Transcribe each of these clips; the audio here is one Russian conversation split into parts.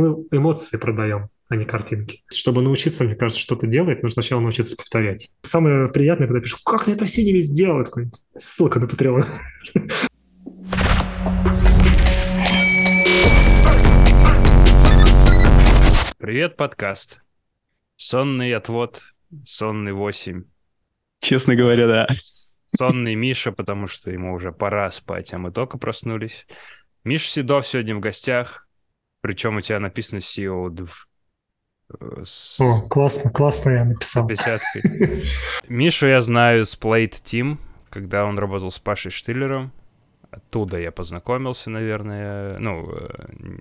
мы эмоции продаем а не картинки. Чтобы научиться, мне кажется, что-то делать, нужно сначала научиться повторять. Самое приятное, когда пишешь, как ты это все не сделал? Такой, ссылка на Patreon. Привет, подкаст. Сонный отвод, сонный 8. Честно говоря, да. Сонный Миша, потому что ему уже пора спать, а мы только проснулись. Миша Седов сегодня в гостях. Причем у тебя написано CEO с... О, классно, классно я написал. Мишу я знаю с Plate Team, когда он работал с Пашей Штиллером. Оттуда я познакомился, наверное. Ну, э,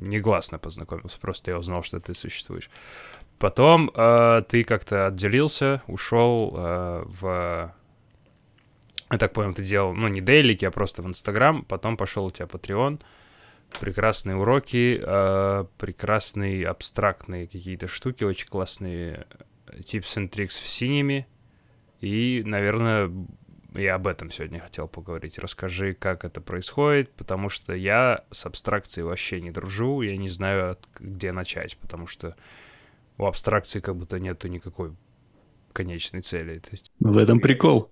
негласно познакомился, просто я узнал, что ты существуешь. Потом э, ты как-то отделился, ушел э, в... Я так понял, ты делал, ну, не дейлики, а просто в Инстаграм. Потом пошел у тебя Patreon прекрасные уроки, э, прекрасные абстрактные какие-то штуки, очень классные tips and tricks в синими. И, наверное, я об этом сегодня хотел поговорить. Расскажи, как это происходит, потому что я с абстракцией вообще не дружу, я не знаю, где начать, потому что у абстракции как будто нету никакой конечной цели. То есть... В этом прикол.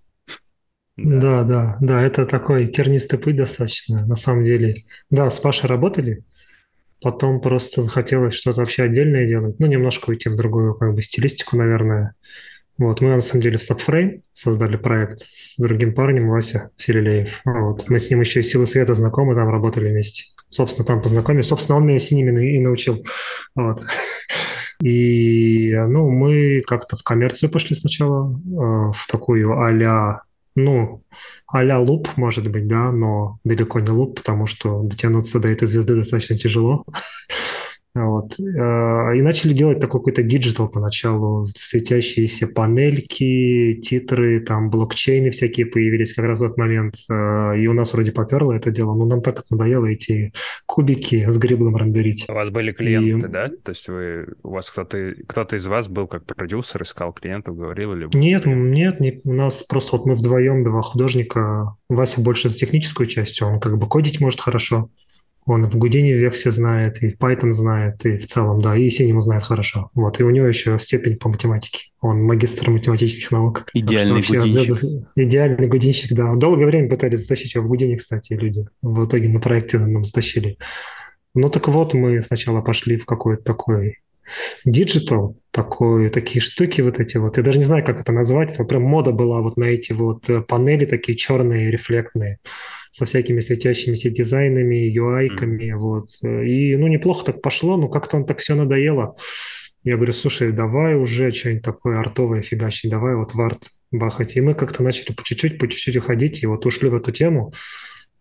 Да. да, да, это такой тернистый путь достаточно, на самом деле. Да, с Пашей работали, потом просто захотелось что-то вообще отдельное делать, ну, немножко уйти в другую как бы стилистику, наверное. Вот, мы на самом деле в Subframe создали проект с другим парнем, Вася Филилеев. Вот, мы с ним еще из «Силы света» знакомы, там работали вместе. Собственно, там познакомились. Собственно, он меня синими и научил. Вот. И, ну, мы как-то в коммерцию пошли сначала, э, в такую а ну, а-ля луп, может быть, да, но далеко не луп, потому что дотянуться до этой звезды достаточно тяжело. Вот. Э, и начали делать такой какой-то digital поначалу, светящиеся панельки, титры, там блокчейны всякие появились как раз в тот момент. Э, и у нас вроде поперло это дело, но нам так надоело эти кубики с гриблом рендерить. У вас были клиенты, и... да? То есть вы, у вас кто-то кто из вас был как продюсер, искал клиентов, говорил или... Нет, нет, нет, у нас просто вот мы вдвоем, два художника. Вася больше за техническую часть, он как бы кодить может хорошо. Он в Гудине в Вексе знает, и Python знает, и в целом, да, и Синему знает хорошо. Вот, и у него еще степень по математике. Он магистр математических наук. Идеальный гудинщик. Идеальный гудинщик, да. Долгое время пытались затащить его в Гудине, кстати, люди. В итоге на проекте нам затащили. Ну так вот, мы сначала пошли в какой-то такой digital, такой, такие штуки вот эти вот. Я даже не знаю, как это назвать. Это прям мода была вот на эти вот э, панели такие черные, рефлектные со всякими светящимися дизайнами, UI -ками, mm-hmm. вот. И, ну, неплохо так пошло, но как-то он так все надоело. Я говорю, слушай, давай уже что-нибудь такое артовое фигачить, давай вот в арт бахать. И мы как-то начали по чуть-чуть, по чуть-чуть уходить, и вот ушли в эту тему.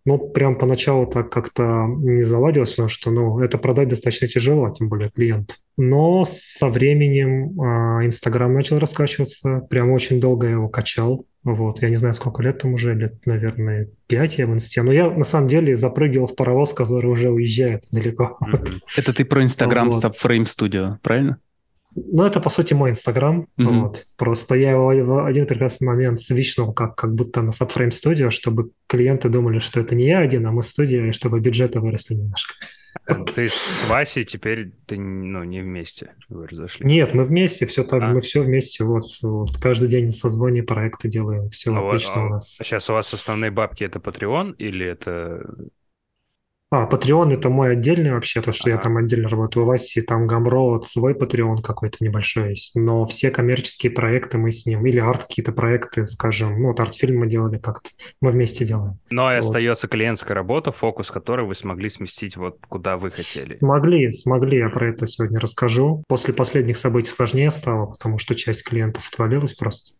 Ну, прям поначалу так как-то не заладилось, потому что, ну, это продать достаточно тяжело, тем более клиент. Но со временем а, Инстаграм начал раскачиваться, прям очень долго я его качал. Вот, я не знаю, сколько лет там уже, лет, наверное, пять я в инсте. Но я, на самом деле, запрыгивал в паровоз, который уже уезжает далеко. Это ты про Инстаграм вот. Subframe Studio, правильно? Ну, это, по сути, мой Инстаграм. Mm-hmm. Вот. Просто я его в один прекрасный момент свичнул как, как будто на Subframe Studio, чтобы клиенты думали, что это не я один, а мы студия, и чтобы бюджеты выросли немножко. Ты с Васей теперь ты, ну, не вместе вы разошли? Нет, мы вместе, все так, а? мы все вместе, вот, вот каждый день созвоне проекты делаем, все а отлично а, у нас. А сейчас у вас основные бабки это Patreon или это а, Patreon это мой отдельный вообще, то, что ага. я там отдельно работаю. У Васи там Гамро, свой Patreon какой-то небольшой есть. Но все коммерческие проекты мы с ним, или арт какие-то проекты, скажем, ну вот арт-фильм мы делали как-то, мы вместе делаем. Но и вот. остается клиентская работа, фокус которой вы смогли сместить вот куда вы хотели. Смогли, смогли, я про это сегодня расскажу. После последних событий сложнее стало, потому что часть клиентов отвалилась просто.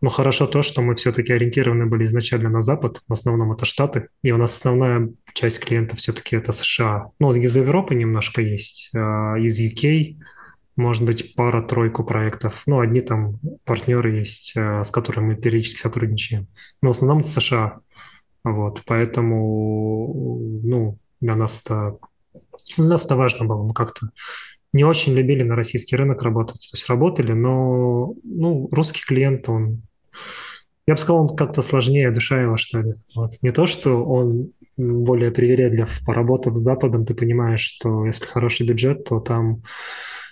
Но хорошо то, что мы все-таки ориентированы были изначально на Запад, в основном это Штаты, и у нас основная часть клиентов все-таки это США. Ну, из Европы немножко есть, а из UK может быть, пара-тройку проектов. Ну, одни там партнеры есть, а, с которыми мы периодически сотрудничаем. Но в основном это США. Вот, поэтому, ну, для нас это, для нас это важно было. Мы как-то не очень любили на российский рынок работать. То есть работали, но, ну, русский клиент, он Я бы сказал, он как-то сложнее, душа его, что ли. Вот. Не то, что он более привередлив. Поработав с Западом, ты понимаешь, что если хороший бюджет, то там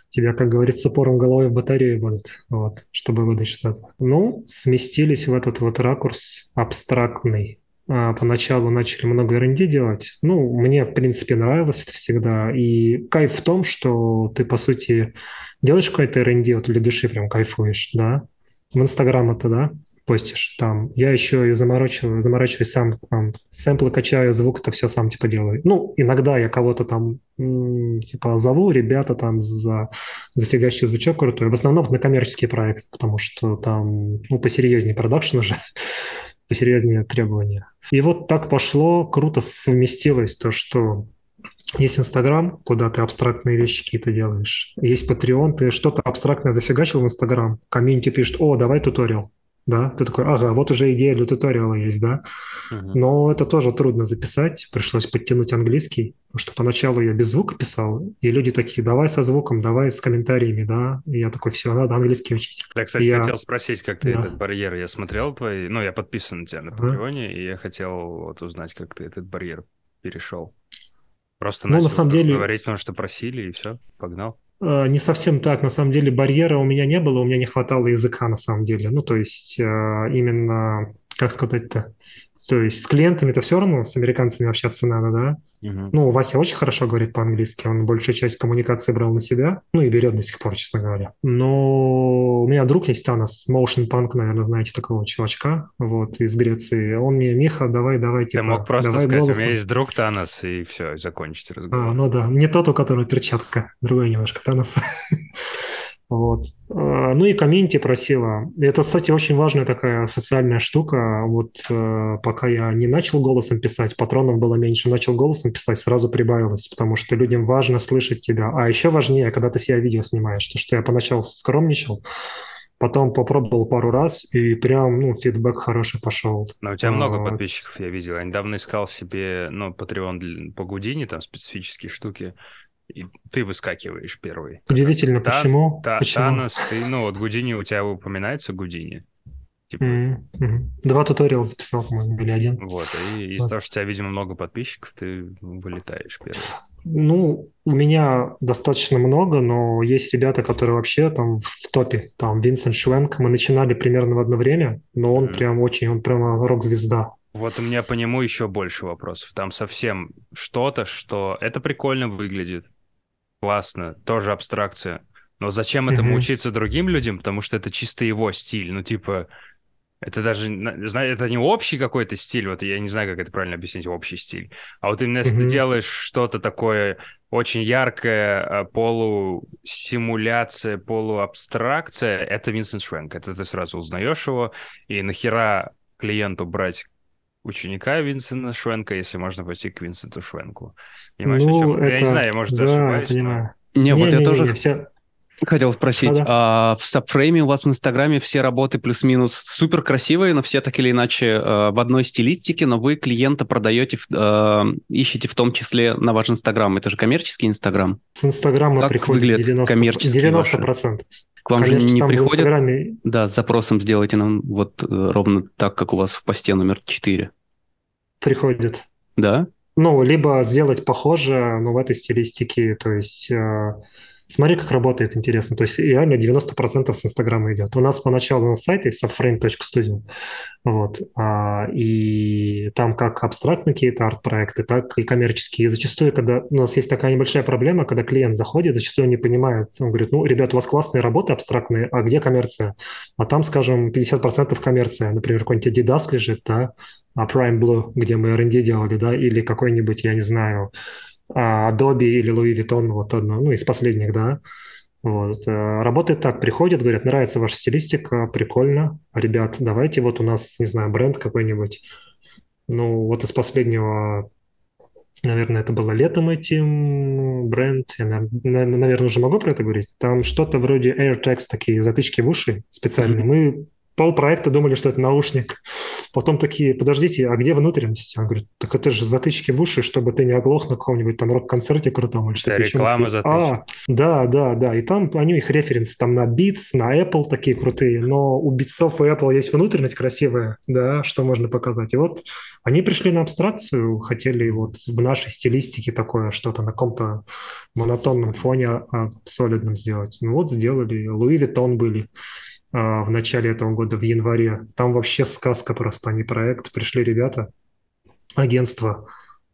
тебя, как говорится, упором головой в батарею будут, вот, чтобы выдать что-то. Ну, сместились в этот вот ракурс абстрактный. А поначалу начали много R&D делать. Ну, мне, в принципе, нравилось это всегда. И кайф в том, что ты, по сути, делаешь какой-то R&D, вот для души прям кайфуешь, да. В Инстаграм это, да, постишь там. Я еще и заморачиваю, заморачиваюсь сам, там, сэмплы качаю, звук это все сам, типа, делаю. Ну, иногда я кого-то там, типа, зову, ребята там за, зафигачьте звучок крутой. В основном на коммерческие проекты, потому что там, ну, посерьезнее продакшн уже, посерьезнее требования. И вот так пошло, круто совместилось то, что есть Инстаграм, куда ты абстрактные вещи какие-то делаешь. Есть Patreon, ты что-то абстрактное зафигачил в Инстаграм. Комьюнити пишет, о, давай туториал да, ты такой, ага, вот уже идея для туториала есть, да, uh-huh. но это тоже трудно записать, пришлось подтянуть английский, потому что поначалу я без звука писал, и люди такие, давай со звуком, давай с комментариями, да, и я такой, все, надо английский учить. Да, кстати, я... хотел спросить, как ты да. этот барьер, я смотрел твои, ну, я подписан на тебя на Патреоне, uh-huh. и я хотел вот узнать, как ты этот барьер перешел. Просто ну, на самом деле... говорить, потому что просили, и все, погнал. Э, не совсем так. На самом деле барьера у меня не было, у меня не хватало языка на самом деле. Ну, то есть э, именно, как сказать-то, то есть с клиентами это все равно, с американцами общаться надо, да? Uh-huh. Ну, Вася очень хорошо говорит по-английски, он большую часть коммуникации брал на себя, ну и берет до сих пор, честно говоря. Но у меня друг есть Танос, Motion Punk, наверное, знаете такого чувачка, вот, из Греции. Он мне, Миха, давай, давай, типа, Ты мог просто давай сказать, голосом. у меня есть друг Танос, и все, закончить разговор. А, ну да, не тот, у которого перчатка, другой немножко Танос. Вот. А, ну и комьюнити просила. Это, кстати, очень важная такая социальная штука. Вот э, пока я не начал голосом писать, патронов было меньше, начал голосом писать, сразу прибавилось, потому что людям важно слышать тебя. А еще важнее, когда ты себя видео снимаешь, то что я поначалу скромничал, Потом попробовал пару раз, и прям, ну, фидбэк хороший пошел. Но у тебя а, много подписчиков, я видел. Я недавно искал себе, ну, Patreon по Гудини, там специфические штуки и ты выскакиваешь первый. Удивительно, Та, почему? Та, почему? Танос, ты, ну вот Гудини, у тебя упоминается Гудини? Типа... Mm-hmm. Два туториала записал, по-моему, или один. Вот, и из-за вот. того, что у тебя, видимо, много подписчиков, ты вылетаешь первый. Ну, у меня достаточно много, но есть ребята, которые вообще там в топе. Там Винсент Швенк, мы начинали примерно в одно время, но он mm-hmm. прям очень, он прямо рок-звезда. Вот у меня по нему еще больше вопросов. Там совсем что-то, что это прикольно выглядит, классно, тоже абстракция. Но зачем этому mm-hmm. учиться другим людям? Потому что это чисто его стиль. Ну, типа, это даже, знаешь, это не общий какой-то стиль, вот я не знаю, как это правильно объяснить, общий стиль. А вот именно если mm-hmm. ты делаешь что-то такое очень яркое, а, полусимуляция, полуабстракция, это Винсент Швенк. Это ты сразу узнаешь его, и нахера клиенту брать ученика Винсента Швенка, если можно пойти к Винсенту Швенку. Понимаешь, ну, о чем? Это... Я не знаю, я, может, да, ошибаюсь. Понимаю. Не, не, вот не, я не, тоже не, все... хотел спросить. Да. А, в сабфрейме у вас в Инстаграме все работы плюс-минус супер красивые, но все так или иначе э, в одной стилистике, но вы клиента продаете, э, ищете в том числе на ваш Инстаграм. Это же коммерческий Инстаграм. С Инстаграма как приходит выглядит 90%. коммерческий 90%. К вам Конечно, же не приходят Инстаграме... да, с запросом сделайте нам вот э, ровно так, как у вас в посте номер 4? Приходят. Да? Ну, либо сделать похоже, но в этой стилистике, то есть... Смотри, как работает, интересно. То есть реально 90% с Инстаграма идет. У нас поначалу на сайте subframe.studio. Вот. А, и там как абстрактные какие-то арт-проекты, так и коммерческие. И зачастую, когда у нас есть такая небольшая проблема, когда клиент заходит, зачастую не понимает. Он говорит, ну, ребят, у вас классные работы абстрактные, а где коммерция? А там, скажем, 50% коммерция. Например, какой-нибудь Adidas лежит, да, а Prime Blue, где мы R&D делали, да, или какой-нибудь, я не знаю, Adobe или Louis Vuitton, вот одно, ну, из последних, да. Вот. Э, работает так, приходят, говорят, нравится ваша стилистика, прикольно, ребят, давайте вот у нас, не знаю, бренд какой-нибудь, ну, вот из последнего, наверное, это было летом этим, бренд, я, наверное, уже могу про это говорить, там что-то вроде AirTags, такие затычки в уши специальные, мы пол проекта думали, что это наушник. Потом такие, подождите, а где внутренности? Он говорит, так это же затычки в уши, чтобы ты не оглох на каком-нибудь там рок-концерте крутом или что-то еще. реклама затычек. А, да, да, да. И там они, их референсы там на Beats, на Apple такие крутые, но у Beatsов и Apple есть внутренность красивая, да, что можно показать. И вот они пришли на абстракцию, хотели вот в нашей стилистике такое что-то на каком-то монотонном фоне а, солидном сделать. Ну вот сделали. Louis Vuitton были. А, в начале этого года, в январе. Там вообще сказка просто, а не проект. Пришли ребята, агентство,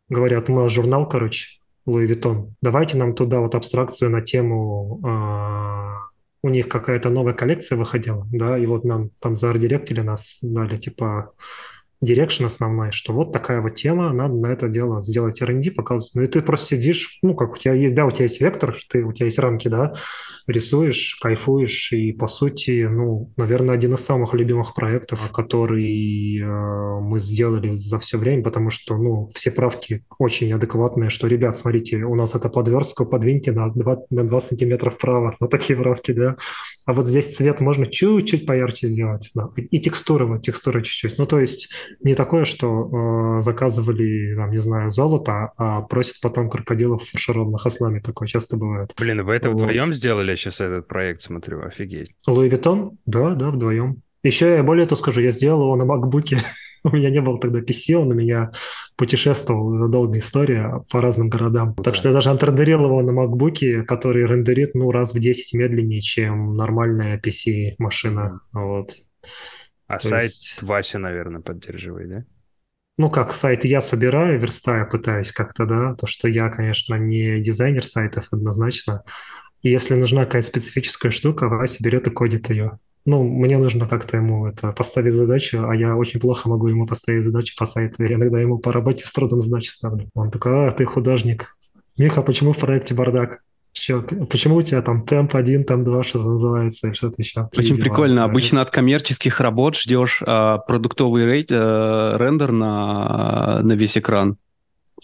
говорят, мы журнал, короче, Louis Vuitton, давайте нам туда вот абстракцию на тему э, у них какая-то новая коллекция выходила, да, и вот нам там заарт-директили нас дали, типа, direction основной, что вот такая вот тема, надо на это дело сделать R&D, показывать. Ну и ты просто сидишь, ну как у тебя есть, да, у тебя есть вектор, ты, у тебя есть рамки, да, рисуешь, кайфуешь, и по сути, ну, наверное, один из самых любимых проектов, который э, мы сделали за все время, потому что, ну, все правки очень адекватные, что, ребят, смотрите, у нас это подверстка, подвиньте на 2, на 2 сантиметра вправо, на такие правки, да, а вот здесь цвет можно чуть-чуть поярче сделать, да, и текстуры, вот текстуры чуть-чуть, ну, то есть не такое, что э, заказывали, там, не знаю, золото, а просят потом крокодилов фаршированных ослами. Такое часто бывает. Блин, вы это вот. вдвоем сделали сейчас этот проект, смотрю, офигеть. Louis Vuitton? Да, да, вдвоем. Еще я более то скажу, я сделал его на макбуке. у меня не было тогда PC, он у меня путешествовал, это долгая история, по разным городам. Да. Так что я даже отрендерил его на макбуке, который рендерит, ну, раз в 10 медленнее, чем нормальная PC-машина. Вот. А То сайт есть... Вася, наверное, поддерживает, да? Ну, как сайт я собираю, верстаю, пытаюсь как-то, да, то, что я, конечно, не дизайнер сайтов однозначно. И если нужна какая-то специфическая штука, Вася берет и кодит ее. Ну, мне нужно как-то ему это поставить задачу, а я очень плохо могу ему поставить задачу по сайту. Я иногда ему по работе с трудом задачи ставлю. Он такой, а, ты художник. Миха, почему в проекте бардак? Че, почему у тебя там темп один, темп два, что-то называется, и что-то еще? Очень Видимо, прикольно. Да. Обычно от коммерческих работ ждешь а, продуктовый рейд, а, рендер на, на весь экран.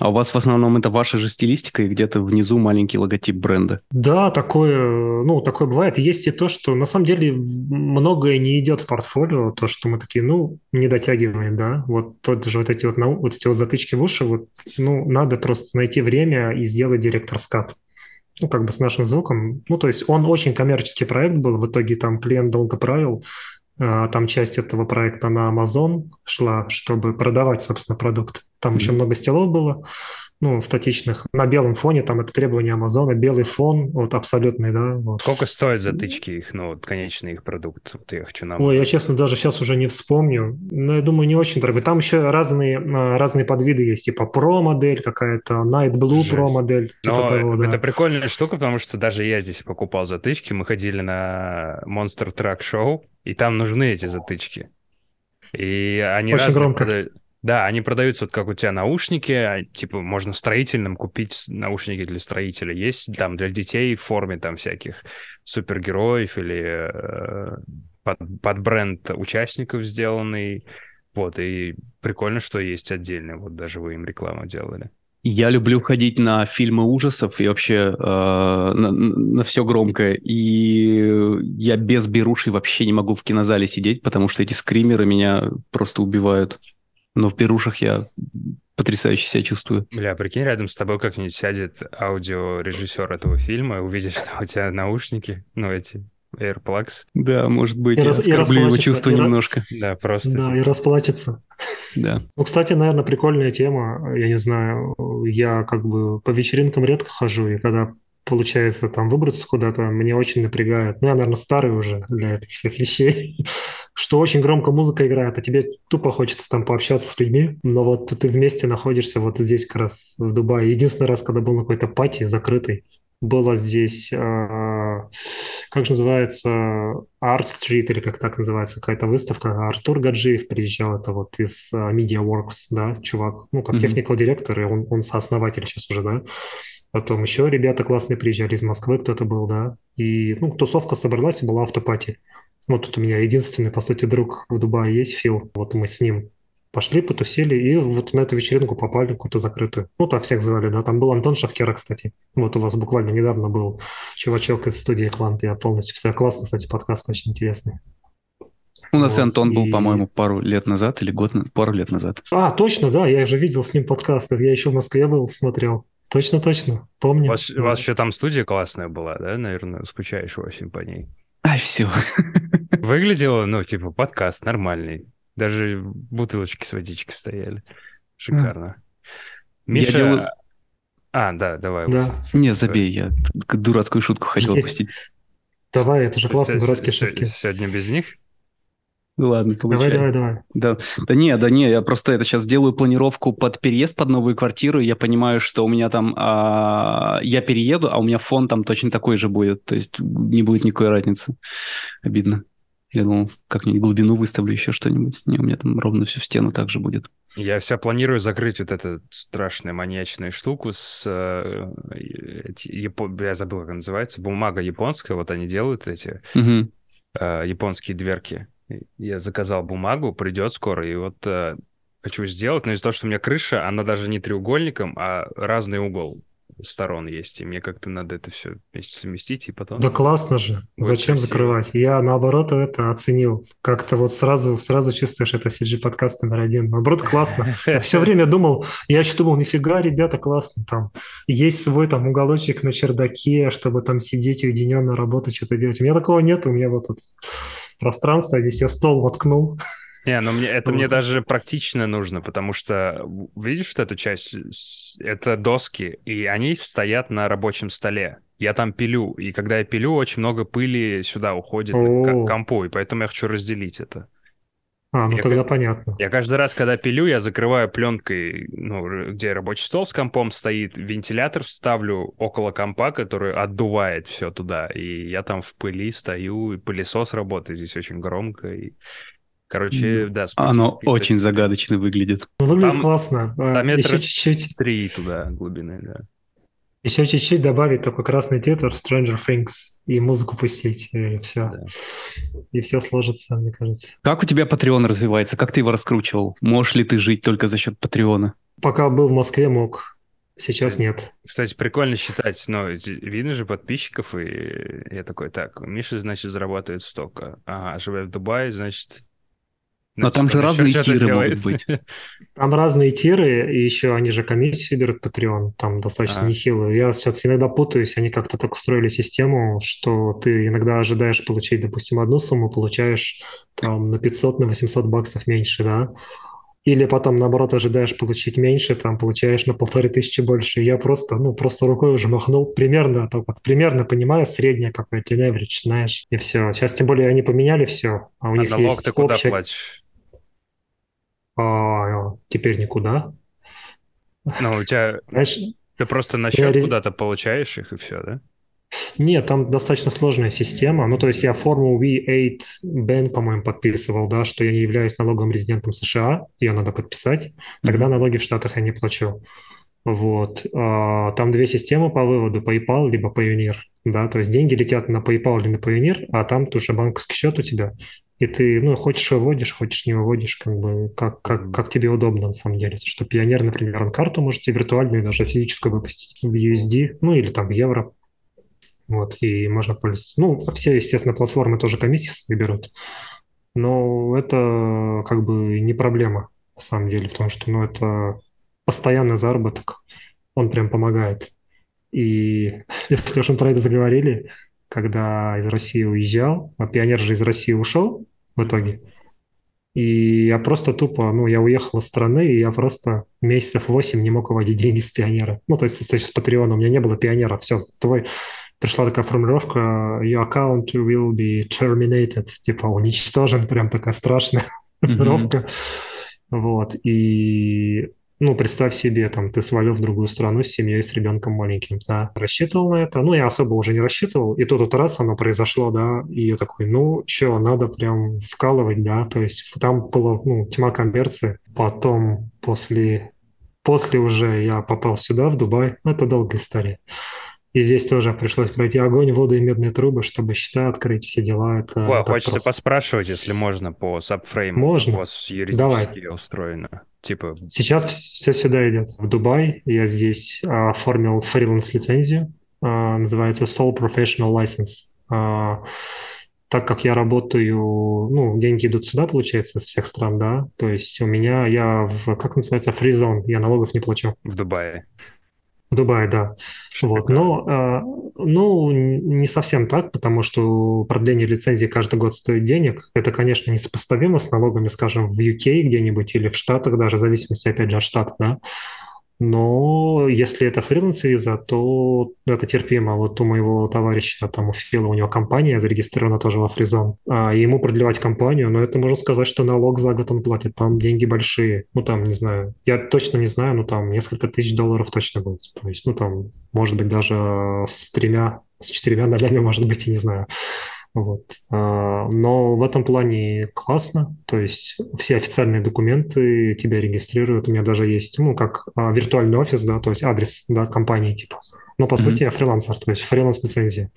А у вас в основном это ваша же стилистика и где-то внизу маленький логотип бренда. Да, такое, ну, такое бывает. Есть и то, что на самом деле многое не идет в портфолио, то, что мы такие, ну, не дотягиваем, да. Вот тот же вот эти вот, вот эти вот затычки в уши, вот, ну, надо просто найти время и сделать директор скат ну, как бы с нашим звуком. Ну, то есть он очень коммерческий проект был, в итоге там клиент долго правил, а, там часть этого проекта на Amazon шла, чтобы продавать, собственно, продукт. Там mm-hmm. еще много стилов было ну, статичных. На белом фоне, там это требование Амазона, белый фон, вот абсолютный, да. Вот. Сколько стоят затычки их, ну, вот, конечный их продукт? Вот я хочу нам... Ой, я, честно, даже сейчас уже не вспомню. Но я думаю, не очень дорогой. Там еще разные, а, разные подвиды есть, типа Pro модель какая-то, Night Blue Жесть. Pro модель. Типа Но того, да. это прикольная штука, потому что даже я здесь покупал затычки, мы ходили на Monster Truck Show, и там нужны эти затычки. И они Очень разные громко. Да, они продаются вот как у тебя наушники, а, типа можно строительным купить наушники для строителя. Есть там для детей в форме там всяких супергероев или э, под, под бренд участников сделанный. Вот, и прикольно, что есть отдельно. Вот даже вы им рекламу делали. Я люблю ходить на фильмы ужасов и вообще э, на, на все громкое. И я без беруши вообще не могу в кинозале сидеть, потому что эти скримеры меня просто убивают. Но в берушах я потрясающе себя чувствую. Бля, прикинь, рядом с тобой как-нибудь сядет аудиорежиссер этого фильма и увидит, что у тебя наушники, ну, эти AirPlugs. Да, может быть, и я рас, оскорблю его чувство и немножко. Да, просто. Да, типа... и расплачется. Да. Ну, кстати, наверное, прикольная тема. Я не знаю, я как бы по вечеринкам редко хожу, и когда получается там выбраться куда-то, мне очень напрягает. Ну, я, наверное, старый уже для этих всех вещей, что очень громко музыка играет, а тебе тупо хочется там пообщаться с людьми, но вот ты вместе находишься вот здесь как раз в Дубае. Единственный раз, когда был на какой-то пати закрытый, было здесь, э, как же называется, Art Street, или как так называется, какая-то выставка. Артур Гаджиев приезжал, это вот из uh, MediaWorks, да, чувак, ну, как mm-hmm. техникал директор, и он, он сооснователь сейчас уже, да. Потом еще ребята классные приезжали из Москвы, кто-то был, да. И, ну, тусовка собралась, и была автопати. Вот тут у меня единственный, по сути, друг в Дубае есть, Фил. Вот мы с ним пошли, потусили, и вот на эту вечеринку попали какую-то закрытую. Ну, так всех звали, да. Там был Антон Шахкера, кстати. Вот у вас буквально недавно был чувачок из студии Квант. Я полностью... Все классно, кстати, подкаст очень интересный. У нас вот, Антон и... был, по-моему, пару лет назад или год, пару лет назад. А, точно, да, я же видел с ним подкасты, я еще в Москве был, смотрел. Точно, точно, помню. У вас, у вас еще там студия классная была, да, наверное, скучаешь очень по ней. А, все. Выглядело, ну, типа, подкаст нормальный. Даже бутылочки с водичкой стояли. Шикарно. Миша... Я делаю... А, да, давай. Да. Не, забей, я дурацкую шутку хотел пустить. Давай, это же классно, дурацкие шутки. Сегодня без них? Ладно, получай. Давай, давай, давай. Да, да не, да не, я просто это сейчас делаю планировку под переезд под новую квартиру, я понимаю, что у меня там, а, я перееду, а у меня фон там точно такой же будет, то есть не будет никакой разницы. Обидно. Я думал, как-нибудь глубину выставлю еще что-нибудь. Не, у меня там ровно все в стену также будет. Я все планирую закрыть вот эту страшную маньячную штуку с... Э, япо... Я забыл, как она называется. Бумага японская, вот они делают эти угу. э, японские дверки. Я заказал бумагу, придет скоро, и вот э, хочу сделать, но из-за того, что у меня крыша, она даже не треугольником, а разный угол сторон есть, и мне как-то надо это все вместе совместить, и потом... Да классно же, зачем красиво. закрывать? Я, наоборот, это оценил. Как-то вот сразу, сразу чувствуешь, это CG-подкаст номер один. Наоборот, классно. Я все время думал, я еще думал, нифига, ребята, классно, там есть свой там уголочек на чердаке, чтобы там сидеть уединенно, работать, что-то делать. У меня такого нет, у меня вот тут пространство, здесь я стол воткнул, не, ну мне, это мне даже практично нужно, потому что, видишь вот эту часть? Это доски, и они стоят на рабочем столе. Я там пилю, и когда я пилю, очень много пыли сюда уходит к компу, и поэтому я хочу разделить это. А, ну я, тогда понятно. Я каждый раз, когда пилю, я закрываю пленкой, ну, где рабочий стол с компом стоит, вентилятор вставлю около компа, который отдувает все туда, и я там в пыли стою, и пылесос работает здесь очень громко, и Короче, да. Оно очень загадочно выглядит. Ну, выглядит там, классно. А, там метра Еще чуть-чуть. Три туда глубины, да. Еще чуть-чуть добавить такой красный титр Stranger Things и музыку пустить, и все. Да. И все сложится, мне кажется. Как у тебя Patreon развивается? Как ты его раскручивал? Можешь ли ты жить только за счет Патреона? Пока был в Москве, мог. Сейчас нет. Кстати, прикольно считать, но видно же подписчиков, и я такой, так, Миша, значит, зарабатывает столько. Ага, живет в Дубае, значит, но там же разные тиры могут быть. Там разные тиры, и еще они же комиссию берут Patreon, там достаточно а. нехилую. Я сейчас иногда путаюсь, они как-то так устроили систему, что ты иногда ожидаешь получить, допустим, одну сумму, получаешь там на 500, на 800 баксов меньше, да, или потом, наоборот, ожидаешь получить меньше, там, получаешь на полторы тысячи больше. Я просто, ну, просто рукой уже махнул. Примерно, так вот, примерно понимаю, среднее какое-то, average, знаешь, и все. Сейчас, тем более, они поменяли все, а у а них есть ты куда общая... платишь? А, теперь никуда. Ну, у тебя... Знаешь, ты просто на счет я... куда-то получаешь их, и все, да? Нет, там достаточно сложная система. Ну, то есть я форму V8 Ben, по-моему, подписывал, да, что я не являюсь налоговым резидентом США, ее надо подписать. Тогда mm-hmm. налоги в Штатах я не плачу. Вот. А, там две системы по выводу, PayPal либо Payoneer. Да, то есть деньги летят на PayPal или на Payoneer, а там тоже банковский счет у тебя и ты, ну, хочешь выводишь, хочешь не выводишь, как бы, как, как, как тебе удобно, на самом деле. Что Пионер, например, он карту можете виртуальную, даже физическую выпустить в USD, ну, или там в евро. Вот, и можно пользоваться. Ну, все, естественно, платформы тоже комиссии свои берут. Но это как бы не проблема, на самом деле, потому что, ну, это постоянный заработок, он прям помогает. И если уж мы про это заговорили, когда из России уезжал, а пионер же из России ушел в итоге. И я просто тупо, ну, я уехал из страны, и я просто месяцев 8 не мог выводить деньги с пионера. Ну, то есть, с Патреона у меня не было пионера, все, твой... Пришла такая формулировка, your account will be terminated, типа уничтожен, прям такая страшная формулировка. Mm-hmm. Вот, и ну, представь себе, там, ты свалил в другую страну с семьей, с ребенком маленьким, да, рассчитывал на это, ну, я особо уже не рассчитывал, и тут вот раз оно произошло, да, и я такой, ну, что, надо прям вкалывать, да, то есть там была, ну, тьма коммерции, потом после, после уже я попал сюда, в Дубай, это долгая история, и здесь тоже пришлось пройти огонь, воду и медные трубы, чтобы счета открыть, все дела. Это, О, хочется просто. поспрашивать, если можно, по сабфрейму. Можно. У вас юридически Давай. устроено. Типа... Сейчас все сюда идет. В Дубай я здесь а, оформил фриланс-лицензию. А, называется Sole Professional License. А, так как я работаю, ну, деньги идут сюда, получается, из всех стран, да, то есть у меня, я в, как называется, фризон, я налогов не плачу. В Дубае. В Дубае, да. Вот. Но, э, ну, не совсем так, потому что продление лицензии каждый год стоит денег. Это, конечно, несопоставимо с налогами, скажем, в UK где-нибудь или в Штатах даже, в зависимости, опять же, от штата, да. Но если это фриланс-виза, то это терпимо. Вот у моего товарища, там у Фила, у него компания зарегистрирована тоже во Фризон, а ему продлевать компанию, но это можно сказать, что налог за год он платит, там деньги большие. Ну, там, не знаю, я точно не знаю, но там несколько тысяч долларов точно будет. То есть, ну, там, может быть, даже с тремя, с четырьмя нолями, может быть, я не знаю. Вот. А, но в этом плане классно, то есть все официальные документы тебя регистрируют. У меня даже есть, ну, как а, виртуальный офис, да, то есть адрес, да, компании типа. Но по mm-hmm. сути я фрилансер, то есть фриланс-лицензия.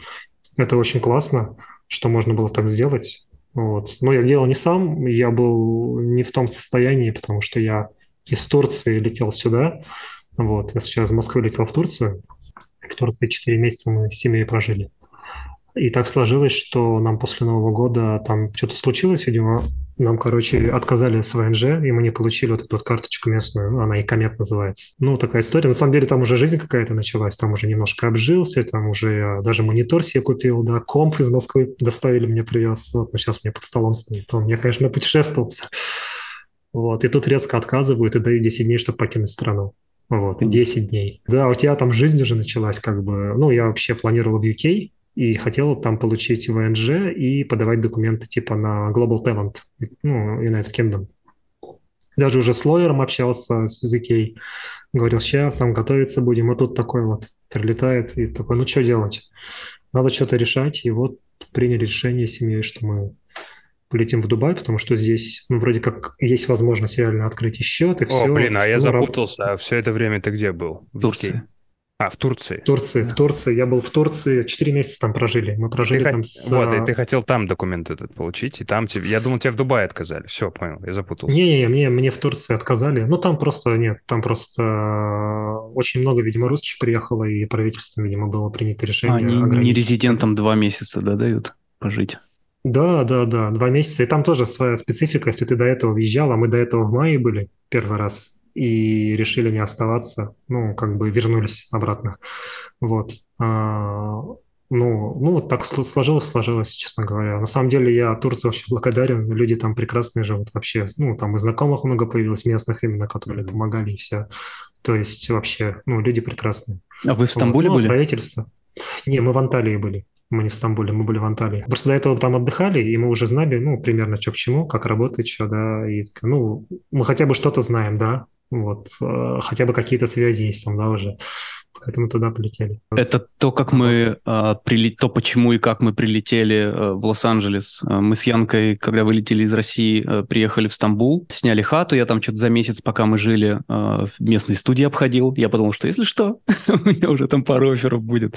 Это очень классно, что можно было так сделать. Вот. Но я делал не сам, я был не в том состоянии, потому что я из Турции летел сюда. Вот. Я сейчас из Москвы летел в Турцию. В Турции 4 месяца мы с семьей прожили. И так сложилось, что нам после Нового года там что-то случилось, видимо, нам, короче, отказали с ВНЖ, и мы не получили вот эту вот карточку местную, она и комет называется. Ну, такая история. На самом деле там уже жизнь какая-то началась, там уже немножко обжился, там уже даже монитор себе купил, да, комп из Москвы доставили, мне привез, вот, но сейчас мне под столом стоит. Он, я, конечно, путешествовался. Вот, и тут резко отказывают и дают 10 дней, чтобы покинуть страну. Вот, 10 дней. Да, у тебя там жизнь уже началась, как бы. Ну, я вообще планировал в UK, и хотел там получить ВНЖ и подавать документы типа на Global Talent, ну, United Kingdom. Даже уже с лоером общался, с UK, говорил, сейчас там готовиться будем, и тут такой вот прилетает и такой, ну что делать? Надо что-то решать, и вот приняли решение с семьей, что мы полетим в Дубай, потому что здесь, ну, вроде как есть возможность реально открыть счет и О, все. О, блин, а я ну, запутался, а все это время ты где был? В Турции. А, в Турции. В Турции, да. в Турции. Я был в Турции, четыре месяца там прожили. Мы прожили ты там хот... с... Вот, и ты хотел там документ этот получить, и там тебе... Я думал, тебя в Дубае отказали. Все, понял, я запутался. Не-не, мне, мне в Турции отказали. Ну, там просто, нет, там просто очень много, видимо, русских приехало, и правительством, видимо, было принято решение. А, они ограничить. не резидентам два месяца, да, дают пожить? Да, да, да, два месяца. И там тоже своя специфика. Если ты до этого въезжал, а мы до этого в мае были первый раз, и решили не оставаться, ну, как бы вернулись обратно. Вот. А, ну, ну, вот так сложилось, сложилось, честно говоря. На самом деле я Турции очень благодарен, люди там прекрасные живут вообще. Ну, там и знакомых много появилось местных именно, которые mm-hmm. помогали и все. То есть вообще, ну, люди прекрасные. А вы в Стамбуле вот. ну, были? правительство. Не, мы в Анталии были. Мы не в Стамбуле, мы были в Анталии. Просто до этого там отдыхали, и мы уже знали, ну, примерно, что к чему, как работает, что, да, и, ну, мы хотя бы что-то знаем, да, вот, э, хотя бы какие-то связи есть там, да, уже. Поэтому туда полетели. Это то, как мы э, прилет... то, почему и как мы прилетели э, в Лос-Анджелес. Э, мы с Янкой, когда вылетели из России, э, приехали в Стамбул, сняли хату. Я там что-то за месяц, пока мы жили, э, в местной студии обходил. Я подумал, что если что, у меня уже там пару офферов будет.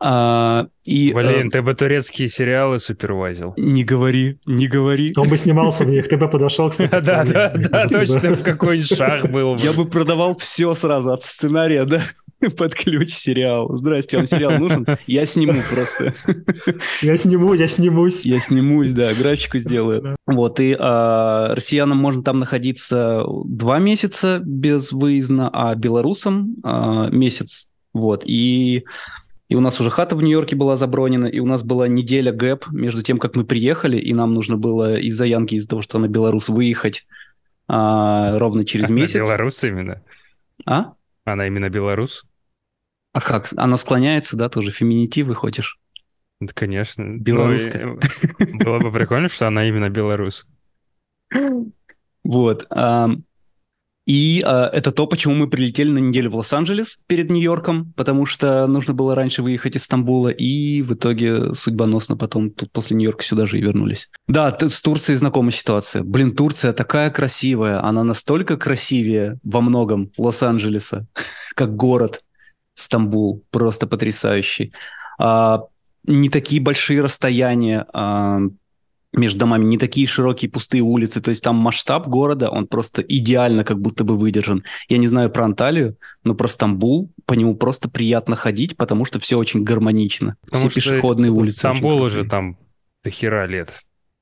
А, и, Блин, э, ты бы турецкие сериалы супервайзил. Не говори, не говори. Он бы снимался в них, ты бы подошел, кстати. Да, да, да, точно, в какой-нибудь шаг был Я бы продавал все сразу от сценария, да, под ключ сериал. Здрасте, вам сериал нужен? Я сниму просто. Я сниму, я снимусь. Я снимусь, да, графику сделаю. Вот, и а, россиянам можно там находиться два месяца без выезда, а белорусам а, месяц. Вот, и и у нас уже хата в Нью-Йорке была забронена, и у нас была неделя гэп между тем, как мы приехали, и нам нужно было из-за Янки, из-за того, что она белорус, выехать а, ровно через месяц. Она белорус именно? А? Она именно белорус? А как? Она склоняется, да, тоже феминитивы хочешь? Да, конечно. Белорусская. Ну, было бы прикольно, что она именно белорус. Вот. И э, это то, почему мы прилетели на неделю в Лос-Анджелес перед Нью-Йорком, потому что нужно было раньше выехать из Стамбула, и в итоге судьбоносно потом тут после Нью-Йорка сюда же и вернулись. Да, с Турцией знакома ситуация. Блин, Турция такая красивая, она настолько красивее во многом Лос-Анджелеса, как город Стамбул, просто потрясающий. А, не такие большие расстояния, а, между домами не такие широкие пустые улицы, то есть там масштаб города, он просто идеально как будто бы выдержан. Я не знаю про Анталию, но про Стамбул, по нему просто приятно ходить, потому что все очень гармонично. Потому все пешеходные улицы. Стамбул уже там до хера лет.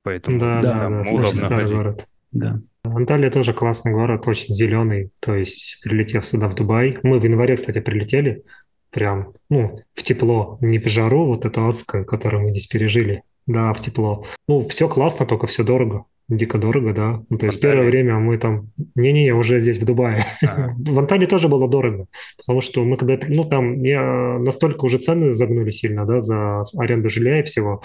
Поэтому Да, да, там да, очень удобно старый ходить. город. Да. Анталия тоже классный город, очень зеленый. То есть, прилетев сюда, в Дубай, мы в январе, кстати, прилетели, прям, ну, в тепло, не в жару, вот это адское, которое мы здесь пережили, да, в тепло. Ну, все классно, только все дорого, дико дорого, да. Ну, то есть, Анталии? первое время мы там, не-не, уже здесь, в Дубае. Ага. В Анталии тоже было дорого, потому что мы когда, ну, там, я настолько уже цены загнули сильно, да, за аренду жилья и всего,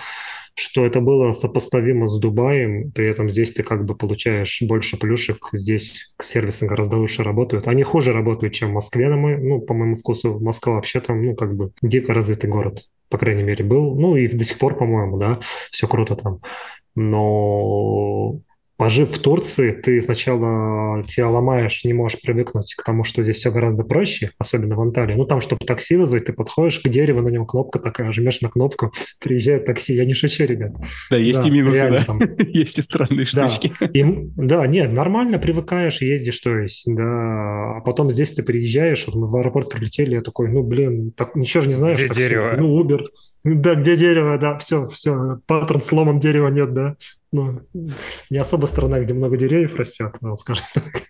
что это было сопоставимо с Дубаем, при этом здесь ты как бы получаешь больше плюшек, здесь сервисы гораздо лучше работают. Они хуже работают, чем в Москве, на мой, ну, по моему вкусу. Москва вообще там, ну, как бы дико развитый город, по крайней мере, был. Ну, и до сих пор, по-моему, да, все круто там. Но пожив в Турции, ты сначала тебя ломаешь, не можешь привыкнуть к тому, что здесь все гораздо проще, особенно в Анталии. Ну, там, чтобы такси вызвать, ты подходишь к дереву, на нем кнопка такая, жмешь на кнопку, приезжает такси. Я не шучу, ребят. Да, есть Да, и минусы, реально да. там. Есть и странные Да, штучки. и, м- да, нет, нормально привыкаешь, ездишь, то есть, да. А потом здесь ты приезжаешь, вот мы в аэропорт прилетели, я такой, ну, блин, так, ничего же не знаешь. Где такси. дерево? Ну, Uber. Да, где дерево, да, все, все, паттерн сломан, дерева нет, да. Ну, не особо страна, где много деревьев растет, ну, скажем так.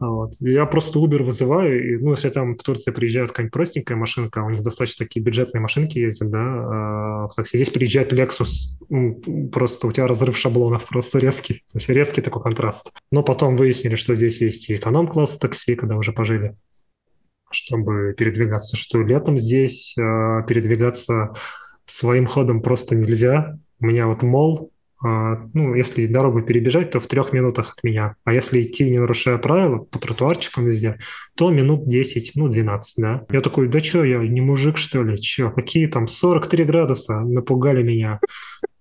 А Вот. Я просто Uber вызываю, и, ну, если там в Турции приезжает какая-нибудь простенькая машинка, у них достаточно такие бюджетные машинки ездят, да, а, в такси. Здесь приезжает Lexus, просто у тебя разрыв шаблонов просто резкий, то есть резкий такой контраст. Но потом выяснили, что здесь есть и эконом-класс такси, когда уже пожили, чтобы передвигаться, что летом здесь э, передвигаться своим ходом просто нельзя. У меня вот мол, а, ну, если дорогу перебежать, то в трех минутах от меня. А если идти, не нарушая правила, по тротуарчикам везде, то минут 10, ну, 12, да. Я такой, да что, я не мужик, что ли? Че, какие там 43 градуса напугали меня.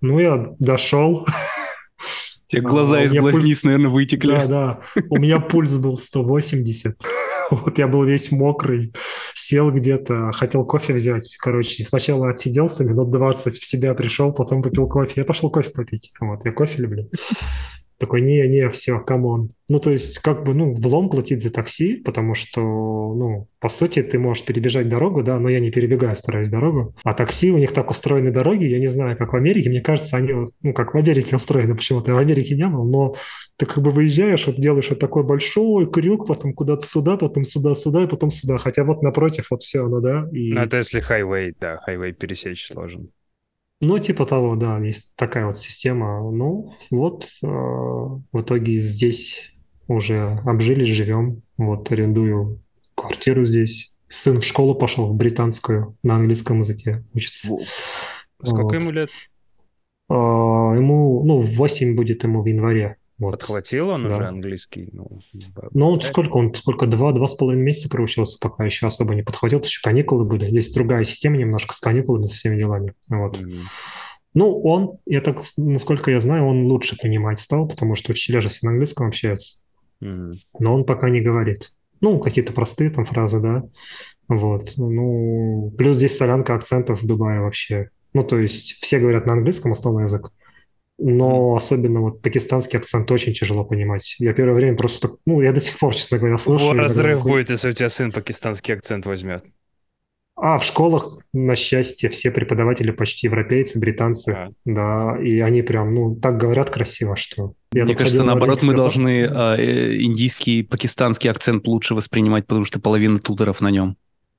Ну, я дошел. Те А, глаза у из меня пульс- глазниц, наверное, вытекли. Да, да. У меня пульс был 180. Вот я был весь мокрый, сел где-то, хотел кофе взять. Короче, сначала отсиделся, минут 20 в себя пришел, потом попил кофе. Я пошел кофе попить. Вот, я кофе люблю. Такой, не-не, все, come on. Ну, то есть, как бы, ну, влом платить за такси, потому что, ну, по сути, ты можешь перебежать дорогу, да, но я не перебегаю, стараюсь дорогу. А такси, у них так устроены дороги, я не знаю, как в Америке, мне кажется, они, ну, как в Америке устроены, почему-то я в Америке не был, но ты как бы выезжаешь, вот делаешь вот такой большой крюк, потом куда-то сюда, потом сюда, сюда, и потом сюда. Хотя вот напротив вот все оно, да, и... Ну, это если хайвей, да, хайвей пересечь сложен. Ну, типа того, да, есть такая вот система. Ну, вот э, в итоге здесь уже обжились, живем. Вот арендую квартиру здесь. Сын в школу пошел, в британскую, на английском языке учится. Сколько Вот. ему лет? А, ему, ну, 8 будет ему в январе. Вот. Подхватил он Да. уже английский? Ну, Ну, вот да. сколько он, сколько, два, два с половиной месяца проучился, пока еще особо не подхватил, еще каникулы были. Здесь другая система немножко с каникулами, со всеми делами. Вот. Мгм. Ну, он, я так, насколько я знаю, он лучше понимать стал, потому что учителя же все на английском общаются, Мгм. но он пока не говорит. Ну, какие-то простые там фразы, да. Вот. Ну, плюс здесь солянка акцентов в Дубае вообще. Ну, то есть все говорят на английском основной язык, но особенно вот пакистанский акцент очень тяжело понимать. Я первое время просто, так- ну, я до сих пор, честно говоря, слушаю. Иногда разрыв такой, будет, если у тебя сын пакистанский акцент возьмет. А в школах, на счастье, все преподаватели почти европейцы, британцы, А. да, и они прям, ну, так говорят красиво, что... Я Мне кажется, наоборот, мы должны а, э, индийский, пакистанский акцент лучше воспринимать, потому что половина туторов на нем.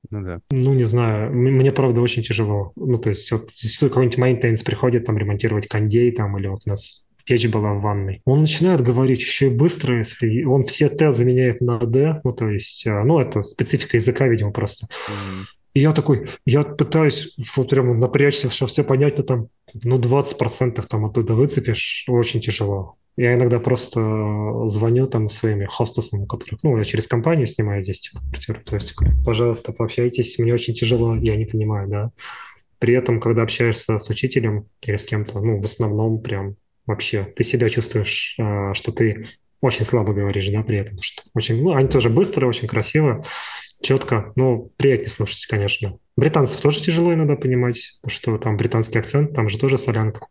Ну да. Ну, не знаю, мне, правда, очень тяжело. Ну, то есть, вот зачастую какой-нибудь maintenance приходит там ремонтировать кондей там, или вот у нас печь была в ванной. Он начинает говорить еще и быстро, если он все Т заменяет на Д, ну, то есть, а, ну, это специфика языка, видимо, просто. Угу. И я такой, я пытаюсь вот прям напрячься, чтобы все понять, но там, ну, 20% там оттуда выцепишь, очень тяжело. Я иногда просто звоню там своими хостесам, у которых, ну, я через компанию снимаю здесь типа, квартиру, то есть, говорю, пожалуйста, пообщайтесь, мне очень тяжело, я не понимаю, да. При этом, когда общаешься с учителем или с кем-то, ну, в основном прям вообще ты себя чувствуешь, а, что ты очень слабо говоришь, да, при этом, что очень, ну, они тоже быстрые, очень красиво, четко, ну, приятнее слушать, конечно. Британцев тоже тяжело иногда понимать, что там британский акцент, там же тоже солянка.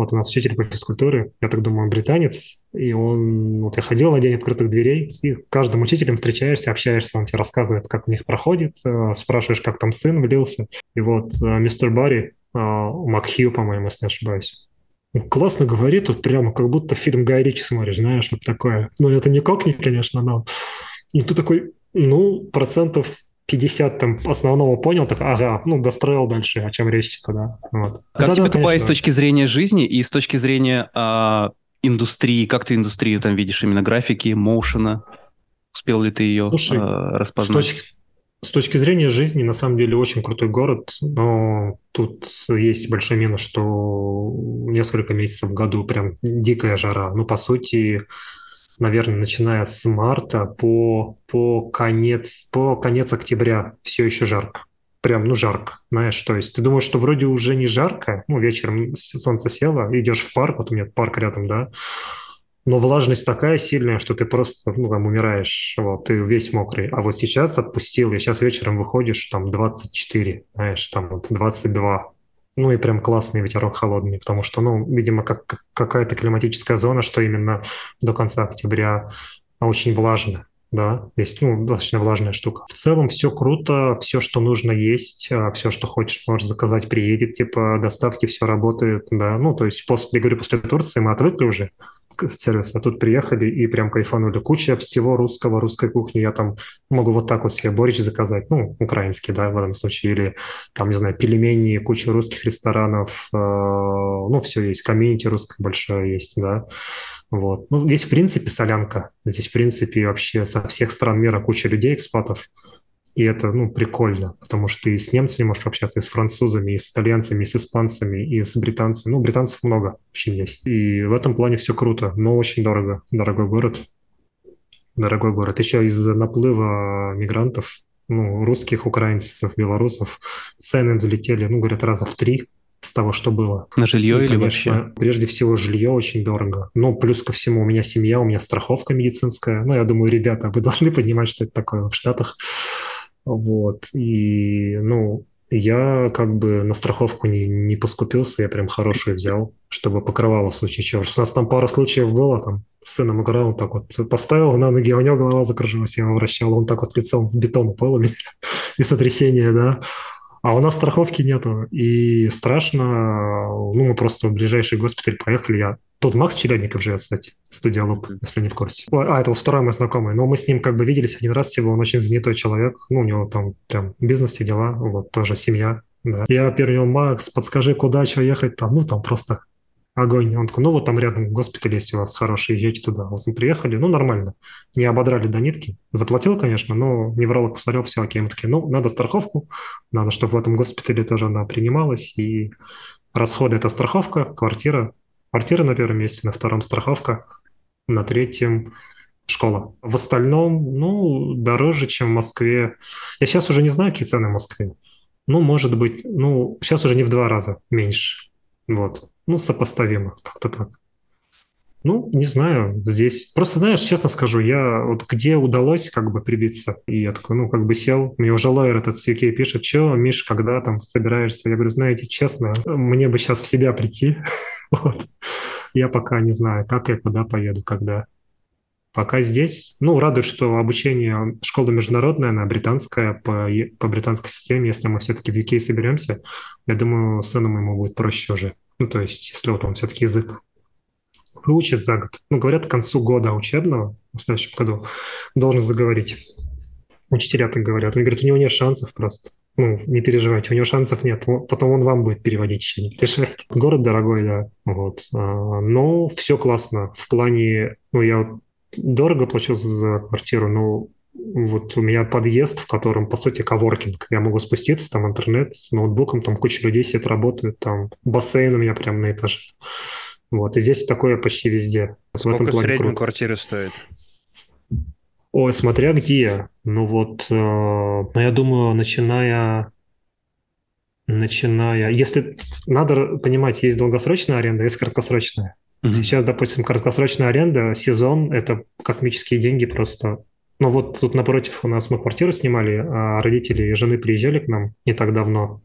Вот у нас учитель по физкультуре, я так думаю, он британец, и он, вот я ходил на день открытых дверей, и каждым учителем встречаешься, общаешься, он тебе рассказывает, как у них проходит, э, спрашиваешь, как там сын влился. И вот э, мистер Барри, э, Макхью, по-моему, если не ошибаюсь, классно говорит, вот прямо как будто фильм Гай Ричи смотришь, знаешь, вот такое. Ну, это не кокни, конечно, но... И ты такой, ну, процентов 50 там основного понял, так, ага, ну, достроил дальше, о чем речь, типа, да. Вот. Как да, тебе да, тупая с точки зрения жизни и с точки зрения а, индустрии? Как ты индустрию там видишь? Именно графики, моушена? Успел ли ты ее Слушай, а, распознать? С точки, с точки зрения жизни, на самом деле, очень крутой город, но тут есть большой минус, что несколько месяцев в году прям дикая жара. Ну, по сути, наверное, начиная с марта по, по, конец, по конец октября все еще жарко. Прям, ну, жарко, знаешь, то есть ты думаешь, что вроде уже не жарко, ну, вечером солнце село, идешь в парк, вот у меня парк рядом, да, но влажность такая сильная, что ты просто, ну, там, умираешь, вот, ты весь мокрый. А вот сейчас отпустил, и сейчас вечером выходишь, там, 24, знаешь, там, вот, 22, ну и прям классный ветерок холодный, потому что, ну, видимо, как, какая-то климатическая зона, что именно до конца октября очень влажно, да, есть, ну, достаточно влажная штука. В целом все круто, все, что нужно есть, а, все, что хочешь, можешь заказать, приедет, типа, доставки, все работает, да, ну, то есть после, я говорю, после Турции мы отвыкли уже, сервис, а тут приехали и прям кайфанули. Куча всего русского, русской кухни. Я там могу вот так вот себе борщ заказать, ну, украинский, да, в этом случае, или там, не знаю, пельмени, куча русских ресторанов, э, ну, все есть, комьюнити русское большое есть, да. Вот. Ну, здесь, в принципе, солянка. Здесь, в принципе, вообще со всех стран мира куча людей, экспатов. И это, ну, прикольно, потому что ты с немцами можешь общаться, и с французами, и с итальянцами, и с испанцами, и с британцами. Ну, британцев много очень есть. И в этом плане все круто, но очень дорого. Дорогой город. Дорогой город. Еще из-за наплыва мигрантов, ну, русских, украинцев, белорусов, цены взлетели, ну, говорят, раза в три с того, что было. На жилье и, или конечно, вообще? Прежде всего, жилье очень дорого. Но плюс ко всему, у меня семья, у меня страховка медицинская. Ну, я думаю, ребята, вы должны понимать, что это такое в Штатах. Вот. И, ну, я как бы на страховку не, не поскупился, я прям хорошую взял, чтобы покрывало в случае чего. У нас там пара случаев было, там, с сыном играл, он так вот поставил на ноги, у него голова закружилась, я его вращал, он так вот лицом в бетон упал у меня, и сотрясение, да. А у нас страховки нету, и страшно, ну, мы просто в ближайший госпиталь поехали, я Тут Макс Челядников живет, кстати, студия Луп, если не в курсе. А, это второй мой знакомый. Но мы с ним как бы виделись один раз всего, он очень занятой человек. Ну, у него там прям бизнес, все дела, вот, тоже семья. Да. Я первый Макс, подскажи, куда, что ехать там. Ну, там просто огонь. Он такой, ну, вот там рядом госпиталь есть у вас хороший, езжайте туда. Вот мы приехали, ну, нормально. Не ободрали до нитки. Заплатил, конечно, но невролог посмотрел, все окей. Мы такие, ну, надо страховку, надо, чтобы в этом госпитале тоже она принималась, и расходы – это страховка, квартира, Квартира на первом месте, на втором страховка, на третьем школа. В остальном, ну, дороже, чем в Москве. Я сейчас уже не знаю, какие цены в Москве. Ну, может быть, ну, сейчас уже не в два раза меньше. Вот. Ну, сопоставимо, как-то так. Ну, не знаю, здесь... Просто, знаешь, честно скажу, я вот где удалось как бы прибиться, и я такой, ну, как бы сел, мне уже лоер этот с UK пишет, что, Миш, когда там собираешься? Я говорю, знаете, честно, мне бы сейчас в себя прийти, вот. Я пока не знаю, как я куда поеду, когда. Пока здесь, ну, радует, что обучение школа международная, она британская, по, по британской системе, если мы все-таки в UK соберемся, я думаю, сыну моему будет проще уже. Ну, то есть, если вот он все-таки язык выучит за год. Ну, говорят, к концу года учебного, в следующем году, должен заговорить. Учителя так говорят. Он говорит, у него нет шансов просто. Ну, не переживайте, у него шансов нет. Потом он вам будет переводить еще, не переживайте. Город дорогой, да. Вот. А, но все классно. В плане, ну, я дорого плачу за квартиру, но вот у меня подъезд, в котором, по сути, коворкинг. Я могу спуститься, там интернет с ноутбуком, там куча людей сидит, работают, там бассейн у меня прямо на этаже. Вот, и здесь такое почти везде. Сколько в, в среднем квартира стоит? Ой, смотря где. Ну вот, э, ну я думаю, начиная, начиная, если надо понимать, есть долгосрочная аренда, есть краткосрочная. Mm-hmm. Сейчас, допустим, краткосрочная аренда, сезон – это космические деньги просто. Но вот тут напротив у нас мы квартиру снимали, а родители и жены приезжали к нам не так давно.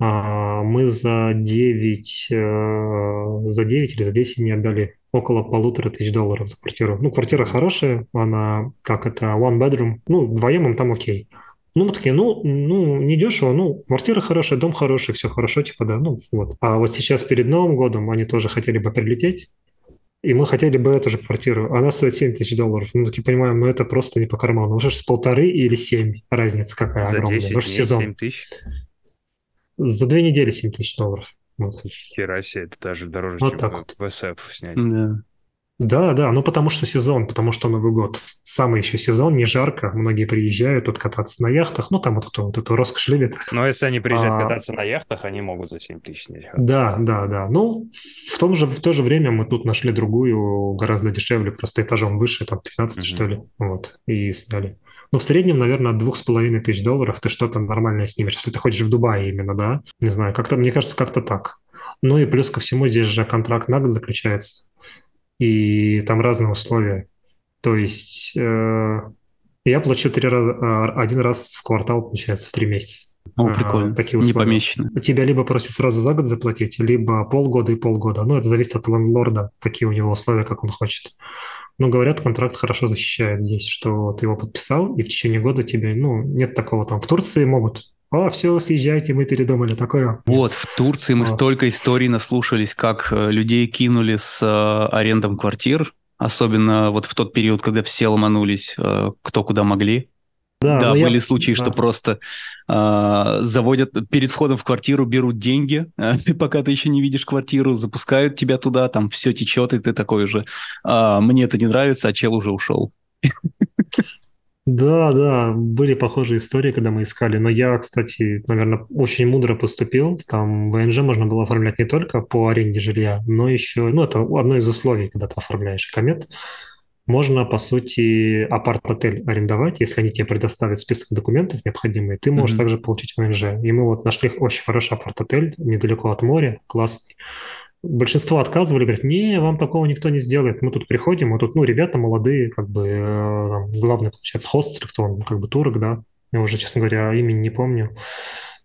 А, мы за 9, э, за 9 или за 10 не отдали около полутора тысяч долларов за квартиру. Ну, квартира хорошая, она, как это, one bedroom, ну, вдвоем им там окей. Ну, мы такие, ну, ну, не дешево, ну, квартира хорошая, дом хороший, все хорошо, типа, да, ну, вот. А вот сейчас перед Новым годом они тоже хотели бы прилететь, и мы хотели бы эту же квартиру. Она стоит 7 тысяч долларов. Мы такие понимаем, ну это просто не по карману. Уже с полторы или семь. Разница какая За огромная. 10 Может, дней сезон. 7 тысяч? За две недели 7 тысяч долларов. Вот. Хера себе, это даже дороже, Вот чем так вот. в SF снять. Да. Да, да, ну потому что сезон, потому что Новый год. Самый еще сезон, не жарко. Многие приезжают тут кататься на яхтах. Ну, там вот эту, вот эту роскошь любят. Но если они приезжают А. кататься на яхтах, они могут за 7 тысяч снять. Да, да, да. Ну, в, том же, в то же время мы тут нашли другую, гораздо дешевле, просто этажом выше, там 13, Мгм. что ли, вот, и сняли. Ну, в среднем, наверное, от двух с половиной тысяч долларов ты что-то нормальное снимешь, если ты хочешь в Дубае именно, да? Не знаю, как-то, мне кажется, как-то так. Ну и плюс ко всему здесь же контракт на год заключается, и там разные условия. То есть э, я плачу три раза, а, один раз в квартал, получается, в три месяца. О, А, прикольно. такие Не условия. помечено. Тебя либо просят сразу за год заплатить, либо полгода и полгода. Ну, это зависит от лендлорда, какие у него условия, как он хочет. Но говорят, контракт хорошо защищает здесь, что ты его подписал, и в течение года тебе, ну, нет такого там. В Турции могут. А, все, съезжайте, мы передумали. Такое. Вот, в Турции мы А. столько историй наслушались, как э, людей кинули с э, арендом квартир, особенно вот в тот период, когда все ломанулись, э, кто куда могли. Да, я- были случаи, что да. просто э, заводят перед входом в квартиру, берут деньги, э, ты пока ты еще не видишь квартиру, запускают тебя туда, там все течет, и ты такой уже, «А, мне это не нравится, а чел уже ушел. Да, да, были похожие истории, когда мы искали. Но я, кстати, наверное, очень мудро поступил. Там ВНЖ можно было оформлять не только по аренде жилья, но еще, ну, это одно из условий, когда ты оформляешь комет. Можно, по сути, апарт-отель арендовать, если они тебе предоставят список документов необходимые, ты можешь Мгм. также получить ВНЖ. И мы вот нашли очень хороший апарт-отель недалеко от моря, классный. Большинство отказывали, говорят, не, вам такого никто не сделает. Мы тут приходим, а тут, ну, ребята молодые, как бы, э, главный, получается, хост, или кто он, как бы, турок, да. Я уже, честно говоря, имени не помню.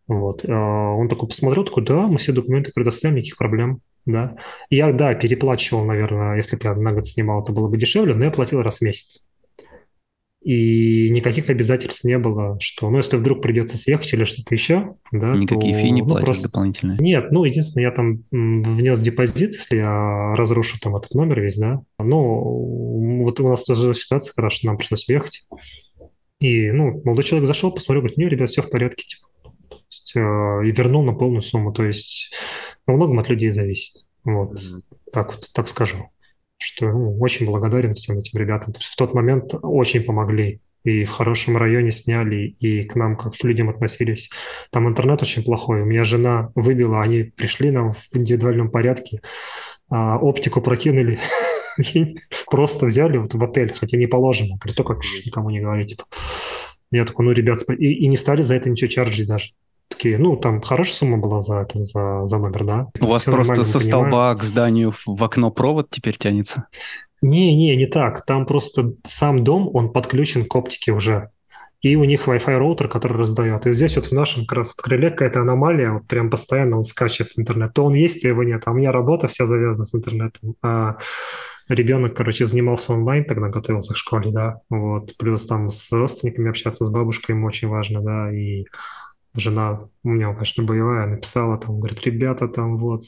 Вот. А Он такой посмотрел, такой, да, мы все документы предоставим, никаких проблем, да. Я, да, переплачивал, наверное, если бы я на год снимал, это было бы дешевле, но я платил раз в месяц. И никаких обязательств не было, что, ну, если вдруг придется съехать или что-то еще, да, Никакие то, фи не ну, платят просто- дополнительные. нет, ну, единственное, я там внес депозит, если я разрушу там этот номер весь, да. Ну, вот у нас тоже ситуация, что нам пришлось уехать. И, ну, молодой человек зашел, посмотрел, говорит, не, ребят, все в порядке, типа. Есть, э, и вернул на полную сумму. То есть, во многом от людей зависит. Вот, Мгм. так вот, так скажу. Что ну, очень благодарен всем этим ребятам. В тот момент очень помогли. И в хорошем районе сняли, и к нам как к людям относились. Там интернет очень плохой. У меня жена выбила, они пришли нам в индивидуальном порядке, а, оптику прокинули, просто взяли вот в отель, хотя не положено. Говорю, только «Шш, никому не говори, типа. Я такой, ну, ребят, спа-» и, и не стали за это ничего чарджить даже. Такие, ну, там хорошая сумма была за это, за, за номер, да? У вас Всё просто со мы понимаем. столба к зданию в- окно провод теперь тянется? Не, не, так. Там просто сам дом, он подключен к оптике уже. И у них Wi-Fi роутер, который раздает. И здесь вот в нашем как раз вот крыле какая-то аномалия, вот прям постоянно он скачет интернет. То он есть, а его нет. А у меня работа вся завязана с интернетом. А ребенок, короче, занимался онлайн, тогда готовился к школе, да. Вот. Плюс там с родственниками общаться, с бабушкой ему очень важно, да. И жена, у меня, конечно, боевая, написала там, говорит, ребята, там вот,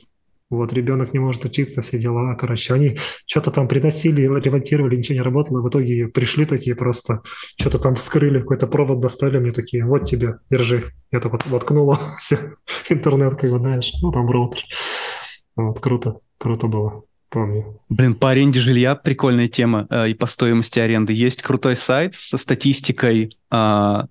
вот ребенок не может учиться, все дела. Короче, они что-то там приносили, ремонтировали, ничего не работало. В итоге пришли такие просто, что-то там вскрыли, какой-то провод достали, мне такие, вот тебе, держи. Я так вот воткнула все, интернет, как бы, знаешь, ну там роутер. Вот, круто, круто было, помню. Блин, по аренде жилья прикольная тема э, и по стоимости аренды. Есть крутой сайт со статистикой а,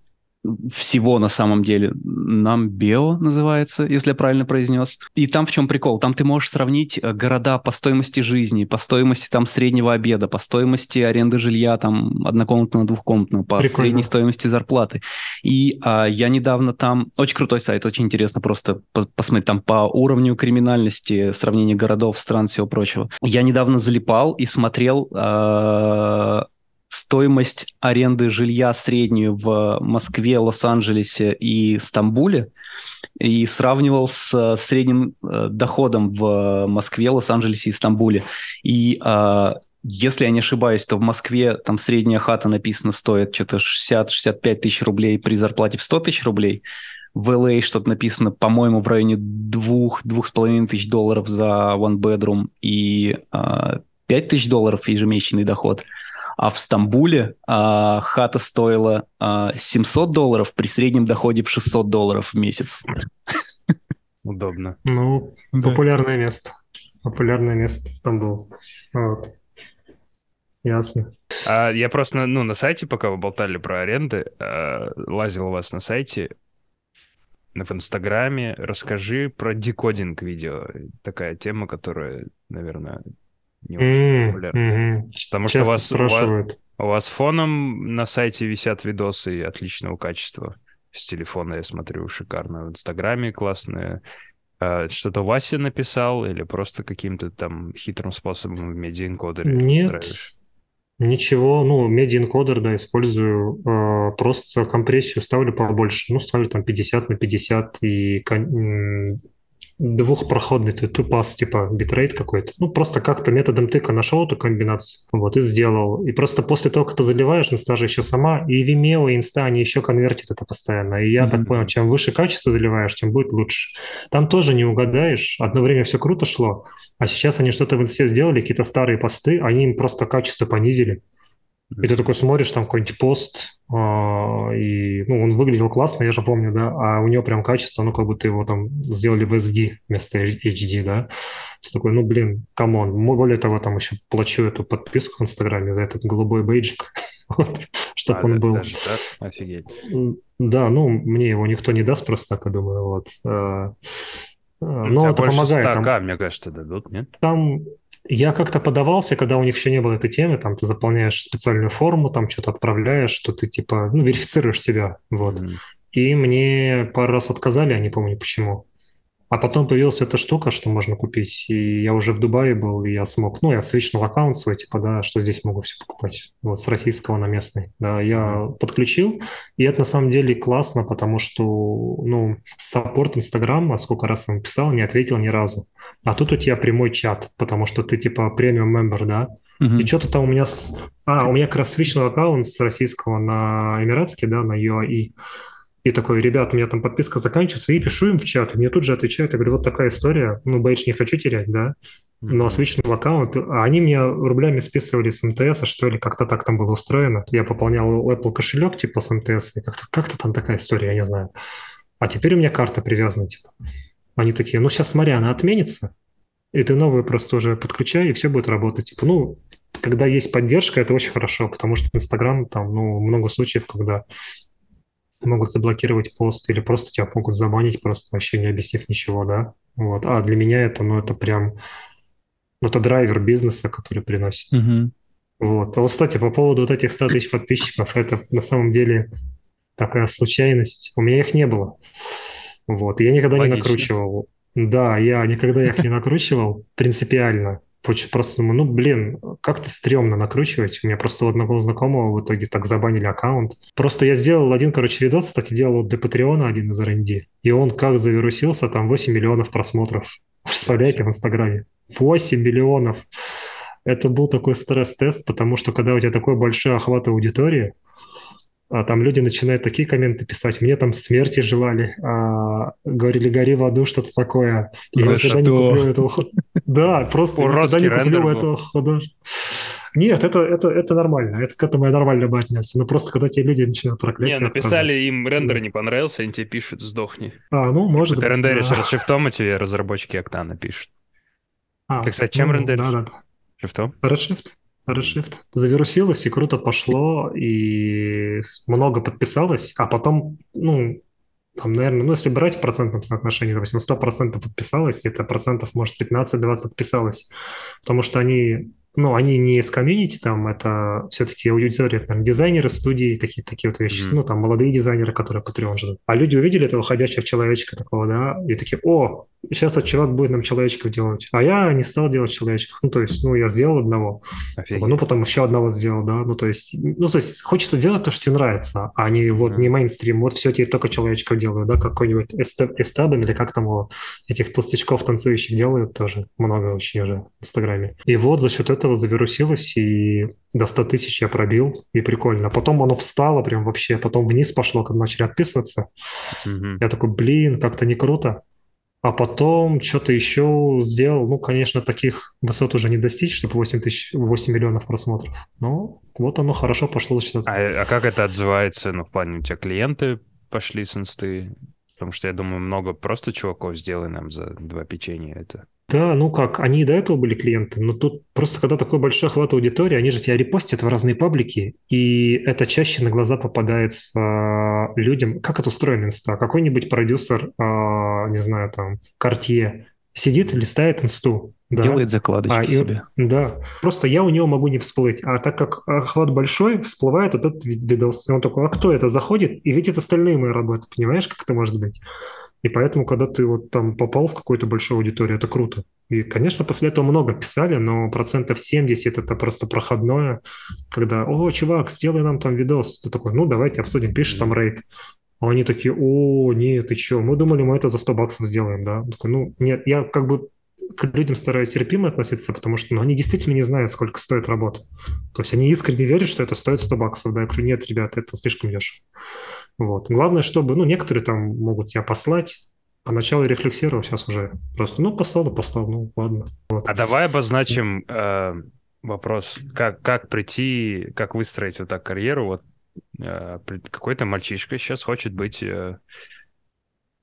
всего на самом деле. Намбео называется, если я правильно произнес. И там в чем прикол? Там ты можешь сравнить э, города по стоимости жизни, по стоимости там среднего обеда, по стоимости аренды жилья там однокомнатного, двухкомнатного, по Прикольно. средней стоимости зарплаты. И а, я недавно там... Очень крутой сайт, очень интересно просто по- посмотреть там по уровню криминальности, сравнение городов, стран, всего прочего. Я недавно залипал и смотрел а, стоимость аренды жилья среднюю в Москве, Лос-Анджелесе и Стамбуле и сравнивал с э, средним э, доходом в Москве, Лос-Анджелесе и Стамбуле. И а, если я не ошибаюсь, то в Москве там средняя хата написано стоит что-то 60-65 тысяч рублей при зарплате в 100 тысяч рублей. В LA что-то написано, по-моему, в районе 2-2,5 тысяч долларов за one bedroom и э, 5 тысяч долларов ежемесячный доход. А в Стамбуле э, хата стоила э, 700 долларов при среднем доходе в 600 долларов в месяц. Удобно. Ну, популярное место. Популярное место Стамбул. Вот. Ясно. А я просто, ну, на сайте, пока вы болтали про аренды, э, лазил у вас на сайте, в Инстаграме. Расскажи про декодинг видео. Такая тема, которая, наверное, не очень популярна. Mm-hmm. Потому что у вас, у, вас, у вас фоном на сайте висят видосы отличного качества. С телефона я смотрю шикарно. В Инстаграме классные. А, что-то Вася написал или просто каким-то там хитрым способом в медиаэнкодере Нет. устраиваешь? Ничего, ну, медиа-энкодер, да, использую, э, просто компрессию ставлю побольше, ну, ставлю там 50 на 50 и двухпроходный ты two-pass, типа битрейт какой-то. Ну, просто как-то методом тыка нашел эту комбинацию, вот, и сделал. И просто после того, как ты заливаешь, инста же еще сама, и Vimeo, и инста, они еще конвертят это постоянно. И я mm-hmm. так понял, чем выше качество заливаешь, тем будет лучше. Там тоже не угадаешь. Одно время все круто шло, а сейчас они что-то в инсте сделали, какие-то старые посты, они им просто качество понизили. И ты такой смотришь, там какой-нибудь пост, а, и, ну, он выглядел классно, я же помню, да, а у него прям качество, ну, как будто его там сделали в SD вместо HD, да. Ты такой, ну, блин, come on. Более того, там еще плачу эту подписку в Инстаграме за этот голубой бейджик, вот, чтобы а, он был. Даже так? Офигеть. Да, ну, мне его никто не даст просто так, я думаю, вот. А, но это помогает. 100 там, мне кажется, дадут, нет? Там я как-то подавался, когда у них еще не было этой темы, там ты заполняешь специальную форму, там что-то отправляешь, что ты типа, ну, верифицируешь себя, вот. Mm-hmm. И мне пару раз отказали, я не помню почему. А потом появилась эта штука, что можно купить, и я уже в Дубае был, и я смог, ну, я свичнул аккаунт свой, типа, да, что здесь могу все покупать, вот, с российского на местный, да, я подключил, и это на самом деле классно, потому что, ну, саппорт Инстаграма, сколько раз я писал, не ответил ни разу. А тут у тебя прямой чат, потому что ты типа премиум мембер, да? Uh-huh. И что-то там у меня... С... А, у меня как раз свичнул аккаунт с российского на эмиратский, да, на UAE. И такой, ребят, у меня там подписка заканчивается, и пишу им в чат, и мне тут же отвечают, я говорю, вот такая история, ну, бейдж не хочу терять, да, но свичнул аккаунт, а они меня рублями списывали с МТС, что ли, как-то так там было устроено. Я пополнял Apple кошелек, типа, с МТС, и как-то, как-то там такая история, я не знаю. А теперь у меня карта привязана, типа. Они такие, ну сейчас смотри, она отменится, и ты новую просто уже подключай, и все будет работать. Типа, ну, когда есть поддержка, это очень хорошо, потому что Инстаграм, там, ну, много случаев, когда могут заблокировать пост или просто тебя могут забанить, просто вообще не объяснив ничего, да. Вот. А для меня это, ну, это прям, ну, это драйвер бизнеса, который приносит. Mm-hmm. Вот. А вот, кстати, по поводу вот этих 100 тысяч подписчиков, это на самом деле такая случайность. У меня их не было. Вот, я никогда Логично. не накручивал. Да, я никогда их не накручивал принципиально. Просто думаю, ну, блин, как-то стрёмно накручивать. У меня просто у одного знакомого в итоге так забанили аккаунт. Просто я сделал один, короче, видос, кстати, делал для Патреона один из R&D. И он как завирусился, там 8 миллионов просмотров. Представляете, в Инстаграме. 8 миллионов. Это был такой стресс-тест, потому что когда у тебя такой большой охват аудитории, а там люди начинают такие комменты писать. Мне там смерти желали, а, говорили, гори в аду, что-то такое. Я никогда не куплю этого. Да, просто никогда не куплю этого художника. Нет, это, это, это нормально. Это к этому я нормально бы отнесся. Но просто когда тебе люди начинают проклятие... Не, написали им рендер не понравился, они тебе пишут «сдохни». А, ну, может быть. Ты рендеришь да. шрифтом, а тебе разработчики Octane пишут. А, Ты, кстати, чем ну, рендеришь? Да, да. Redshift. Redshift. Завирусилось, и круто пошло, и много подписалось, а потом, ну, там, наверное, ну, если брать в процентном соотношении, допустим, 100% подписалось, это процентов, может, 15-20 подписалось, потому что они ну, они не из комьюнити, там, это все-таки аудитория, там, дизайнеры студии, какие-то такие вот вещи, mm-hmm. ну, там, молодые дизайнеры, которые Patreon ждут. А люди увидели этого ходящего человечка такого, да, и такие, о, сейчас этот чувак будет нам человечков делать. А я не стал делать человечков. Ну, то есть, ну, я сделал одного. Офигеть. Ну, потом еще одного сделал, да. Ну, то есть, ну, то есть, хочется делать то, что тебе нравится, а не вот mm-hmm. не мейнстрим. Вот все, тебе только человечков делаю, да, какой-нибудь эстабен или как там его, этих толстячков танцующих делают тоже много очень уже в Инстаграме. И вот за счет этого этого завирусилось, и до 100 тысяч я пробил, и прикольно. А потом оно встало прям вообще, потом вниз пошло, когда начали отписываться. Mm-hmm. Я такой, блин, как-то не круто. А потом что-то еще сделал. Ну, конечно, таких высот уже не достичь, чтобы 8, тысяч, 8 миллионов просмотров. Но вот оно хорошо пошло считать. А, а как это отзывается? Ну, в плане, у тебя клиенты пошли с инсты? Потому что я думаю, много просто чуваков сделай нам за два печенья это. Да, ну как, они и до этого были клиенты, но тут просто когда такой большой охват аудитории, они же тебя репостят в разные паблики, и это чаще на глаза попадается э, людям. Как это устроено инста? Какой-нибудь продюсер, э, не знаю, там, Cartier, сидит, листает инсту, да. Делает закладочки а, себе. И, да. Просто я у него могу не всплыть. А так как охват большой, всплывает вот этот видос. И он такой, а кто это заходит? И видит остальные мои работы. Понимаешь, как это может быть? И поэтому, когда ты вот там попал в какую-то большую аудиторию, это круто. И, конечно, после этого много писали, но процентов 70 это просто проходное, когда, о, чувак, сделай нам там видос. Ты такой, ну, давайте обсудим, пишешь там рейд. А они такие, о, нет, ты что, мы думали, мы это за 100 баксов сделаем, да? Я такой, ну, нет, я как бы к людям стараюсь терпимо относиться, потому что ну, они действительно не знают, сколько стоит работа. То есть они искренне верят, что это стоит 100 баксов. Да, я говорю, нет, ребята, это слишком дешево. Вот. Главное, чтобы, ну, некоторые там могут тебя послать, Поначалу рефлексировал, сейчас уже просто, ну, послал, послал, ну, ладно. Вот. А давай обозначим э, вопрос, как, как прийти, как выстроить вот так карьеру. Вот э, какой-то мальчишка сейчас хочет быть э,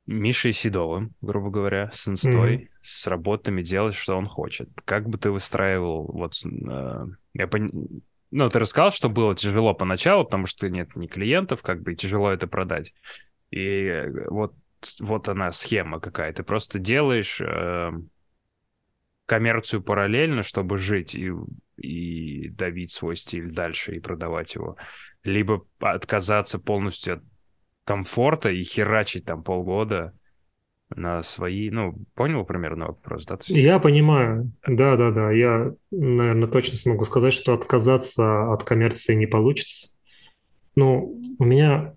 Мишей Седовым, грубо говоря, с инстой, mm-hmm. с работами, делать, что он хочет. Как бы ты выстраивал, вот, э, я пон... Ну, ты рассказал, что было тяжело поначалу, потому что нет ни клиентов, как бы тяжело это продать. И э, вот, вот она схема какая. Ты просто делаешь э, коммерцию параллельно, чтобы жить и, и давить свой стиль дальше и продавать его. Либо отказаться полностью от комфорта и херачить там полгода на свои, ну, понял примерно вопрос, да? есть... Я понимаю, да-да-да, я, наверное, точно смогу сказать, что отказаться от коммерции не получится. Ну, у меня,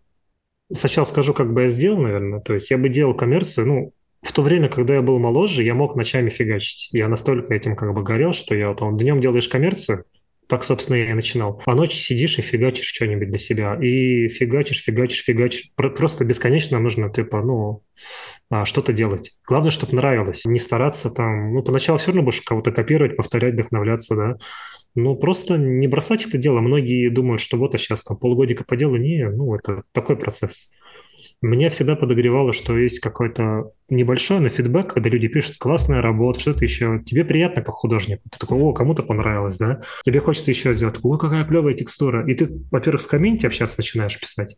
сначала скажу, как бы я сделал, наверное, то есть я бы делал коммерцию, ну, в то время, когда я был моложе, я мог ночами фигачить. Я настолько этим как бы горел, что я вот он, днем делаешь коммерцию, так, собственно, я и начинал. А ночью сидишь и фигачишь что-нибудь для себя. И фигачишь, фигачишь, фигачишь. Просто бесконечно нужно, типа, ну, а, что-то делать. Главное, чтобы нравилось. Не стараться там... Ну, поначалу все равно будешь кого-то копировать, повторять, вдохновляться, да. Ну, просто не бросать это дело. Многие думают, что вот, а сейчас там полгодика по делу. Не, ну, это такой процесс. Меня всегда подогревало, что есть какой-то небольшой, но фидбэк, когда люди пишут «классная работа», что-то еще. Тебе приятно как художник. Ты такой «О, кому-то понравилось, да?» Тебе хочется еще сделать. «Ой, какая клевая текстура». И ты, во-первых, с комьюнити общаться начинаешь писать.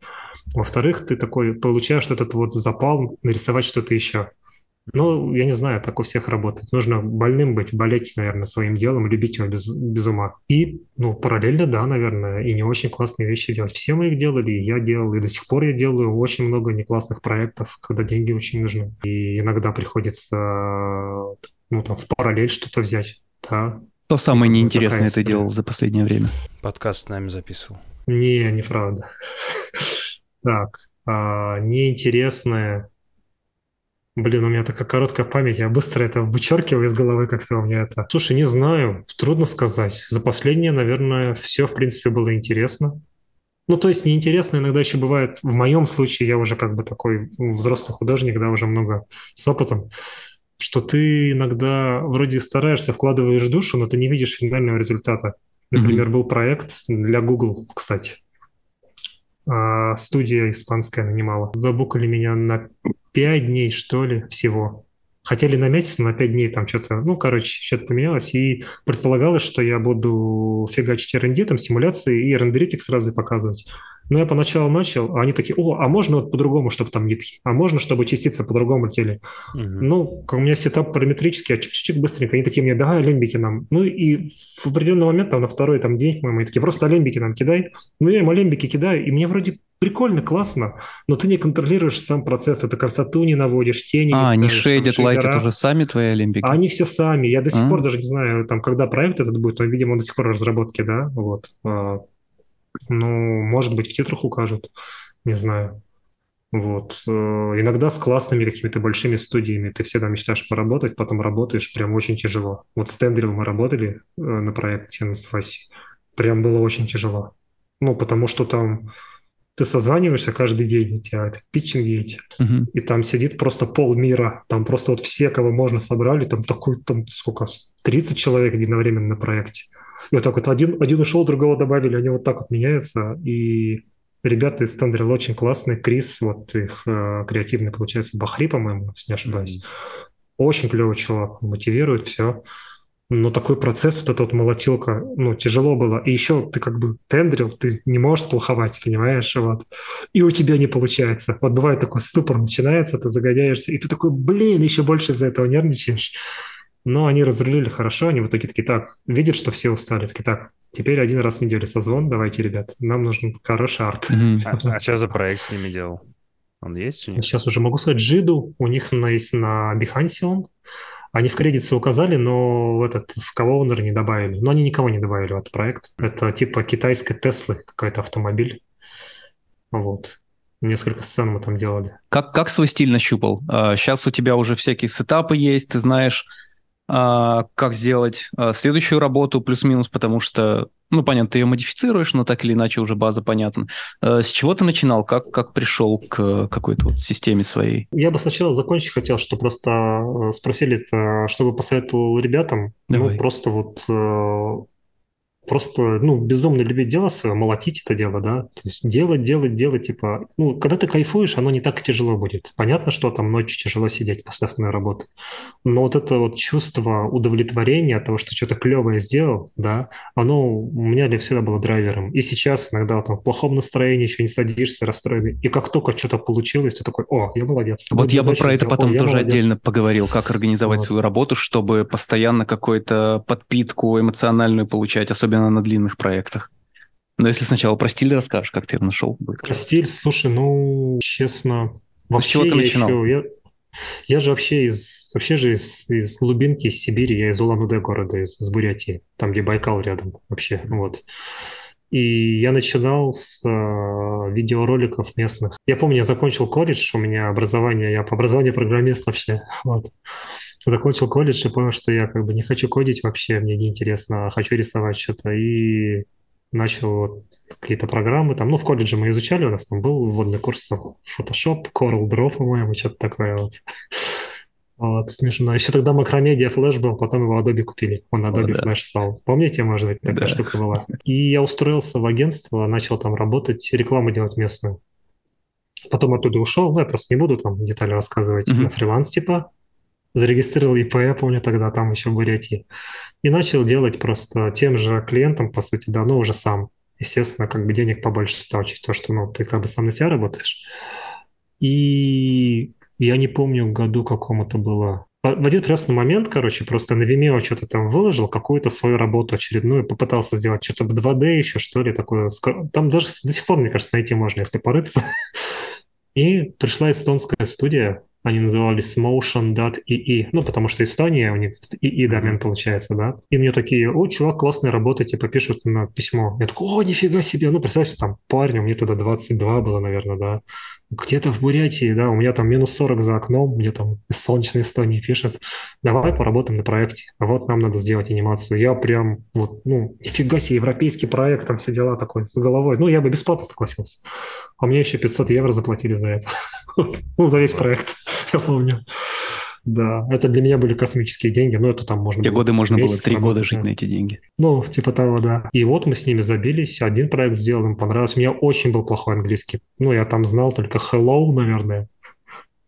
Во-вторых, ты такой получаешь этот вот запал нарисовать что-то еще. Ну, я не знаю, так у всех работает. Нужно больным быть, болеть, наверное, своим делом, любить его без, без ума. И, ну, параллельно, да, наверное, и не очень классные вещи делать. Все мы их делали, и я делал, и до сих пор я делаю очень много неклассных проектов, когда деньги очень нужны. И иногда приходится, ну, там, в параллель что-то взять, да. Что самое неинтересное ты делал за последнее время? Подкаст с нами записывал. Не, неправда. Так, а, неинтересное Блин, у меня такая короткая память, я быстро это вычеркиваю из головы как-то у меня это. Слушай, не знаю, трудно сказать. За последнее, наверное, все, в принципе, было интересно. Ну, то есть неинтересно иногда еще бывает. В моем случае я уже как бы такой взрослый художник, да, уже много с опытом, что ты иногда вроде стараешься, вкладываешь душу, но ты не видишь финального результата. Например, mm-hmm. был проект для Google, кстати. А, студия испанская нанимала. Забукали меня на пять дней, что ли, всего. Хотели на месяц, на пять дней там что-то, ну, короче, что-то поменялось. И предполагалось, что я буду фигачить R&D, там, симуляции и рендерить их сразу показывать. Но я поначалу начал, а они такие, о, а можно вот по-другому, чтобы там нитки? А можно, чтобы частицы по-другому летели? Угу. Ну, у меня сетап параметрический, а чик-чик быстренько. Они такие мне, давай алимбики нам. Ну, и в определенный момент, там, на второй там, день, мы такие, просто алимбики нам кидай. Ну, я им алимбики кидаю, и мне вроде прикольно, классно, но ты не контролируешь сам процесс, это красоту не наводишь, тени а, не ставишь. они шейдят, лайтят уже сами твои олимпики? А они все сами. Я до сих а? пор даже не знаю, там, когда проект этот будет, он, видимо, он до сих пор в разработке, да, вот. Ну, может быть, в титрах укажут, не знаю. Вот. Э, иногда с классными какими-то большими студиями ты всегда мечтаешь поработать, потом работаешь, прям очень тяжело. Вот с Тендрил мы работали э, на проекте с Васей. Прям было очень тяжело. Ну, потому что там ты созваниваешься каждый день, у тебя этот питчинги эти, uh-huh. и там сидит просто полмира, там просто вот все, кого можно, собрали, там такой, там сколько, 30 человек единовременно на проекте. И вот так вот один, один ушел, другого добавили, они вот так вот меняются, и ребята из Тендрил очень классные, Крис, вот их э, креативный, получается, Бахри, по-моему, если не ошибаюсь. Mm-hmm. Очень клевый чувак, мотивирует, все. Но такой процесс, вот эта вот молотилка, ну, тяжело было. И еще ты как бы тендрил, ты не можешь сплоховать, понимаешь, вот. И у тебя не получается. Вот бывает такой ступор начинается, ты загоняешься, и ты такой, блин, еще больше из-за этого нервничаешь. Но они разрулили хорошо, они в итоге такие, так, видят, что все устали, такие, так, теперь один раз в неделю созвон, давайте, ребят, нам нужен хороший арт. А, а что за проект с ними делал? Он есть? Сейчас уже могу сказать, Джиду, у них есть на Behance он, они в кредитсы указали, но в этот в Кавоунер не добавили. Но они никого не добавили в этот проект. Это типа китайской Теслы какой-то автомобиль. Вот. Несколько сцен мы там делали. Как, как свой стиль нащупал? Сейчас а, у тебя уже всякие сетапы есть, ты знаешь, как сделать а, следующую работу плюс-минус, потому что, ну, понятно, ты ее модифицируешь, но так или иначе уже база понятна. А, с чего ты начинал? Как, как пришел к какой-то вот системе своей? Я бы сначала закончить хотел, что просто спросили, чтобы посоветовал ребятам. Ну, Давай. Ну, просто вот просто, ну, безумно любить дело свое, молотить это дело, да, то есть делать, делать, делать, типа, ну, когда ты кайфуешь, оно не так тяжело будет. Понятно, что там ночью тяжело сидеть после основной работы, но вот это вот чувство удовлетворения от того, что что-то клевое сделал, да, оно у меня для всегда было драйвером. И сейчас иногда там в плохом настроении еще не садишься, расстроенный, и как только что-то получилось, ты такой, о, я молодец. Вот я бы про это потом тоже молодец. отдельно поговорил, как организовать вот. свою работу, чтобы постоянно какую-то подпитку эмоциональную получать, особенно особенно на длинных проектах. Но если сначала про стиль расскажешь, как ты его нашел? Будет про стиль, слушай, ну, честно, вообще С чего ты начинал? Еще, я, я же вообще из, вообще же из, из глубинки, из Сибири, я из Улан-Удэ города, из, из Бурятии, там, где Байкал рядом вообще, вот. И я начинал с э, видеороликов местных. Я помню, я закончил колледж, у меня образование, я по образованию программист вообще, вот закончил колледж и понял, что я как бы не хочу кодить вообще, мне неинтересно, а хочу рисовать что-то. И начал какие-то программы там. Ну, в колледже мы изучали, у нас там был вводный курс там Photoshop, Coral Draw, по-моему, что-то такое вот. Вот, смешно. Еще тогда Macromedia Flash был, потом его Adobe купили. Он Adobe О, да. Flash стал. Помните, может быть, такая да. штука была? И я устроился в агентство, начал там работать, рекламу делать местную. Потом оттуда ушел, ну, я просто не буду там детали рассказывать, mm-hmm. на фриланс типа зарегистрировал ИП, я помню тогда там еще в Бурятии, и начал делать просто тем же клиентам, по сути, да, но уже сам. Естественно, как бы денег побольше стал, чуть то, что, ну, ты как бы сам на себя работаешь. И я не помню, году какому это было. В один прекрасный момент, короче, просто на Vimeo что-то там выложил, какую-то свою работу очередную, попытался сделать что-то в 2D еще, что ли, такое. Там даже до сих пор, мне кажется, найти можно, если порыться. И пришла эстонская студия, они назывались motion.ee, ну, потому что Эстония, у них EE домен получается, да. И мне такие, о, чувак, классная работа, типа, пишут на письмо. Я такой, о, нифига себе, ну, представьте, там парню, мне тогда 22 было, наверное, да где-то в Бурятии, да, у меня там минус 40 за окном, мне там из солнечной Эстонии пишет, давай поработаем на проекте, а вот нам надо сделать анимацию. Я прям, вот, ну, нифига себе, европейский проект, там все дела такой, с головой. Ну, я бы бесплатно согласился. А мне еще 500 евро заплатили за это. Ну, за весь проект, я помню. Да, это для меня были космические деньги, но это там можно Те было... годы можно было три года жить на эти деньги. Ну, типа того, да. И вот мы с ними забились, один проект сделал, им понравился. У меня очень был плохой английский. Ну, я там знал только hello, наверное,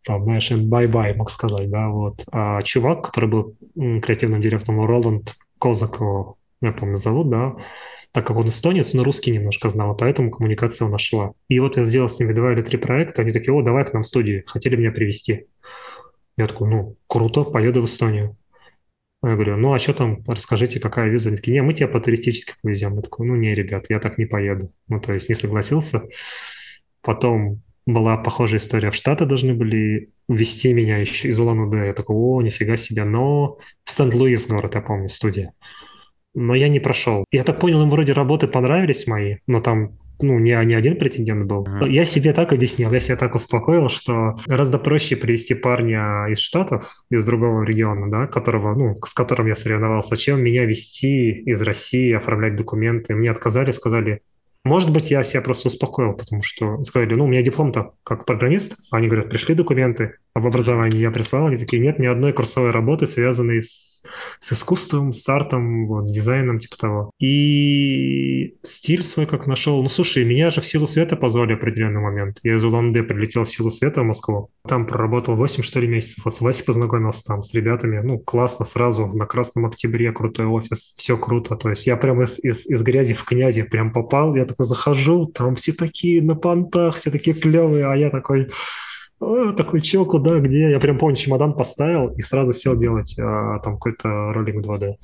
там, знаешь, bye-bye, мог сказать, да, вот. А чувак, который был креативным директором, Роланд Козак, я помню, зовут, да, так как он эстонец, но русский немножко знал, поэтому коммуникация нашла. И вот я сделал с ними два или три проекта, они такие, о, давай к нам в студию, хотели меня привести. Я такой, ну, круто, поеду в Эстонию. Я говорю, ну, а что там, расскажите, какая виза? Они такие, не, мы тебя по туристически повезем. Я такой, ну, не, ребят, я так не поеду. Ну, то есть не согласился. Потом была похожая история. В Штаты должны были увезти меня еще из Улан-Удэ. Я такой, о, нифига себе. Но в Сент-Луис город, я помню, студия. Но я не прошел. Я так понял, им вроде работы понравились мои, но там ну, не, не один претендент был. Uh-huh. Я себе так объяснил, я себя так успокоил, что гораздо проще привести парня из Штатов, из другого региона, да, которого, ну, с которым я соревновался, чем меня вести из России, оформлять документы. Мне отказали, сказали, может быть, я себя просто успокоил, потому что сказали, ну, у меня диплом-то как программист. Они говорят, пришли документы об образовании. Я прислал, они такие, нет ни одной курсовой работы, связанной с, с искусством, с артом, вот, с дизайном, типа того. И стиль свой как нашел. Ну, слушай, меня же в силу света позвали в определенный момент. Я из Улан-Удэ прилетел в силу света в Москву. Там проработал 8, что ли, месяцев. Вот с Васей познакомился там, с ребятами. Ну, классно, сразу на Красном Октябре, крутой офис. Все круто. То есть я прям из, из, из грязи в князи прям попал. Я такой захожу, там все такие на понтах, все такие клевые, а я такой такой, чё, куда, где? Я прям помню, чемодан поставил и сразу сел делать а, там какой-то ролик 2D.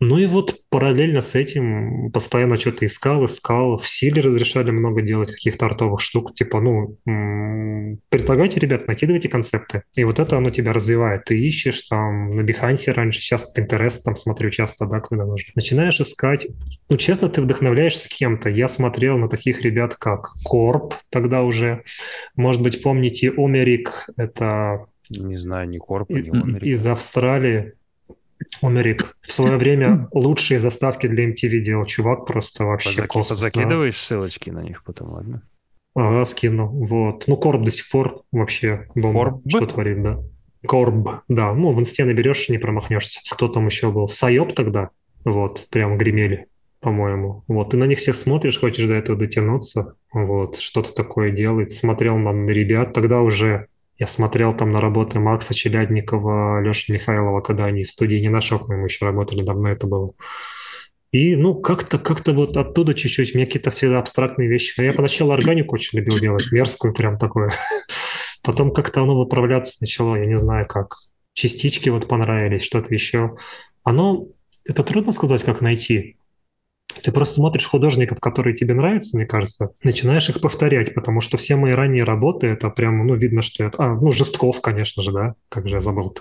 Ну и вот параллельно с этим постоянно что-то искал, искал. В силе разрешали много делать каких-то артовых штук. Типа, ну, предлагайте, ребят, накидывайте концепты. И вот это оно тебя развивает. Ты ищешь там на Behance раньше, сейчас Pinterest там смотрю часто, да, когда нужно. Начинаешь искать. Ну, честно, ты вдохновляешься кем-то. Я смотрел на таких ребят, как Корп тогда уже. Может быть, помните Омерик, это... Не знаю, ни Корп, ни Омерик. Из Австралии. Омерик в свое время лучшие заставки для MTV делал. Чувак просто вообще Позаки... космос. Закидываешь да. ссылочки на них потом, ладно? Ага, скину. Вот. Ну, Корб до сих пор вообще бомба. Корб? Что творит, да. Корб, да. Ну, в инсте наберешь, не промахнешься. Кто там еще был? Сайоп тогда. Вот, прям гремели, по-моему. Вот, ты на них всех смотришь, хочешь до этого дотянуться. Вот, что-то такое делать. Смотрел на ребят. Тогда уже я смотрел там на работы Макса Челядникова, Леши Михайлова, когда они в студии не нашел, мы еще работали, давно это было. И, ну, как-то как вот оттуда чуть-чуть, мне какие-то всегда абстрактные вещи. Я поначалу органику очень любил делать, мерзкую прям такое. Потом как-то оно выправляться начало, я не знаю как. Частички вот понравились, что-то еще. Оно, это трудно сказать, как найти. Ты просто смотришь художников, которые тебе нравятся, мне кажется, начинаешь их повторять, потому что все мои ранние работы, это прям, ну, видно, что это... А, ну, Жестков, конечно же, да, как же я забыл -то.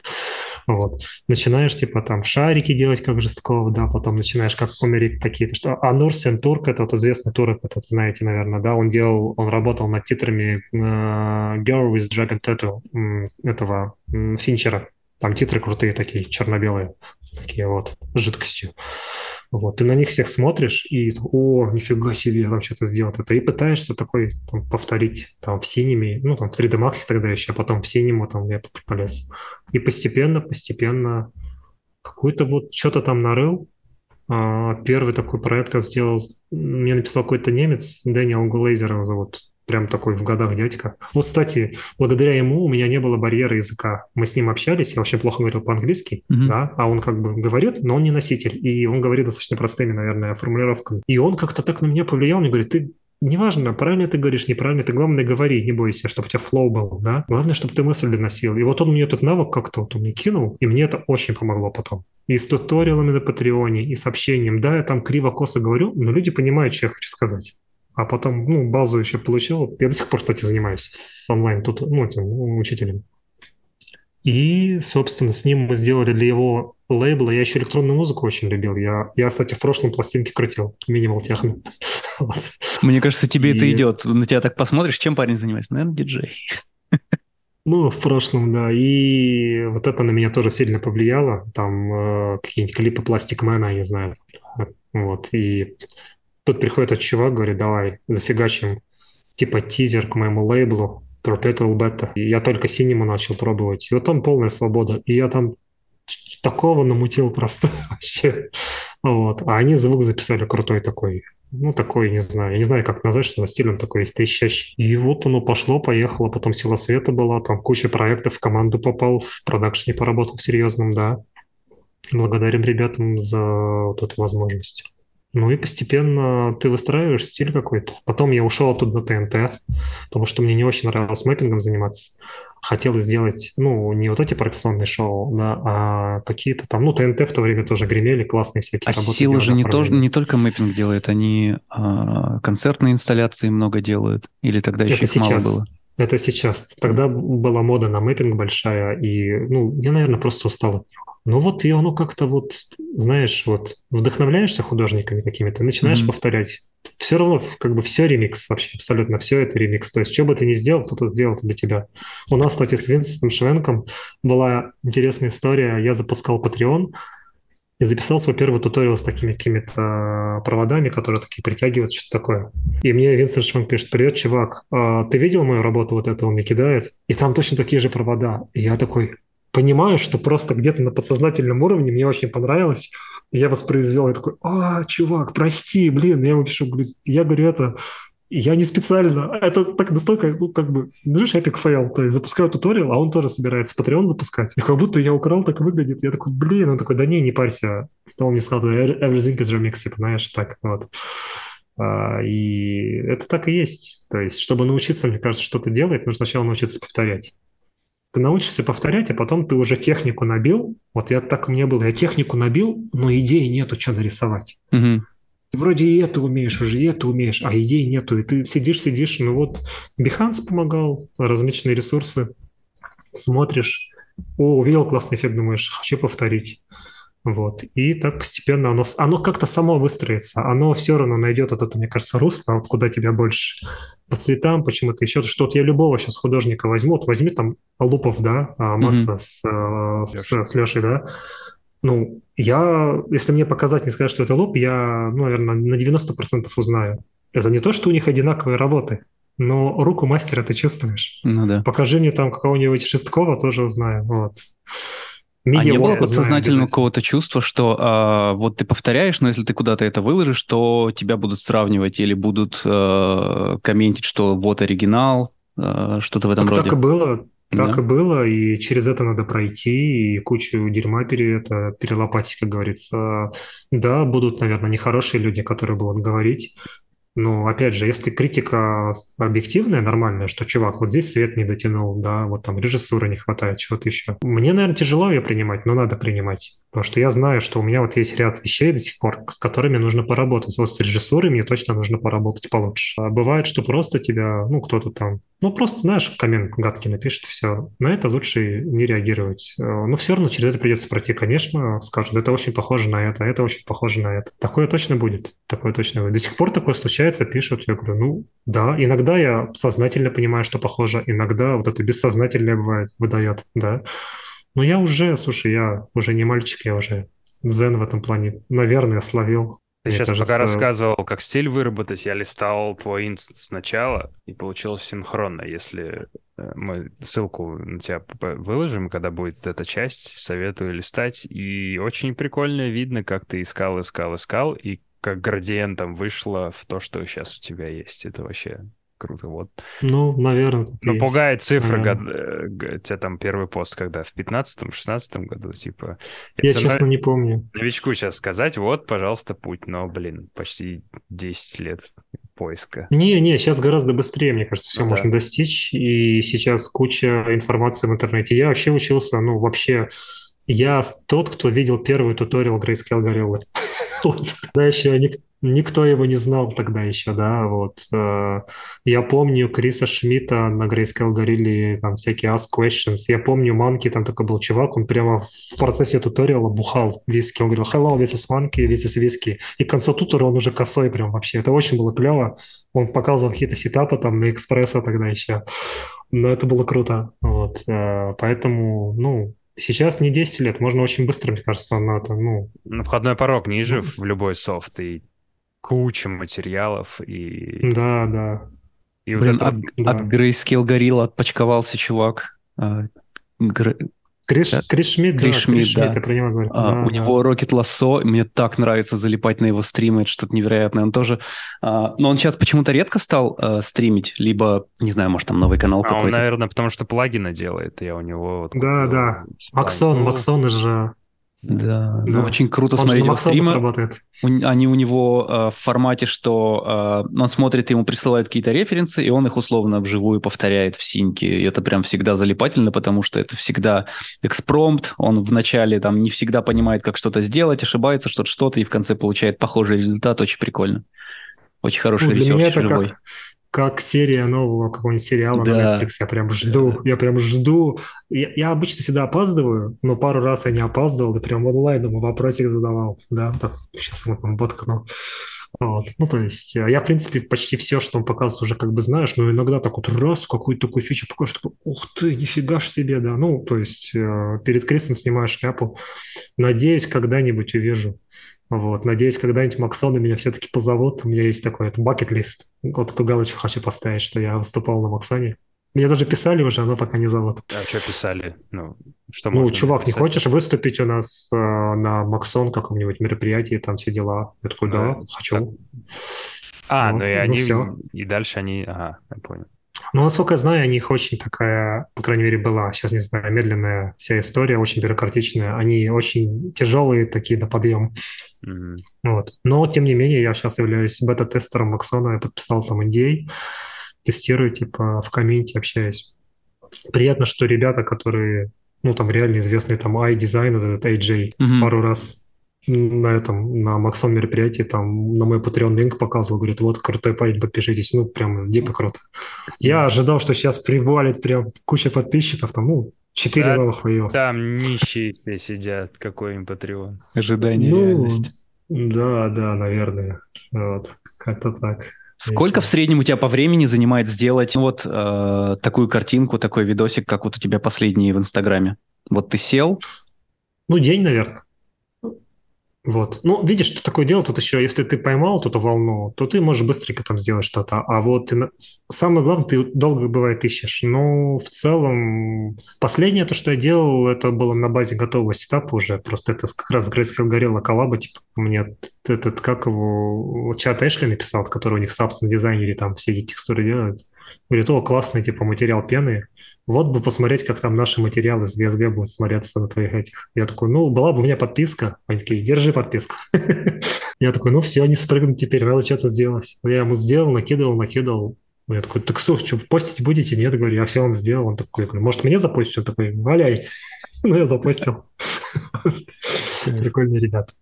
Вот. Начинаешь, типа, там, шарики делать, как Жестков, да, потом начинаешь, как Комерик какие-то, что... А Нурсен Турк, это вот известный турок, это знаете, наверное, да, он делал, он работал над титрами uh, Girl with Dragon Tattoo этого Финчера. Там титры крутые такие, черно-белые, такие вот, жидкостью. Вот, ты на них всех смотришь и, о, нифига себе, там что-то сделал это, и пытаешься такой там, повторить там в синеме, ну, там в 3D Max тогда еще, а потом в синему там я полез. И постепенно, постепенно какой-то вот что-то там нарыл, а, Первый такой проект я сделал, мне написал какой-то немец, Дэниел Глейзер его зовут, прям такой в годах дядька. Вот, кстати, благодаря ему у меня не было барьера языка. Мы с ним общались, я вообще плохо говорил по-английски, mm-hmm. да, а он как бы говорит, но он не носитель, и он говорит достаточно простыми, наверное, формулировками. И он как-то так на меня повлиял, мне говорит, ты Неважно, правильно ты говоришь, неправильно, ты главное говори, не бойся, чтобы у тебя flow был, да? Главное, чтобы ты мысль доносил. И вот он мне этот навык как-то вот он мне кинул, и мне это очень помогло потом. И с туториалами на Патреоне, и с общением. Да, я там криво-косо говорю, но люди понимают, что я хочу сказать а потом, ну, базу еще получил. Я до сих пор, кстати, занимаюсь с онлайн тут, ну, этим ну, учителем. И, собственно, с ним мы сделали для его лейбла. Я еще электронную музыку очень любил. Я, я кстати, в прошлом пластинке крутил. Минимал техно. Мне кажется, тебе и... это идет. На тебя так посмотришь, чем парень занимается? Наверное, диджей. Ну, в прошлом, да. И вот это на меня тоже сильно повлияло. Там э, какие-нибудь клипы Пластикмена, я не знаю. Вот. И Тут приходит этот чувак, говорит, давай, зафигачим типа тизер к моему лейблу Perpetual Beta. И я только синему начал пробовать. И вот там полная свобода. И я там такого намутил просто вообще. Вот. А они звук записали крутой такой. Ну, такой, не знаю, я не знаю, как назвать, что за стиль он такой есть. И вот оно пошло, поехало, потом «Сила света» была, там куча проектов, в команду попал, в продакшне поработал в серьезном, да. Благодарим ребятам за вот эту возможность. Ну и постепенно ты выстраиваешь стиль какой-то. Потом я ушел оттуда на ТНТ, потому что мне не очень нравилось мэппингом заниматься. Хотелось сделать, ну, не вот эти проекционные шоу, да, а какие-то там, ну, ТНТ в то время тоже гремели, классные всякие а работы. Сила же не, тоже, не только мэппинг делает, они а, концертные инсталляции много делают, или тогда еще Это их сейчас. мало было? Это сейчас. Тогда была мода на мэппинг большая, и, ну, я, наверное, просто устал от него. Ну вот и оно как-то вот, знаешь, вот вдохновляешься художниками какими-то, начинаешь mm-hmm. повторять. Все равно как бы все ремикс вообще, абсолютно все это ремикс. То есть что бы ты ни сделал, кто-то сделал это для тебя. У нас, кстати, с Винсентом Швенком была интересная история. Я запускал Patreon, и записал свой первый туториал с такими какими-то проводами, которые такие притягивают, что-то такое. И мне Винсент Шванг пишет, привет, чувак, а ты видел мою работу вот это, он мне кидает? И там точно такие же провода. И я такой, понимаю, что просто где-то на подсознательном уровне мне очень понравилось. Я воспроизвел, я такой, а, чувак, прости, блин, я ему пишу, я говорю, это, я не специально. Это так настолько, ну, как бы, знаешь, epic fail. То есть запускаю туториал, а он тоже собирается Patreon запускать. И как будто я украл, так выглядит. Я такой, блин, он такой, да не, не парься. Он мне сказал, everything is remix, типа, знаешь, так вот. А, и это так и есть. То есть, чтобы научиться, мне кажется, что-то делать, нужно сначала научиться повторять ты научишься повторять, а потом ты уже технику набил. Вот я так у меня было, я технику набил, но идеи нету, что нарисовать. Угу. Ты вроде и это умеешь уже, и это умеешь, а идей нету. И ты сидишь, сидишь, ну вот Behance помогал, различные ресурсы, смотришь, о, увидел классный эффект, думаешь, хочу повторить. Вот. И так постепенно оно, оно как-то само выстроится. Оно все равно найдет вот это, мне кажется, русло, вот куда тебя больше по цветам, почему-то еще что-то. Я любого сейчас художника возьму. Вот возьми там Лупов, да, а, Макса mm-hmm. с, э, с, с Лешей, да. Ну, я, если мне показать, не сказать, что это луп, я, ну, наверное, на 90% узнаю. Это не то, что у них одинаковые работы, но руку мастера ты чувствуешь. Ну да. Покажи мне там какого-нибудь Шесткова, тоже узнаю. Вот. Медиа а не было подсознательного какого-то чувства, что а, вот ты повторяешь, но если ты куда-то это выложишь, то тебя будут сравнивать или будут а, комментить, что вот оригинал, а, что-то в этом так, роде. Так и было. Так да. и было, и через это надо пройти, и кучу дерьма пере, это, перелопатить, как говорится. Да, будут, наверное, нехорошие люди, которые будут говорить, но, опять же, если критика объективная, нормальная, что, чувак, вот здесь свет не дотянул, да, вот там режиссуры не хватает, чего-то еще. Мне, наверное, тяжело ее принимать, но надо принимать. Потому что я знаю, что у меня вот есть ряд вещей до сих пор, с которыми нужно поработать. Вот с режиссурой мне точно нужно поработать получше. А бывает, что просто тебя, ну, кто-то там, ну, просто, знаешь, коммент гадкий напишет, все. На это лучше не реагировать. Э, но все равно через это придется пройти, конечно, скажут, это очень похоже на это, это очень похоже на это. Такое точно будет, такое точно будет. До сих пор такое случается, пишут, я говорю, ну, да, иногда я сознательно понимаю, что похоже, иногда вот это бессознательное бывает, выдает, да. Но я уже, слушай, я уже не мальчик, я уже дзен в этом плане, наверное, словил. Ты сейчас кажется... пока рассказывал, как стиль выработать, я листал твой инст сначала, и получилось синхронно. Если э, мы ссылку на тебя выложим, когда будет эта часть, советую листать. И очень прикольно видно, как ты искал, искал, искал, и как градиентом вышло в то, что сейчас у тебя есть. Это вообще круто. Вот. Ну, наверное. Но есть. пугает цифры, год, э, тебя там первый пост, когда в 15-16 году, типа... Я, честно, на... не помню. Новичку сейчас сказать, вот, пожалуйста, путь, но, блин, почти 10 лет поиска. Не-не, сейчас гораздо быстрее, мне кажется, все ну, можно да. достичь, и сейчас куча информации в интернете. Я вообще учился, ну, вообще... Я тот, кто видел первый туториал Grayscale Gorilla. Да, еще Никто его не знал тогда еще, да, вот. Э, я помню Криса Шмидта на Grayscale Gorilla, там всякие Ask Questions. Я помню Манки, там такой был чувак, он прямо в процессе туториала бухал виски. Он говорил, hello, this is Monkey, this is whisky. И к концу тутора он уже косой прям вообще. Это очень было клево. Он показывал какие-то сетапы там на экспресса тогда еще. Но это было круто. Вот. Э, поэтому, ну, Сейчас не 10 лет, можно очень быстро, мне кажется, на это, ну... Входной порог ниже ну, в любой софт, и куча материалов и... Да, да. И Блин, вот это... от, да. от Grayscale Gorilla отпочковался чувак. А, Гр... Криш, да? Криш Шмидт, Криш да, Шмидт, да. я про него говорю. А, да, у да. него Rocket Lasso, мне так нравится залипать на его стримы, это что-то невероятное. Он тоже... А, но он сейчас почему-то редко стал а, стримить, либо, не знаю, может, там новый канал а какой-то. он, наверное, потому что плагины делает, я у него... Вот, да, да. Maxon, Maxon же да, да. Ну, очень круто он смотреть его стримы. Работает. Они у него э, в формате, что э, он смотрит, ему присылают какие-то референсы, и он их условно вживую повторяет в синьке. И это прям всегда залипательно, потому что это всегда экспромт. Он вначале там не всегда понимает, как что-то сделать, ошибается что-то, что-то, и в конце получает похожий результат. Очень прикольно. Очень хороший ну, research живой. Как как серия нового какого-нибудь сериала да. на Netflix. Я прям жду, да. я прям жду. Я, я обычно всегда опаздываю, но пару раз я не опаздывал, и прям онлайн ему вопросик задавал. Да, так, сейчас вот он боткнул. Вот. Ну, то есть, э, я, в принципе, почти все, что он показывает, уже как бы знаешь, но иногда так вот раз, какую-то такую фичу покажешь, такой, ух ты, нифига ж себе, да. Ну, то есть, э, перед крестом снимаешь шляпу. Надеюсь, когда-нибудь увижу. Вот, надеюсь, когда-нибудь Максоны меня все-таки позовут. У меня есть такой это бакет-лист. Вот эту галочку хочу поставить, что я выступал на Максоне. Меня даже писали уже, но пока не зовут. А что писали? Ну, что ну чувак, написать? не хочешь выступить у нас э, на Максон каком-нибудь мероприятии, там все дела? Я такой, да, а, хочу. А, вот, ну и ну, они, все. и дальше они, ага, я понял. Ну, насколько я знаю, у них очень такая, по крайней мере, была, сейчас не знаю, медленная вся история, очень бюрократичная. Они очень тяжелые такие на подъем. Mm-hmm. Вот. Но, тем не менее, я сейчас являюсь бета-тестером Максона, я подписал там NDA, тестирую, типа, в комменте общаюсь. Приятно, что ребята, которые, ну, там реально известные, там, iDesign, вот этот AJ, mm-hmm. пару раз на этом, на Максон мероприятии, там, на мой Patreon линк показывал, говорит, вот, крутой парень, подпишитесь, ну, прям дико круто. Я ожидал, что сейчас привалит прям куча подписчиков, там, ну, четыре да, новых появилось. Там нищие все сидят, какой им Patreon. Ожидание ну, реальность. Да, да, наверное, вот, как-то так. Сколько в среднем у тебя по времени занимает сделать вот э, такую картинку, такой видосик, как вот у тебя последний в Инстаграме? Вот ты сел? Ну, день, наверное. Вот. Ну, видишь, что такое дело, тут еще, если ты поймал эту волну, то ты можешь быстренько там сделать что-то. А вот ты, самое главное, ты долго, бывает, ищешь. Но в целом, последнее то, что я делал, это было на базе готового сетапа уже. Просто это как раз Grayscale горела коллаба, типа, мне этот, как его, чат Эшли написал, который у них собственно дизайнере там все эти текстуры делают. Говорит, о, классный, типа, материал пены. Вот бы посмотреть, как там наши материалы с GSG будут смотреться на твоих этих. Я такой, ну, была бы у меня подписка. Они такие, держи подписку. Я такой, ну все, не спрыгнуть теперь, надо что-то сделать. Я ему сделал, накидывал, накидывал. Я такой, так что, что, постить будете? Нет, говорю, я все вам сделал. Он такой, говорю, может, мне запостить? Он такой, валяй. Ну, я запостил. Прикольные ребята.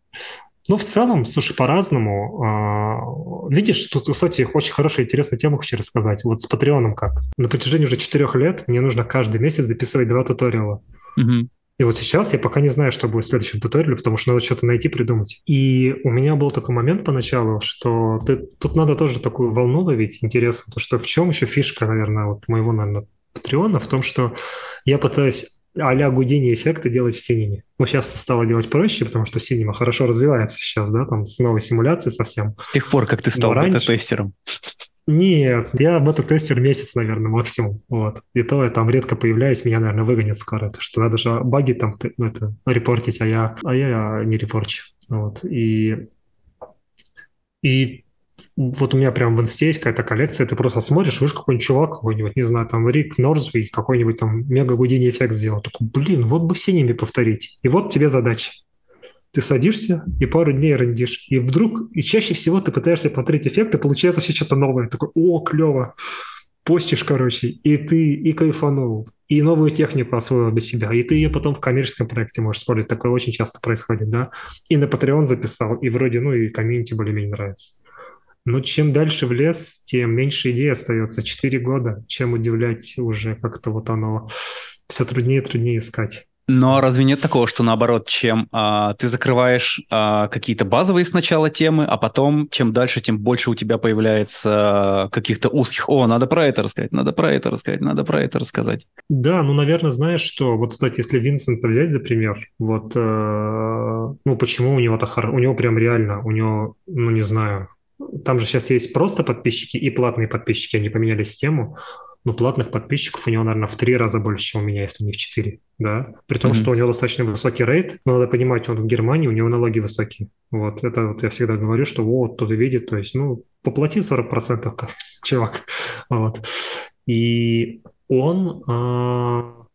Ну, в целом, слушай, по-разному. А, видишь, тут, кстати, очень хорошая, интересная тема хочу рассказать. Вот с Патреоном как. На протяжении уже четырех лет мне нужно каждый месяц записывать два туториала. Угу. И вот сейчас я пока не знаю, что будет в следующем туториале, потому что надо что-то найти, придумать. И у меня был такой момент поначалу, что ты, тут надо тоже такую волну ловить, интересно, то что в чем еще фишка, наверное, вот моего, наверное, Патреона, в том, что я пытаюсь а-ля Гудини эффекты делать в Синеме. Ну, сейчас стало делать проще, потому что Синема хорошо развивается сейчас, да, там с новой симуляцией совсем. С тех пор, как ты стал бета-тестером. Нет, я бета-тестер месяц, наверное, максимум. Вот. И то я там редко появляюсь, меня, наверное, выгонят скоро. То, что надо же баги там ну, это, репортить, а я, а я не репорчу. Вот. И, и вот у меня прям в инсте есть какая-то коллекция, ты просто смотришь, видишь какой-нибудь чувак, какой-нибудь, не знаю, там Рик Норзви, какой-нибудь там мега Гудини эффект сделал. Такой, блин, вот бы все ними повторить. И вот тебе задача. Ты садишься и пару дней рендишь. И вдруг, и чаще всего ты пытаешься повторить эффект, и получается все что-то новое. Такой, о, клево. Постишь, короче, и ты и кайфанул, и новую технику освоил для себя, и ты ее потом в коммерческом проекте можешь использовать. Такое очень часто происходит, да. И на Patreon записал, и вроде, ну, и комьюнити более-менее нравится. Но чем дальше в лес, тем меньше идей остается. Четыре года. Чем удивлять уже как-то вот оно все труднее и труднее искать. Но разве нет такого, что наоборот, чем а, ты закрываешь а, какие-то базовые сначала темы, а потом, чем дальше, тем больше у тебя появляется а, каких-то узких, о, надо про это рассказать, надо про это рассказать, надо про это рассказать. Да, ну, наверное, знаешь, что, вот, кстати, если Винсента взять за пример, вот, э, ну, почему у него так, у него прям реально, у него, ну, не знаю, там же сейчас есть просто подписчики и платные подписчики, они поменяли систему, но платных подписчиков у него, наверное, в три раза больше, чем у меня, если не в четыре, да. При том, mm-hmm. что у него достаточно высокий рейд, но надо понимать, он в Германии, у него налоги высокие. Вот, это вот я всегда говорю, что вот, кто-то видит, то есть, ну, поплати 40%, чувак. Вот. И он а,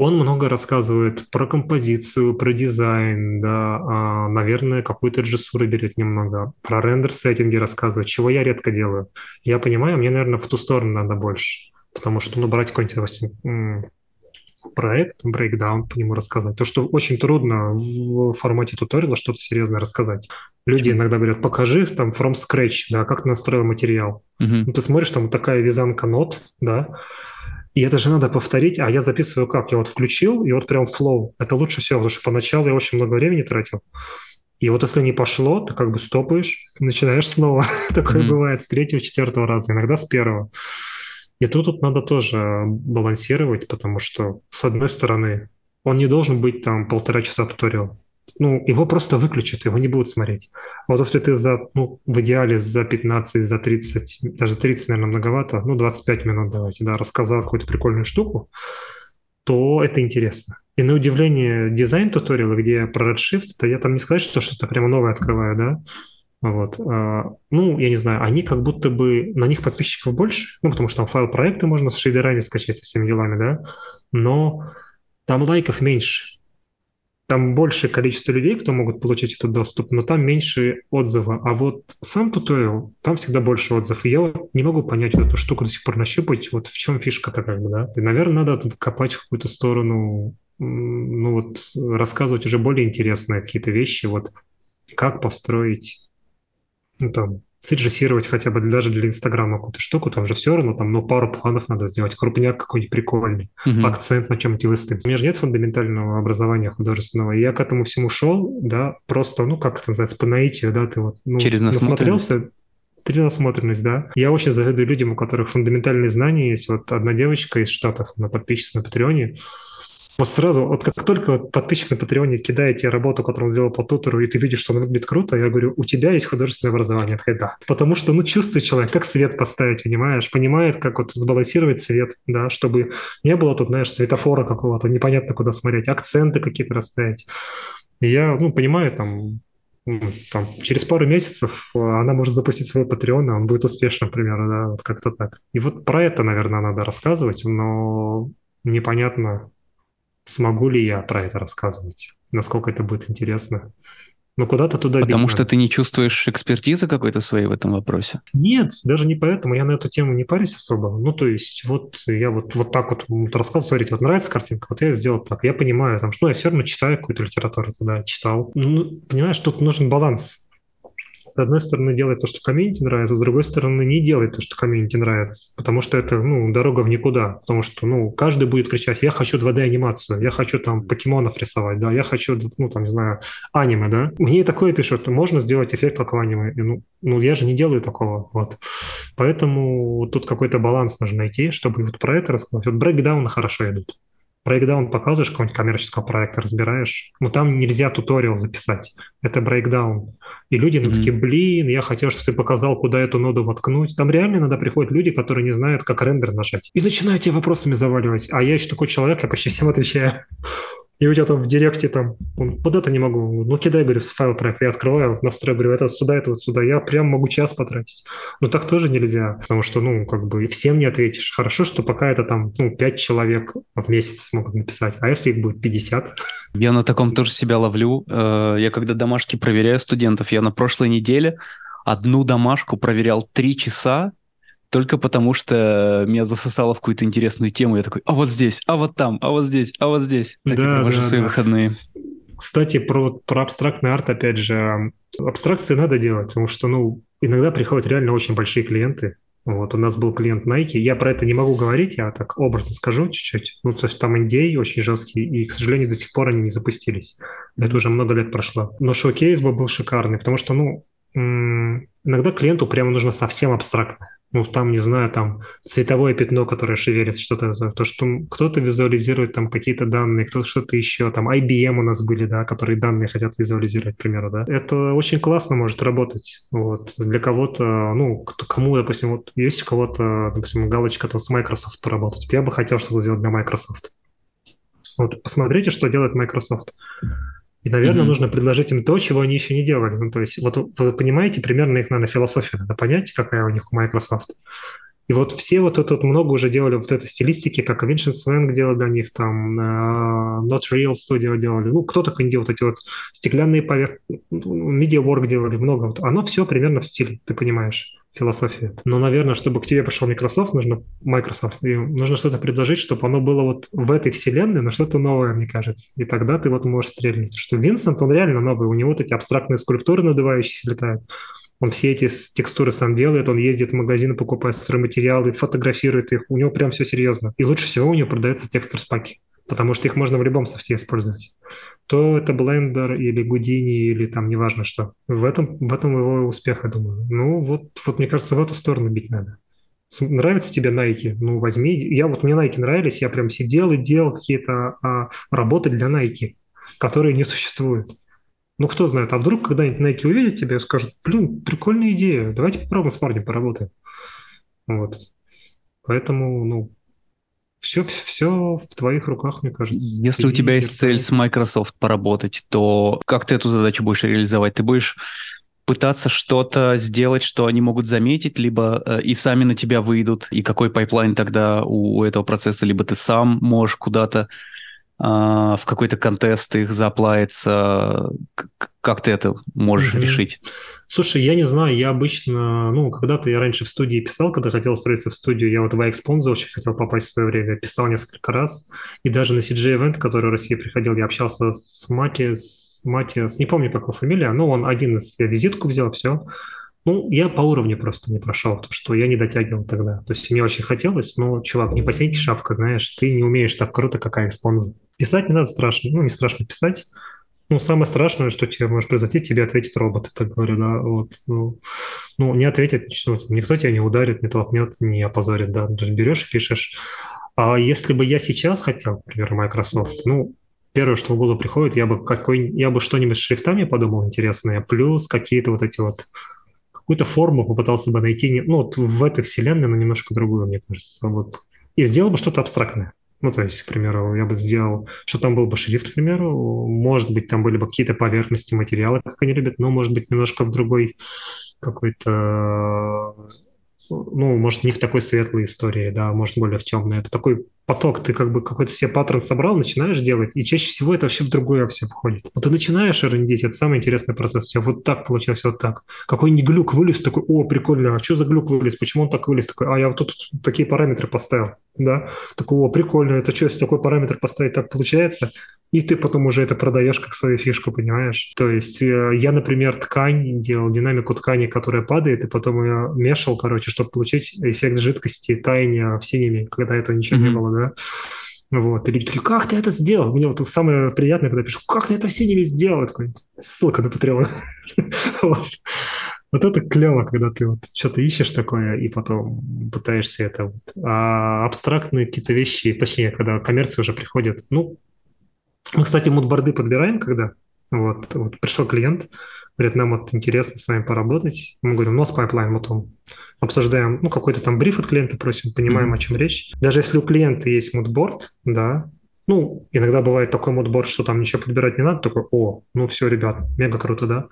он много рассказывает про композицию, про дизайн, да, а, наверное, какую-то режиссуру берет немного, про рендер-сеттинги рассказывает, чего я редко делаю. Я понимаю, мне, наверное, в ту сторону надо больше, потому что, ну, брать какой-нибудь, допустим, проект, брейкдаун по нему рассказать. То, что очень трудно в формате туториала что-то серьезное рассказать. Люди иногда говорят, покажи там from scratch, да, как ты настроил материал. Uh-huh. Ну, ты смотришь, там такая вязанка нот, да, и это же надо повторить, а я записываю как? Я вот включил, и вот прям flow. Это лучше всего, потому что поначалу я очень много времени тратил. И вот если не пошло, ты как бы стопаешь, начинаешь снова. Такое mm-hmm. бывает с третьего, четвертого раза, иногда с первого. И тут, тут надо тоже балансировать, потому что, с одной стороны, он не должен быть там полтора часа туториал. Ну, его просто выключат, его не будут смотреть. Вот если ты за, ну, в идеале за 15, за 30, даже 30, наверное, многовато, ну, 25 минут давайте, да, рассказал какую-то прикольную штуку, то это интересно. И на удивление дизайн туториала, где про Redshift, то я там не сказать, что что-то прямо новое открываю, да, вот. А, ну, я не знаю, они как будто бы, на них подписчиков больше, ну, потому что там файл проекта можно с шейдерами скачать со всеми делами, да, но там лайков меньше. Там большее количество людей, кто могут получить этот доступ, но там меньше отзывов. А вот сам туториал, там всегда больше отзывов. И я вот не могу понять вот эту штуку до сих пор нащупать, вот в чем фишка-то как бы, да. И, наверное, надо копать в какую-то сторону, ну вот рассказывать уже более интересные какие-то вещи, вот как построить ну, там, срежиссировать хотя бы даже для Инстаграма какую-то штуку, там же все равно, там, ну, пару планов надо сделать, крупняк какой-нибудь прикольный, mm-hmm. акцент на чем-нибудь выставить. У меня же нет фундаментального образования художественного, и я к этому всему шел, да, просто, ну, как это называется, по наитию, да, ты вот, ну, Через насмотрелся, насмотренность, да. Я очень завидую людям, у которых фундаментальные знания есть. Вот одна девочка из Штатов, она подписчица на Патреоне, вот сразу, вот как только подписчик на Патреоне кидает тебе работу, которую он сделал по тутору, и ты видишь, что она выглядит круто, я говорю, у тебя есть художественное образование. Я такая, да. Потому что, ну, чувствует человек, как свет поставить, понимаешь? Понимает, как вот сбалансировать свет, да, чтобы не было тут, знаешь, светофора какого-то, непонятно куда смотреть, акценты какие-то расставить. И я, ну, понимаю, там, ну, там, через пару месяцев она может запустить свой Patreon, и он будет успешным, например, да, вот как-то так. И вот про это, наверное, надо рассказывать, но непонятно, смогу ли я про это рассказывать, насколько это будет интересно. Но куда-то туда Потому что надо. ты не чувствуешь экспертизы какой-то своей в этом вопросе? Нет, даже не поэтому. Я на эту тему не парюсь особо. Ну, то есть, вот я вот, вот так вот, вот рассказываю, смотрите, вот нравится картинка, вот я сделал так. Я понимаю, там, что я все равно читаю какую-то литературу тогда, читал. Ну, понимаешь, тут нужен баланс с одной стороны, делает то, что комьюнити нравится, с другой стороны, не делает то, что комьюнити нравится, потому что это, ну, дорога в никуда, потому что, ну, каждый будет кричать, я хочу 2D-анимацию, я хочу там покемонов рисовать, да, я хочу, ну, там, не знаю, аниме, да. Мне такое пишут, можно сделать эффект как в аниме, ну, ну, я же не делаю такого, вот. Поэтому тут какой-то баланс нужно найти, чтобы вот про это рассказать. Вот брейкдауны хорошо идут. Брейкдаун показываешь какого-нибудь коммерческого проекта, разбираешь, но там нельзя туториал записать. Это брейкдаун. И люди, ну, mm-hmm. такие, блин, я хотел, чтобы ты показал, куда эту ноду воткнуть. Там реально иногда приходят люди, которые не знают, как рендер нажать. И начинают тебе вопросами заваливать. А я еще такой человек, я почти всем отвечаю и у тебя там в директе там, вот это не могу, ну кидай, говорю, файл проект, я открываю, настрою, говорю, это вот сюда, это вот сюда, я прям могу час потратить. Но так тоже нельзя, потому что, ну, как бы всем не ответишь. Хорошо, что пока это там, ну, 5 человек в месяц смогут написать, а если их будет 50? Я на таком тоже себя ловлю. Э, я когда домашки проверяю студентов, я на прошлой неделе одну домашку проверял 3 часа, только потому что меня засосало в какую-то интересную тему. Я такой, а вот здесь, а вот там, а вот здесь, а вот здесь. Так да, я провожу да, свои да. выходные. Кстати, про, про абстрактный арт, опять же, абстракции надо делать, потому что, ну, иногда приходят реально очень большие клиенты. Вот, у нас был клиент Nike, я про это не могу говорить, я так образно скажу чуть-чуть. Ну, то есть там NDA очень жесткий, и, к сожалению, до сих пор они не запустились. Это уже много лет прошло. Но шоу-кейс был, был шикарный, потому что, ну, иногда клиенту прямо нужно совсем абстрактное ну, там, не знаю, там цветовое пятно, которое шевелится, что-то, то, что кто-то визуализирует там какие-то данные, кто-то что-то еще, там IBM у нас были, да, которые данные хотят визуализировать, к примеру, да. Это очень классно может работать, вот. Для кого-то, ну, кто, кому, допустим, вот есть у кого-то, допустим, галочка там с Microsoft поработать, я бы хотел что-то сделать для Microsoft. Вот, посмотрите, что делает Microsoft. И, наверное, mm-hmm. нужно предложить им то, чего они еще не делали. Ну, то есть, вот вы понимаете, примерно их, наверное, философию надо понять, какая у них у Microsoft. И вот все вот это вот много уже делали вот этой стилистики, как Vincent Slang делал для них, там, uh, Not Real Studio делали. Ну, кто только не делал вот эти вот стеклянные поверхности, Media Work делали, много. Вот. Оно все примерно в стиле, ты понимаешь. Философия. Но, наверное, чтобы к тебе пришел Microsoft, нужно Microsoft, и нужно что-то предложить, чтобы оно было вот в этой вселенной, но что-то новое, мне кажется. И тогда ты вот можешь стрельнуть. Что Винсент, он реально новый, у него вот эти абстрактные скульптуры надувающиеся летают. Он все эти текстуры сам делает, он ездит в магазины, покупает стройматериалы, фотографирует их. У него прям все серьезно. И лучше всего у него продается текстур спаки, потому что их можно в любом софте использовать. То это Blender или Houdini или там неважно что. В этом, в этом его успех, я думаю. Ну вот, вот мне кажется, в эту сторону бить надо. Нравится тебе Nike? Ну, возьми. Я вот, мне Nike нравились, я прям сидел и делал какие-то а, работы для Nike, которые не существуют. Ну, кто знает, а вдруг когда-нибудь Nike увидит тебя и скажет, блин, прикольная идея, давайте попробуем с парнем поработаем. Вот. Поэтому, ну, все, все в твоих руках, мне кажется. Если у тебя есть цель с Microsoft поработать, то как ты эту задачу будешь реализовать? Ты будешь пытаться что-то сделать, что они могут заметить, либо э, и сами на тебя выйдут, и какой pipeline тогда у, у этого процесса, либо ты сам можешь куда-то в какой-то contest их за apply ться. Как ты это можешь mm-hmm. решить? Слушай, я не знаю, я обычно, ну, когда-то я раньше в студии писал, когда хотел устроиться в студию, я вот в iExponza очень хотел попасть в свое время, писал несколько раз, и даже на CG Event, который в России приходил, я общался с Матиас, Матиас, не помню, какая фамилия, но он один из, я визитку взял, все, ну, я по уровню просто не прошел, то, что я не дотягивал тогда. То есть мне очень хотелось, но, чувак, не по шапка, знаешь, ты не умеешь так круто, как iExponza. Писать не надо страшно. Ну, не страшно писать. Ну, самое страшное, что тебе может произойти, тебе ответит робот, так говорю, да, вот, ну, ну не ответит, ну, никто тебя не ударит, не толкнет, не опозорит, да, то есть берешь пишешь. А если бы я сейчас хотел, например, Microsoft, ну, первое, что в голову приходит, я бы какой, я бы что-нибудь с шрифтами подумал интересное, плюс какие-то вот эти вот какую-то форму попытался бы найти, ну, вот в этой вселенной, но немножко другую, мне кажется, вот. И сделал бы что-то абстрактное. Ну, то есть, к примеру, я бы сделал, что там был бы шрифт, к примеру, может быть, там были бы какие-то поверхности материала, как они любят, но, может быть, немножко в другой какой-то ну, может, не в такой светлой истории, да, может, более в темной. Это такой поток, ты как бы какой-то себе паттерн собрал, начинаешь делать, и чаще всего это вообще в другое все входит. Вот ты начинаешь рендить, это самый интересный процесс. У тебя вот так получилось, вот так. Какой-нибудь глюк вылез, такой, о, прикольно, а что за глюк вылез, почему он так вылез? Такой, а я вот тут такие параметры поставил, да. Такой, о, прикольно, это что, если такой параметр поставить, так получается? и ты потом уже это продаешь как свою фишку, понимаешь? То есть э, я, например, ткань делал, динамику ткани, которая падает, и потом ее мешал, короче, чтобы получить эффект жидкости, таяния в синими, когда этого ничего mm-hmm. не было, да? Вот. И люди такие, как ты это сделал? Мне вот самое приятное, когда пишут, как ты это в синими сделал? Такой, ссылка на Patreon. вот. Вот это клево, когда ты вот что-то ищешь такое и потом пытаешься это вот. А абстрактные какие-то вещи, точнее, когда коммерция уже приходит, ну, мы, кстати, moodboard ы подбираем, когда вот, вот пришел клиент, говорит, нам вот интересно с вами поработать. Мы говорим, у нас pipeline, вот он. Обсуждаем, ну, какой-то там бриф от клиента просим, понимаем, mm-hmm. о чем речь. Даже если у клиента есть moodboard, да, ну, иногда бывает такой moodboard, что там ничего подбирать не надо, такой, о, ну все, ребят, мега круто, да.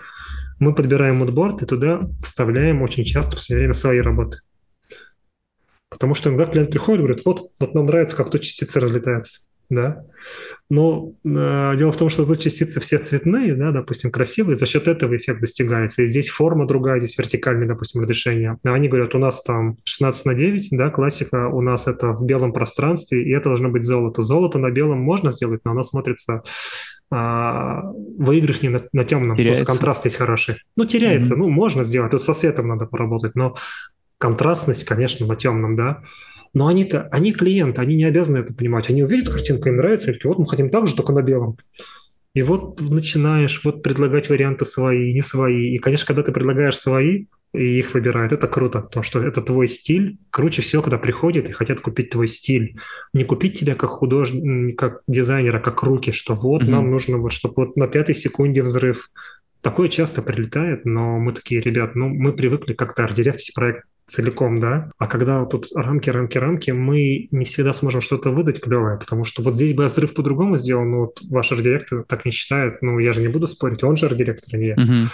Мы подбираем мудборд и туда вставляем очень часто в последнее время свои работы. Потому что иногда клиент приходит и говорит, вот, вот нам нравится, как тут частицы разлетаются да. Но э, дело в том, что тут частицы все цветные, да, допустим, красивые, за счет этого эффект достигается. И здесь форма другая, здесь вертикальное, допустим, разрешение. А они говорят, у нас там 16 на 9, да, классика, у нас это в белом пространстве, и это должно быть золото. Золото на белом можно сделать, но оно смотрится а, выигрышнее на, на темном. Теряется. Контраст есть хороший. Ну, теряется, mm-hmm. ну, можно сделать. Тут со светом надо поработать, но контрастность, конечно, на темном, да. Но они-то, они клиенты, они не обязаны это понимать. Они увидят картинку, им нравится, и такие, вот мы хотим так же, только на белом. И вот начинаешь вот предлагать варианты свои, не свои. И, конечно, когда ты предлагаешь свои, и их выбирают, это круто, потому что это твой стиль. Круче всего, когда приходят и хотят купить твой стиль. Не купить тебя как художника, как дизайнера, как руки, что вот mm-hmm. нам нужно, вот, чтобы вот на пятой секунде взрыв. Такое часто прилетает, но мы такие, ребят, ну мы привыкли как-то арт-директить проект целиком, да. А когда тут рамки, рамки, рамки, мы не всегда сможем что-то выдать клевое, потому что вот здесь бы я взрыв по-другому сделал, но вот ваш арт-директор так не считает, ну, я же не буду спорить, он же арт-директор, а не я. Uh-huh.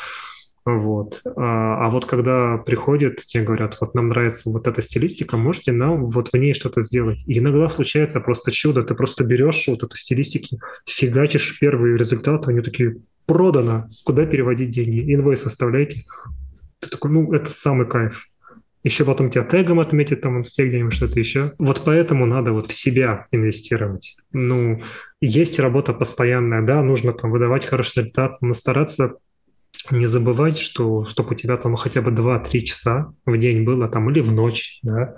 Вот. А, а вот когда приходят, тебе говорят, вот нам нравится вот эта стилистика, можете нам вот в ней что-то сделать. И иногда случается просто чудо, ты просто берешь вот эту стилистики, фигачишь первые результаты, они такие, продано, куда переводить деньги, инвойс оставляйте. Ты такой, ну, это самый кайф. Еще потом тебя тегом отметит там в инсте где-нибудь что-то еще. Вот поэтому надо вот в себя инвестировать. Ну, есть работа постоянная, да, нужно там выдавать хороший результат, но стараться не забывать, что чтобы у тебя там хотя бы 2-3 часа в день было там или в ночь, да,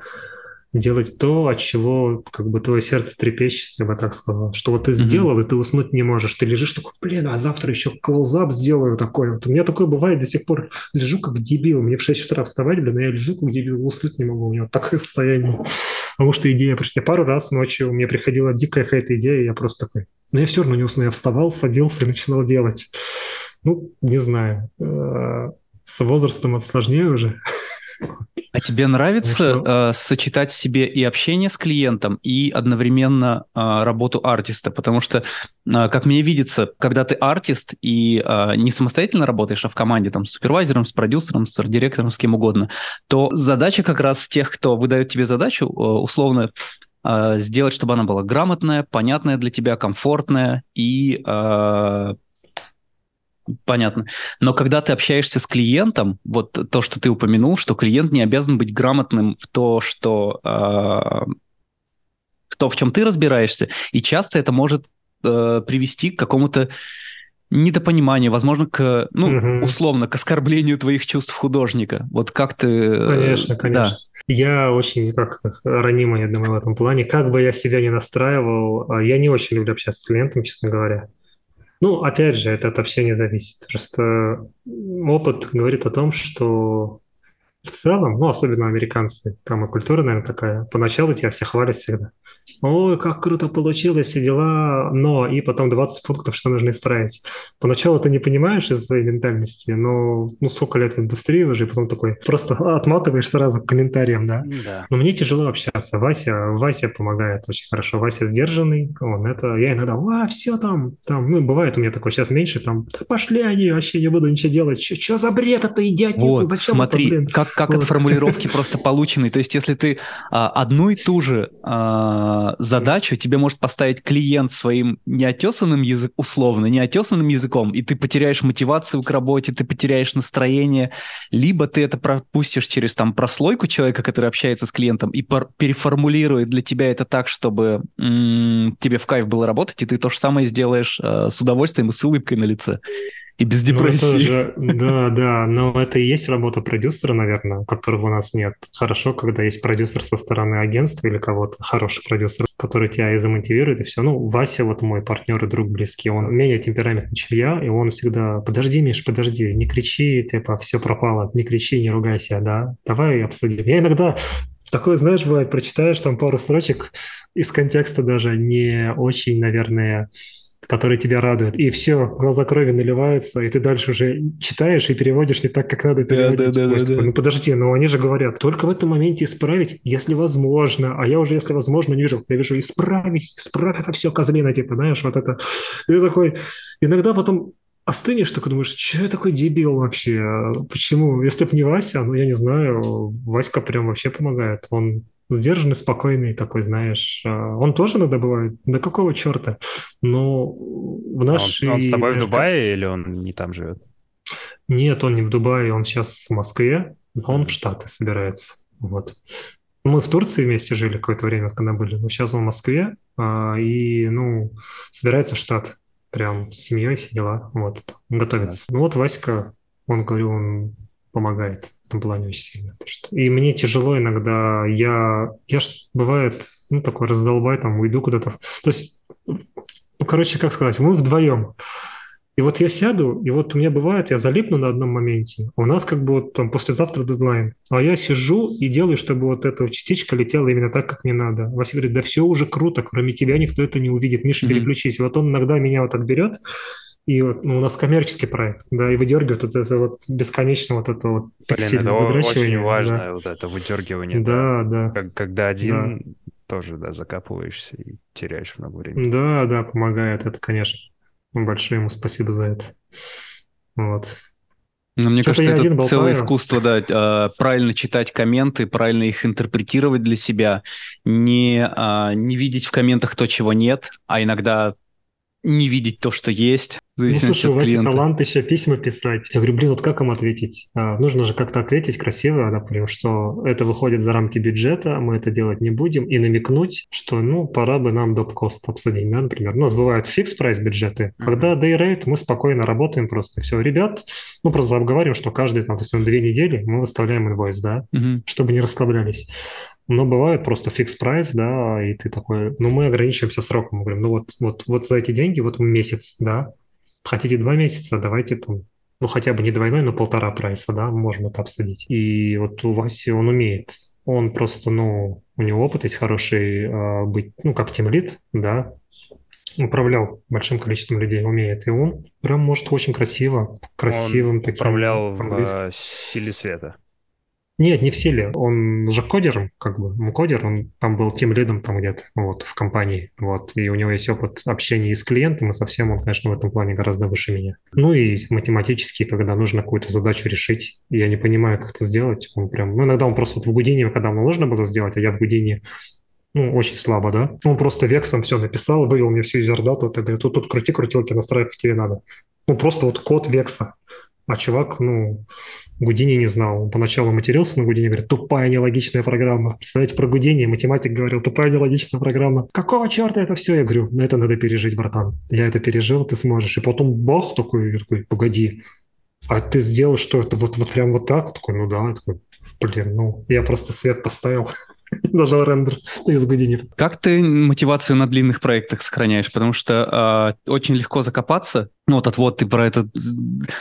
делать то, от чего как бы твое сердце трепещет, я бы так сказал. Что вот ты сделал, mm-hmm. и ты уснуть не можешь. Ты лежишь такой, блин, а завтра еще клоузап сделаю такой. Вот у меня такое бывает до сих пор. Лежу как дебил. Мне в 6 утра вставать, блин, а я лежу как дебил, уснуть не могу. У меня такое состояние. Потому что идея пришла. Пару раз ночью мне приходила дикая какая-то идея, и я просто такой... Но я все равно не усну. Я вставал, садился и начинал делать. Ну, не знаю. Э, с возрастом это сложнее уже. А тебе нравится э, сочетать себе и общение с клиентом, и одновременно э, работу артиста? Потому что, э, как мне видится, когда ты артист и э, не самостоятельно работаешь, а в команде там, с супервайзером, с продюсером, с арт-директором, с кем угодно, то задача как раз тех, кто выдает тебе задачу, э, условно, э, сделать, чтобы она была грамотная, понятная для тебя, комфортная и э, Понятно. Но когда ты общаешься с клиентом, вот то, что ты упомянул, что клиент не обязан быть грамотным в то, что э, в то, в чем ты разбираешься, и часто это может э, привести к какому-то недопониманию, возможно, к, ну, угу. условно, к оскорблению твоих чувств художника. Вот как ты... Э, конечно, конечно. Да. Я очень как ранимый, я думаю, в этом плане. Как бы я себя не настраивал, а, я не очень люблю общаться с клиентом, честно говоря. Ну, опять же, это от общения зависит. Просто опыт говорит о том, что в целом, ну, особенно американцы, там и культура, наверное, такая, поначалу тебя все хвалят всегда ой, как круто получилось, все дела, но и потом 20 пунктов, что нужно исправить. Поначалу ты не понимаешь из-за своей ментальности, но ну сколько лет в индустрии уже, и потом такой просто отматываешь сразу к комментариям, да. да. Но мне тяжело общаться. Вася, Вася помогает очень хорошо. Вася сдержанный, он это, я иногда, а, все там, там, ну, бывает у меня такое, сейчас меньше, там, да пошли они, вообще не буду ничего делать, что за бред это, идиотизм, вот, зачем смотри, это, блин? как, как вот. от формулировки просто полученный, то есть если ты а, одну и ту же а, а, задачу тебе может поставить клиент своим неотесанным языком, условно, неотесанным языком, и ты потеряешь мотивацию к работе, ты потеряешь настроение, либо ты это пропустишь через там прослойку человека, который общается с клиентом, и переформулирует для тебя это так, чтобы тебе в кайф было работать, и ты то же самое сделаешь э, с удовольствием и с улыбкой на лице и без ну, депрессии. Же, да, да, но это и есть работа продюсера, наверное, которого у нас нет. Хорошо, когда есть продюсер со стороны агентства или кого-то, хороший продюсер, который тебя и замотивирует, и все. Ну, Вася, вот мой партнер и друг близкий, он менее темпераментный, чем я, и он всегда, подожди, Миш, подожди, не кричи, типа, все пропало, не кричи, не ругайся, да, давай обсудим. Я иногда Такое, знаешь, бывает, прочитаешь там пару строчек из контекста даже не очень, наверное, который тебя радует. И все, глаза крови наливаются, и ты дальше уже читаешь и переводишь не так, как надо переводить. Да, да, да, да, да. Ну подожди, но они же говорят, только в этом моменте исправить, если возможно. А я уже, если возможно, не вижу. Я вижу исправить, исправить это все, козлина, типа, знаешь, вот это. И ты такой, иногда потом остынешь, такой думаешь, что я такой дебил вообще? Почему? Если бы не Вася, ну, я не знаю, Васька прям вообще помогает. Он сдержанный, спокойный такой, знаешь. А, он тоже иногда бывает. Да какого черта? Но в нашей... А он, он с тобой в Дубае или он не там живет? Нет, он не в Дубае, он сейчас в Москве, он в Штаты собирается. Вот. Мы в Турции вместе жили какое-то время, когда были, но сейчас он в Москве, а, и, ну, собирается в Штат. Прям с семьей все дела, вот, готовится. Да. Ну вот Васька, он, говорю, он помогает в этом плане очень сильно. И мне тяжело иногда, я, я ж, бывает, ну, такой раздолбай, там, уйду куда-то. То есть, ну, короче, как сказать, мы вдвоем. И вот я сяду, и вот у меня бывает, я залипну на одном моменте. У нас как бы вот там послезавтра дедлайн. А я сижу и делаю, чтобы вот эта частичка летела именно так, как мне надо. Вася говорит, да все уже круто, кроме тебя никто это не увидит. Миша, mm-hmm. переключись. Вот он иногда меня вот так берет, и вот, ну, у нас коммерческий проект, да, и выдергивают вот это вот бесконечно вот это вот Блин, это очень важно, да. вот это выдергивание. Да, да. да. когда один да. тоже, да, закапываешься и теряешь много времени. Да, да, помогает это, конечно. Большое ему спасибо за это. Вот. Ну, мне кажется, это целое искусство, да, а, правильно читать комменты, правильно их интерпретировать для себя, не, а, не видеть в комментах то, чего нет, а иногда не видеть то, что есть. Ну, слушай, у Васи талант еще письма писать. Я говорю, блин, вот как им ответить? А, нужно же как-то ответить красиво, например, что это выходит за рамки бюджета, мы это делать не будем, и намекнуть, что, ну, пора бы нам доп cost обсудить, да, например. У нас бывают fix price бюджеты, mm-hmm. когда day rate, мы спокойно работаем просто. Все, ребят, ну, просто обговариваем, что каждый, там, то есть, две недели мы выставляем инвойс, да, mm-hmm. чтобы не расслаблялись. Но бывает просто фикс прайс, да, и ты такой, ну, мы ограничиваемся сроком, мы говорим, ну, вот, вот, вот за эти деньги, вот месяц, да, хотите два месяца, давайте там, ну, хотя бы не двойной, но полтора прайса, да, можно это обсудить. И вот у Васи он умеет, он просто, ну, у него опыт есть хороший э, быть, ну, как тимлит, да, управлял большим количеством людей, умеет, и он прям может очень красиво, красивым он таким. управлял в силе света. Нет, не в силе. Он же кодером, как бы. Он кодер, он там был тем лидом там где-то, вот, в компании. Вот, и у него есть опыт общения и с клиентом, и совсем он, конечно, в этом плане гораздо выше меня. Ну и математически, когда нужно какую-то задачу решить, я не понимаю, как это сделать, он прям... Ну, иногда он просто вот в Гудине, когда ему нужно было сделать, а я в Гудине ну, очень слабо, да. Он просто вексом все написал, вывел мне всю юзердату, это говорит, тут, тут крути крутилки, настрой, как тебе надо. Ну, просто вот код векса. А чувак, ну, Гудини не знал. Он поначалу матерился на Гудини, говорит, тупая нелогичная программа. Представляете, про Гудини математик говорил, тупая нелогичная программа. Какого черта это все? Я говорю, ну это надо пережить, братан. Я это пережил, ты сможешь. И потом бах такой, я такой, погоди, а ты сделал что это вот, вот прям вот так? Такой, ну да. Я такой, блин, ну я просто свет поставил. Нажал рендер из Гудини. Как ты мотивацию на длинных проектах сохраняешь? Потому что э, очень легко закопаться. Ну, вот вот ты про это,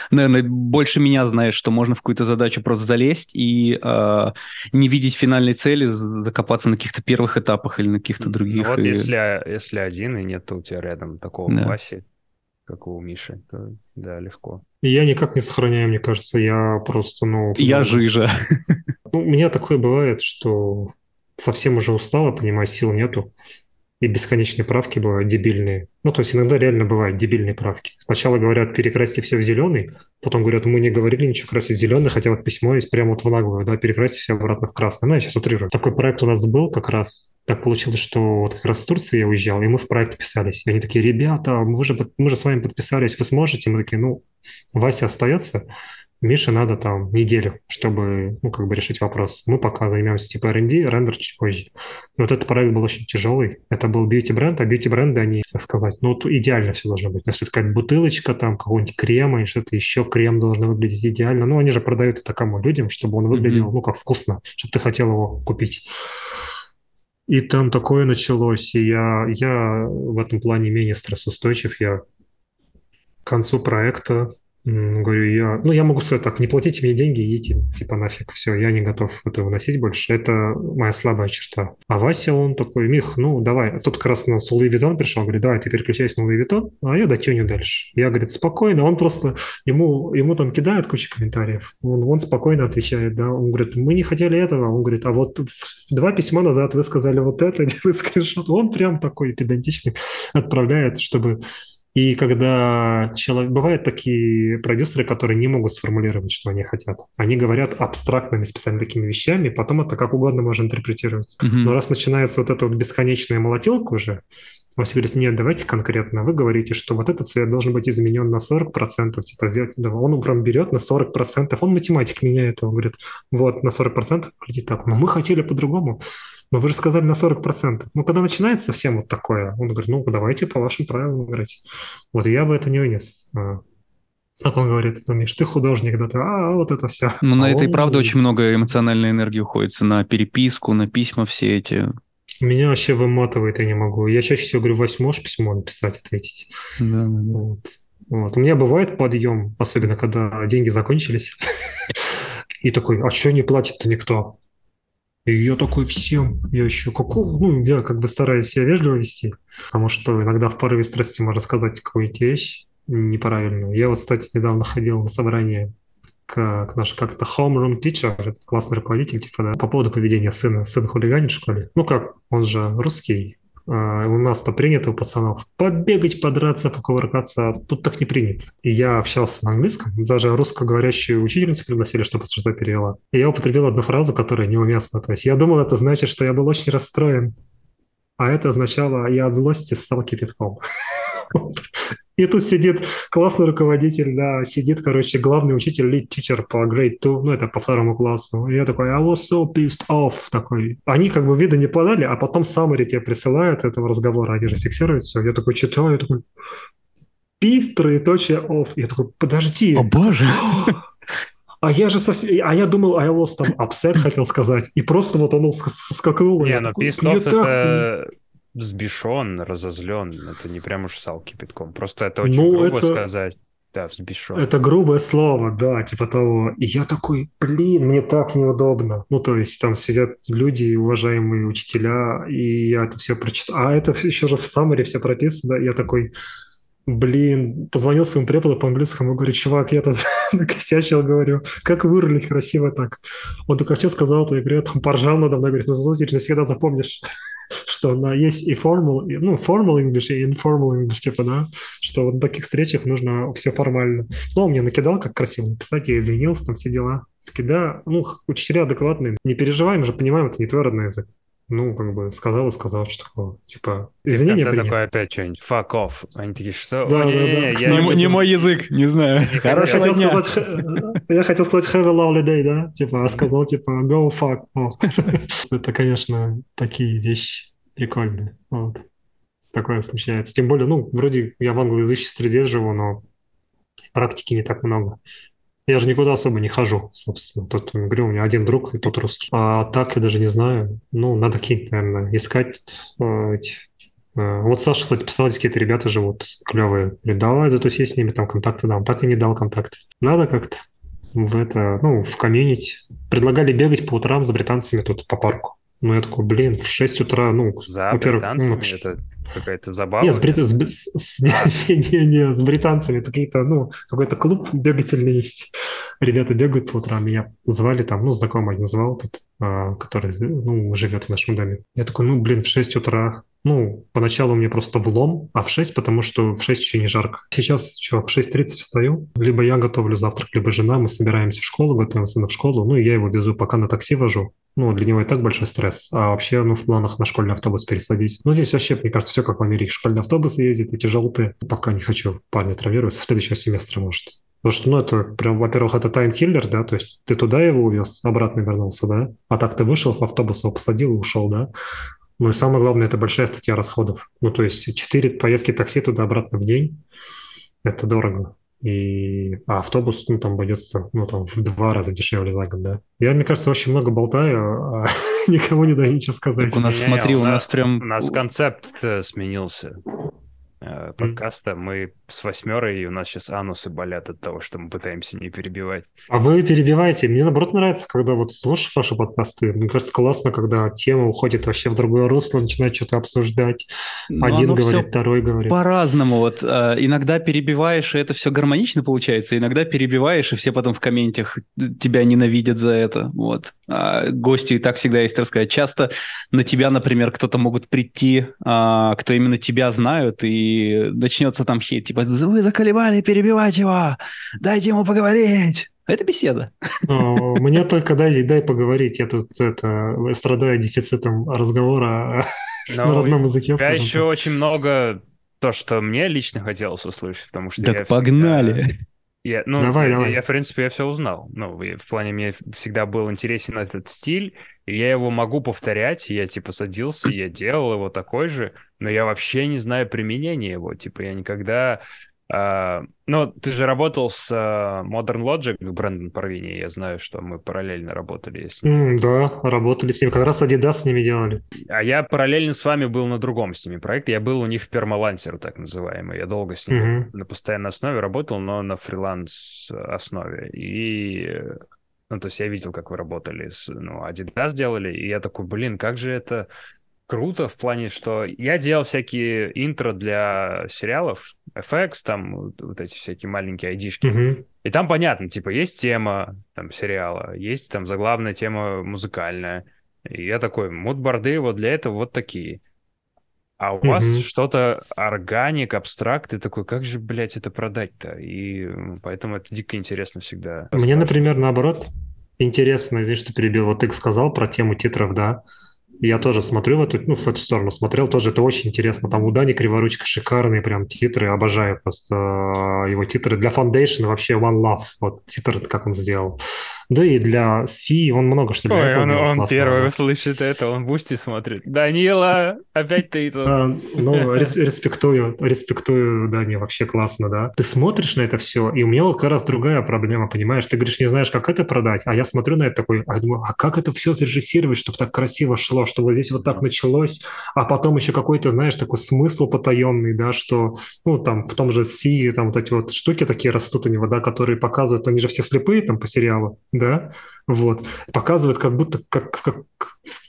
наверное, больше меня знаешь, что можно в какую-то задачу просто залезть и э, не видеть финальной цели, закопаться на каких-то первых этапах или на каких-то других. Ну, вот и... если, если один, и нет у тебя рядом такого да. Васи, как у Миши, то да, легко. Я никак не сохраняю, мне кажется, я просто, ну... Я жижа. Ну, у меня такое бывает, что совсем уже устала, понимаю, сил нету. И бесконечные правки бывают дебильные. Ну, то есть иногда реально бывают дебильные правки. Сначала говорят, перекрасьте все в зеленый, потом говорят, мы не говорили ничего красить зеленый, хотя вот письмо есть прямо вот в наглую, да, перекрасьте все обратно в красный. Ну, я сейчас утрирую. Такой проект у нас был как раз. Так получилось, что вот как раз с Турции я уезжал, и мы в проект писались. И они такие, ребята, мы же, мы же с вами подписались, вы сможете? Мы такие, ну, Вася остается, Мише надо там неделю, чтобы, ну, как бы решить вопрос. Мы пока займемся типа R&D, рендер чуть позже. И вот этот проект был очень тяжелый. Это был бьюти-бренд, а бьюти-бренды, они, как сказать, ну, вот идеально все должно быть. Если какая-то бутылочка там, какого-нибудь крема и что-то еще, крем должен выглядеть идеально. Ну, они же продают это кому? Людям, чтобы он выглядел, mm-hmm. ну, как вкусно, чтобы ты хотел его купить. И там такое началось, и я, я в этом плане менее стрессоустойчив. Я к концу проекта Говорю, я, ну, я могу сказать так, не платите мне деньги, идите, типа, нафиг, все, я не готов это выносить больше. Это моя слабая черта. А Вася, он такой, Мих, ну, давай. А тут как раз на Луи Витон пришел, говорит, давай, ты переключайся на Луи Витон, а я дотюню дальше. Я, говорит, спокойно, он просто, ему, ему там кидают кучу комментариев, он, он спокойно отвечает, да, он говорит, мы не хотели этого, он говорит, а вот два письма назад вы сказали вот это, делает скриншот, он прям такой педантичный отправляет, чтобы и когда человек... Бывают такие продюсеры, которые не могут сформулировать, что они хотят. Они говорят абстрактными специально такими вещами, потом это как угодно можно интерпретировать. Mm-hmm. Но раз начинается вот эта вот бесконечная молотилка уже, он все говорит, нет, давайте конкретно. Вы говорите, что вот этот цвет должен быть изменен на 40%, типа сделать, да, он прям берет на 40%, он математик меняет, он говорит, вот, на 40% глядит так, но мы хотели по-другому. Но вы же сказали на 40%. Ну, когда начинается совсем вот такое, он говорит, ну, давайте по вашим правилам играть. Вот я бы это не вынес. А, как он говорит, ты Миш, ты художник, да, ты, а, вот это все. Ну, а на это и правда очень много эмоциональной энергии уходится, на переписку, на письма все эти. Меня вообще выматывает, я не могу. Я чаще всего говорю, Вась, можешь письмо написать, ответить? Да, да. Вот. Вот. У меня бывает подъем, особенно когда деньги закончились. И такой, а что не платит-то никто? И я такой всем, я еще какого, ну, я как бы стараюсь себя вежливо вести, потому что иногда в порыве страсти можно сказать какую-нибудь вещь неправильную. Я вот, кстати, недавно ходил на собрание как наш как-то homeroom teacher, классный руководитель, типа, да, по поводу поведения сына. Сын хулиганит в школе. Ну как, он же русский, у нас-то принято у пацанов побегать, подраться, покувыркаться, а тут так не принято. И я общался на английском, даже русскоговорящую учительницу пригласили, чтобы что перевела. И я употребил одну фразу, которая неуместна. То есть я думал, это значит, что я был очень расстроен. А это означало, я от злости стал кипятком. И тут сидит классный руководитель, да, сидит, короче, главный учитель, lead teacher по grade 2, ну, это по второму классу. И я такой, I was so pissed off, такой. Они как бы вида не подали, а потом summary тебе присылают этого разговора, они же фиксируют все. Я такой читаю, я такой, пив, троеточие, off. Я такой, подожди. О, боже. А я же совсем... А я думал, I was там upset, хотел сказать. И просто вот оно скакнуло. Не, ну pissed off это взбешен, разозлен. Это не прям уж сал кипятком. Просто это очень ну, грубо это... сказать. Да, взбешен. Это грубое слово, да, типа того. И я такой, блин, мне так неудобно. Ну, то есть там сидят люди, уважаемые учителя, и я это все прочитал. А это еще же в саммаре все прописано. Я такой, блин, позвонил своему преподу по английскому, говорю, чувак, я тут накосячил, говорю, как вырулить красиво так. Он только что сказал, то я говорю, там поржал надо мной, говорит, ну зато ты всегда запомнишь, что на, есть и formal, и, ну, formal English и informal English, типа, да, что вот на таких встречах нужно все формально. Ну, он мне накидал, как красиво написать, я извинился, там все дела. Такие, да, ну, учителя адекватные, не переживаем же, понимаем, это не твой родной язык ну, как бы сказал и сказал, что такого. Типа, извинения принято. такое опять что-нибудь, fuck off. Они такие, что? Да, О, да, не, да. Не, я не, не мой язык, не знаю. Не Хорошего дня. Сказать, я хотел сказать have a lovely day, да? Типа, а сказал, типа, go fuck off. Это, конечно, такие вещи прикольные. Вот. Такое случается. Тем более, ну, вроде я в англоязычной среде живу, но практики не так много. Я же никуда особо не хожу, собственно. Тут, говорю, у меня один друг, и тот русский. А так я даже не знаю. Ну, надо какие-то, наверное, искать э, эти э, вот Саша, кстати, писал, какие-то ребята живут клевые. Говорит, давай затусить с ними, там контакты дам. Так и не дал контакты. Надо как-то в это, ну, в комьюнити. Предлагали бегать по утрам с британцами тут по парку. Ну, я такой, блин, в 6 утра, ну... За британцами? Ну, это какая-то забава? Нет, с, брит... с, с, не, не, не, с британцами. Это какие-то, ну, какой-то клуб бегательный есть. Ребята бегают по утрам. Меня звали там, ну, знакомый один звал тут, а, который, ну, живет в нашем доме. Я такой, ну, блин, в 6 утра. Ну, поначалу мне просто влом, а в 6, потому что в 6 еще не жарко. Сейчас что, в 6.30 встаю, либо я готовлю завтрак, либо жена, мы собираемся в школу, готовим сына в школу, ну, и я его везу, пока на такси вожу. Ну, для него и так большой стресс. А вообще, ну, в планах на школьный автобус пересадить. Ну, здесь вообще, мне кажется, все как в Америке. Школьный автобус ездит, эти желтые. Пока не хочу парня травмировать. Следующего семестра, может. Потому что, ну, это прям, во-первых, это таймкиллер, да, то есть ты туда его увез, обратно вернулся, да, а так ты вышел в автобус, его посадил и ушел, да. Ну и самое главное, это большая статья расходов. Ну, то есть четыре поездки такси туда-обратно в день, это дорого и а автобус, ну, там обойдется, ну, там, в два раза дешевле за год, да. Я, мне кажется, очень много болтаю, а никому не даю ничего сказать. Так у нас, смотри, у нас прям... У нас концепт сменился. Э, подкаста. Mm. Мы с восьмерой, и у нас сейчас анусы болят от того, что мы пытаемся не перебивать. А вы перебиваете. Мне, наоборот, нравится, когда вот слушаешь ваши подкасты. Мне кажется, классно, когда тема уходит вообще в другое русло, начинает что-то обсуждать. Но Один говорит, второй говорит. По-разному. Вот э, иногда перебиваешь, и это все гармонично получается. Иногда перебиваешь, и все потом в комментах тебя ненавидят за это. Вот. А гости и так всегда есть рассказать. Часто на тебя, например, кто-то могут прийти, а, кто именно тебя знают, и начнется там хейт, типа, вы заколебали перебивать его, дайте ему поговорить. Это беседа. Мне только дай, дай поговорить. Я тут это, страдаю дефицитом разговора Но на родном языке. Тебя еще очень много то, что мне лично хотелось услышать, потому что так я погнали. Всегда... Я, ну, давай, я, давай. Я, в принципе, я все узнал. Ну, в плане мне всегда был интересен этот стиль, и я его могу повторять. Я, типа, садился, я делал его такой же, но я вообще не знаю применения его. Типа, я никогда ну, ты же работал с uh, Modern Logic, Брэндон Парвини, я знаю, что мы параллельно работали с ним. Mm, да, работали с ним, как раз Adidas с ними делали. А я параллельно с вами был на другом с ними проекте, я был у них в Пермалансер, так называемый, я долго с ними mm-hmm. на постоянной основе работал, но на фриланс основе, и... Ну, то есть я видел, как вы работали с... Ну, Adidas делали, и я такой, блин, как же это круто в плане, что я делал всякие интро для сериалов, FX, там вот эти всякие маленькие айдишки. Mm-hmm. И там понятно, типа, есть тема там сериала, есть там заглавная тема музыкальная. И я такой, мудборды вот для этого вот такие. А у mm-hmm. вас что-то органик, абстракт, и такой, как же, блядь, это продать-то? И поэтому это дико интересно всегда. Мне, например, наоборот, интересно, извини, что перебил, вот ты сказал про тему титров, да, Я тоже смотрю в эту, ну, в эту сторону, смотрел тоже, это очень интересно. Там у Дани Криворучка шикарные прям титры, обожаю просто э, его титры. Для Foundation вообще One Love, вот титр, как он сделал. Да и для See он много что для Ой, он, он первый услышит это, он Boosty смотрит. Данила, опять ты тут. А, ну, рес, респектую, респектую, Дани, вообще классно, да. Ты смотришь на это все, и у меня вот как раз другая проблема, понимаешь? Ты говоришь, не знаешь, как это продать, а я смотрю на это такой, а думаю, а как это все зарежиссировать, чтобы так красиво шло, чтобы здесь вот так началось, а потом еще какой-то, знаешь, такой смысл потаенный, да, что, ну, там, в том же See, там вот эти вот штуки такие растут у него, да, которые показывают, они же все слепые там по сериалу, да, вот, показывает как будто как, как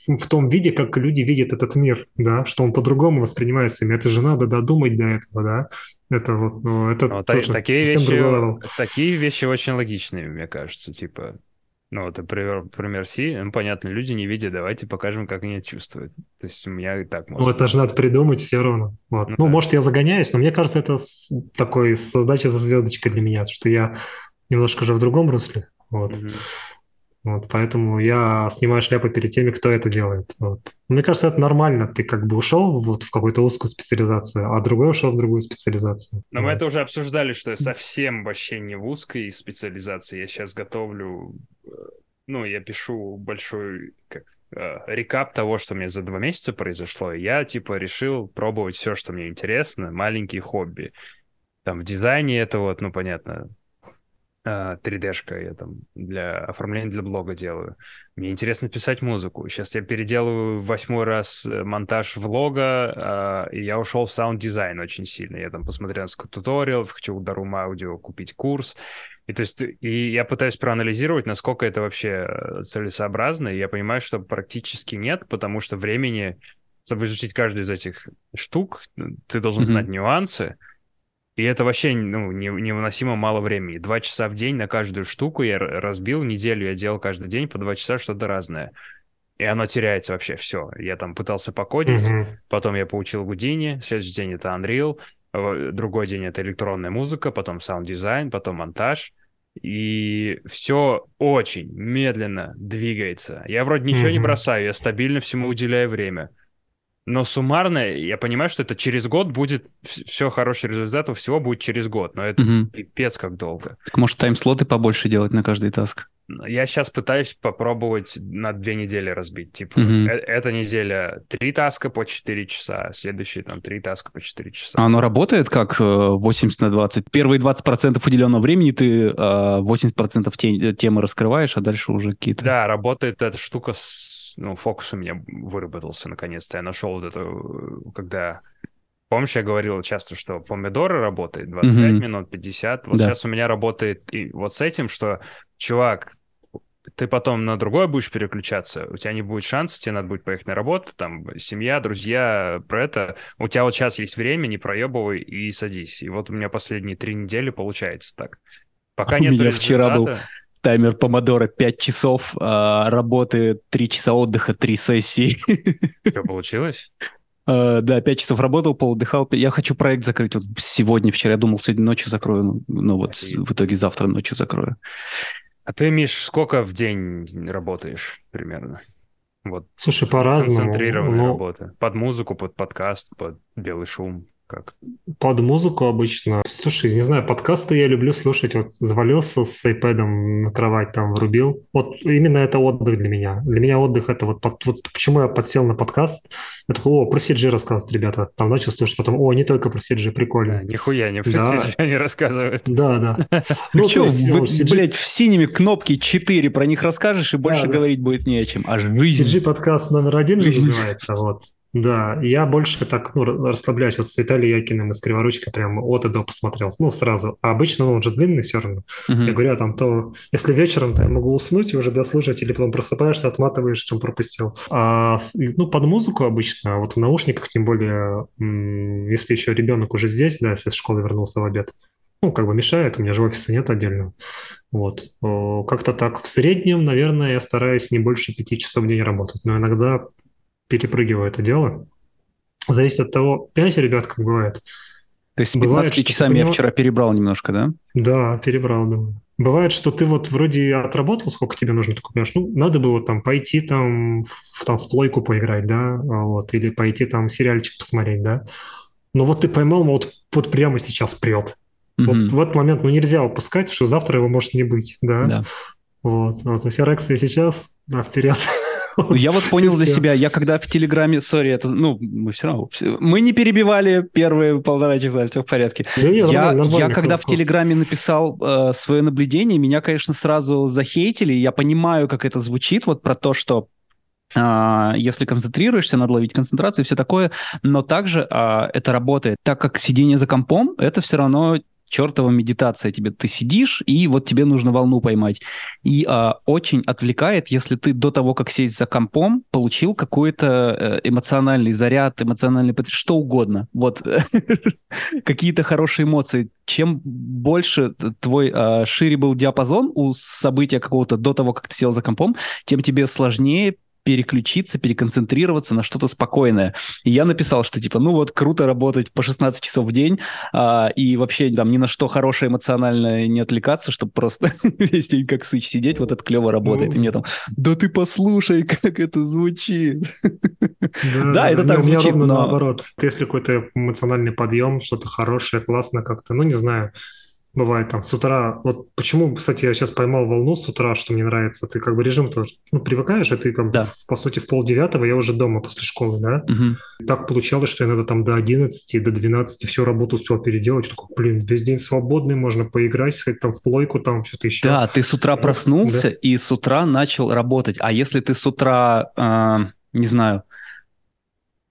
в том виде, как люди видят этот мир, да, что он по-другому воспринимается ими. Это же надо додумать до этого, да. Это вот, ну, это ну, тоже такие вещи, такие вещи очень логичные, мне кажется, типа, ну, вот, например, пример Си, ну, понятно, люди не видят, давайте покажем, как они чувствуют. То есть у меня и так можно... Ну, это же надо придумать все равно. Вот. Ну, ну да. может, я загоняюсь, но мне кажется, это такой задача за звездочкой для меня, что я немножко же в другом русле. Вот. Mm-hmm. Вот, поэтому я снимаю шляпу перед теми, кто это делает. Вот. Мне кажется, это нормально. Ты как бы ушел вот в какую-то узкую специализацию, а другой ушел в другую специализацию. Но вот. мы это уже обсуждали, что я совсем вообще не в узкой специализации. Я сейчас готовлю, э, ну, я пишу большой как э, рекап того, что мне за два месяца произошло. Я типа решил пробовать все, что мне интересно, маленькие хобби. Там в дизайне это вот, ну, понятно, 3D-шка а, я там для оформления для блога делаю. Мне интересно писать музыку. Сейчас я переделываю восьмой раз э, монтаж влога, а, и я ушел в саунд-дизайн очень сильно. Я там посмотрел несколько туториалов, хочу у Daruma Audio купить курс. И то есть и я пытаюсь проанализировать, насколько это вообще э, целесообразно, и я понимаю, что практически нет, потому что времени, чтобы изучить каждую из этих штук, ты должен mm-hmm. знать нюансы, и это вообще ну, невыносимо мало времени. Два часа в день на каждую штуку я разбил. Неделю я делал каждый день по два часа что-то разное. И оно теряется вообще все. Я там пытался покодить, mm-hmm. потом я поучил Гудини, следующий день это Unreal, другой день это электронная музыка, потом саунд-дизайн, потом монтаж. И все очень медленно двигается. Я вроде ничего mm-hmm. не бросаю, я стабильно всему уделяю время. Но суммарно я понимаю, что это через год будет все хороший результат, всего будет через год. Но это угу. пипец как долго. Так может тайм-слоты побольше делать на каждый таск? Я сейчас пытаюсь попробовать на две недели разбить. Типа, угу. э- эта неделя три таска по 4 часа, следующие там три таска по 4 часа. А оно работает как 80 э, на 20? Первые 20% уделенного времени ты 80% э, те- темы раскрываешь, а дальше уже какие-то... Да, работает эта штука с ну, фокус у меня выработался наконец-то. Я нашел вот это, когда... Помнишь, я говорил часто, что помидоры работает 25 mm-hmm. минут, 50. Вот да. сейчас у меня работает и вот с этим, что, чувак, ты потом на другое будешь переключаться, у тебя не будет шанса, тебе надо будет поехать на работу, там, семья, друзья, про это. У тебя вот сейчас есть время, не проебывай и садись. И вот у меня последние три недели получается так. Пока нет результата... вчера был таймер помодора 5 часов, а, работы 3 часа отдыха, 3 сессии. Что получилось? Uh, да, 5 часов работал, пол отдыхал. Я хочу проект закрыть вот сегодня, вчера. Я думал, сегодня ночью закрою, но, но вот и... в итоге завтра ночью закрою. А ты, Миш, сколько в день работаешь примерно? Вот. Слушай, по-разному. Концентрированная но... работа. Под музыку, под подкаст, под белый шум как? Под музыку обычно. Слушай, не знаю, подкасты я люблю слушать. Вот завалился с iPad на кровать, там врубил. Вот именно это отдых для меня. Для меня отдых это вот, под, вот почему я подсел на подкаст. Я такой, о, про CG рассказывают ребята. Там начал слушать, потом, о, не только про CG, прикольно. Да, нихуя не про да. CG они рассказывают. Да, да. Ну, что, блядь, в синими кнопки 4 про них расскажешь, и больше говорить будет не о чем. А жизнь. CG подкаст номер один называется, вот. Да, я больше так, ну, расслабляюсь. Вот с Виталием Якиным из Криворучки прям от и до посмотрел. Ну, сразу. А обычно ну, он же длинный все равно. Uh-huh. Я говорю, а там то... Если вечером, то я могу уснуть и уже дослушать, или потом просыпаешься, отматываешь, чем пропустил. А, ну, под музыку обычно, вот в наушниках, тем более, если еще ребенок уже здесь, да, если с школы вернулся в обед, ну, как бы мешает, у меня же офиса нет отдельного. Вот. Как-то так. В среднем, наверное, я стараюсь не больше пяти часов в день работать, но иногда перепрыгиваю это дело. Зависит от того, понимаете, ребят, как бывает. То есть с 15 бывает, часами я вчера перебрал немножко, да? Да, перебрал, думаю. Бывает, что ты вот вроде отработал, сколько тебе нужно, такой, понимаешь, ну, надо было там пойти там в, там, в плойку поиграть, да, вот, или пойти там сериальчик посмотреть, да. Но вот ты поймал, вот, вот прямо сейчас прет. Mm-hmm. Вот в этот момент, ну, нельзя упускать, что завтра его может не быть, да. да. Вот, вот, то есть эрекция сейчас, да, вперед. Ну, я вот понял для себя, я когда в Телеграме, сори, это, ну, мы все равно, мы не перебивали первые полтора часа, все в порядке. Я, когда в Телеграме написал э, свое наблюдение, меня, конечно, сразу захейтили, я понимаю, как это звучит, вот про то, что Uh, если концентрируешься, надо ловить концентрацию и все такое, но также uh, это работает, так как сидение за компом, это все равно чертова медитация тебе. Ты сидишь, и вот тебе нужно волну поймать. И а, очень отвлекает, если ты до того, как сесть за компом, получил какой-то э, эмоциональный заряд, эмоциональный что угодно. Вот какие-то хорошие эмоции. Чем больше твой а, шире был диапазон у события какого-то до того, как ты сел за компом, тем тебе сложнее переключиться, переконцентрироваться на что-то спокойное. И я написал, что типа, ну вот круто работать по 16 часов в день а, и вообще там ни на что хорошее эмоционально не отвлекаться, чтобы просто весь день как сыч сидеть, вот это клево работает. И мне там, да ты послушай, как это звучит. Да, это так звучит, но... наоборот. Если какой-то эмоциональный подъем, что-то хорошее, классно как-то, ну не знаю, бывает там с утра. Вот почему, кстати, я сейчас поймал волну с утра, что мне нравится. Ты как бы режим тоже ну, привыкаешь, и ты как да. по сути в полдевятого я уже дома после школы, да. Угу. Так получалось, что я иногда там до 11, до 12 всю работу успел переделать. Такой, блин, весь день свободный, можно поиграть, сходить там в плойку, там что-то еще. Да, ты с утра проснулся да. и с утра начал работать. А если ты с утра, э, не знаю, а,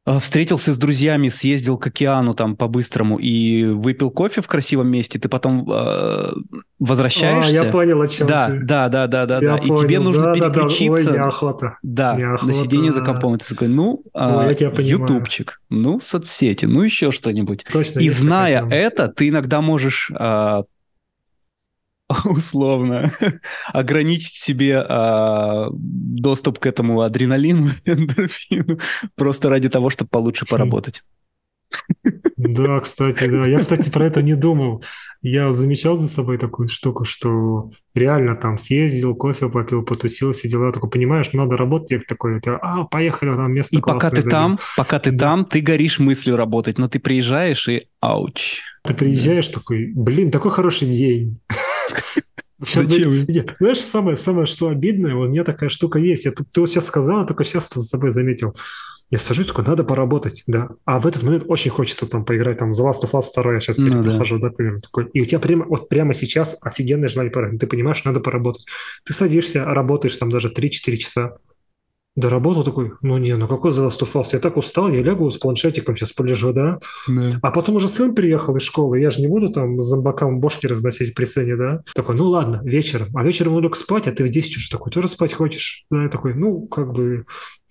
встретился с друзьями, съездил к океану там по-быстрому и выпил кофе в красивом месте, ты потом э, возвращаешься. А, я понял, о чем да, ты. Да, да, да, да, да. И тебе нужно да, переключиться. Да, да. Ой, неохота. Да, неохота. на сиденье за компом. И ты такой, ну, Ой, я тебя ютубчик, ну, соцсети, ну, еще что-нибудь. Точно, и зная это, ты иногда можешь а, условно ограничить себе а, доступ к этому адреналину, эндорфину, просто ради того, чтобы получше хм. поработать. Да, кстати, да. Я, кстати, про это не думал. Я замечал за собой такую штуку, что реально там съездил, кофе попил, потусил, сидел, я такой, понимаешь, надо работать, я такой, а, поехали, там место И пока ты там, пока ты да. там, ты горишь мыслью работать, но ты приезжаешь и ауч. Ты приезжаешь такой, блин, такой хороший день. Зачем? Знаешь, самое, самое, что обидное, у меня такая штука есть. Я, ты, ты вот сейчас сказал, только сейчас за собой заметил. Я сажусь, такой, надо поработать, да. А в этот момент очень хочется там поиграть, там, The Last of Us 2, я сейчас ну, перехожу, да. да, примерно такой. И у тебя прямо, вот прямо сейчас офигенное желание поработать. Ты понимаешь, надо поработать. Ты садишься, работаешь там даже 3-4 часа доработал такой, ну не, ну какой The Last of Us? Я так устал, я лягу с планшетиком сейчас полежу, да? да. А потом уже сын приехал из школы, я же не буду там зомбакам бошки разносить при сцене, да? Такой, ну ладно, вечером. А вечером он лег спать, а ты в 10 уже такой, тоже спать хочешь? Да, я такой, ну как бы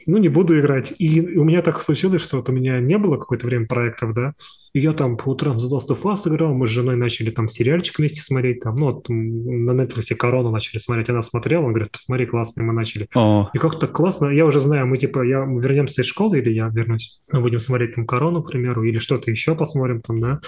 ну, не буду играть. И у меня так случилось, что вот у меня не было какое-то время проектов, да, и я там по утрам за Last of Us играл, мы с женой начали там сериальчик вместе смотреть, там, ну, вот, на Netflix «Корону» начали смотреть, она смотрела, он говорит, посмотри, классно, мы начали. О. И как-то классно, я уже знаю, мы типа, я, мы вернемся из школы или я вернусь, мы будем смотреть там «Корону», к примеру, или что-то еще посмотрим там, да,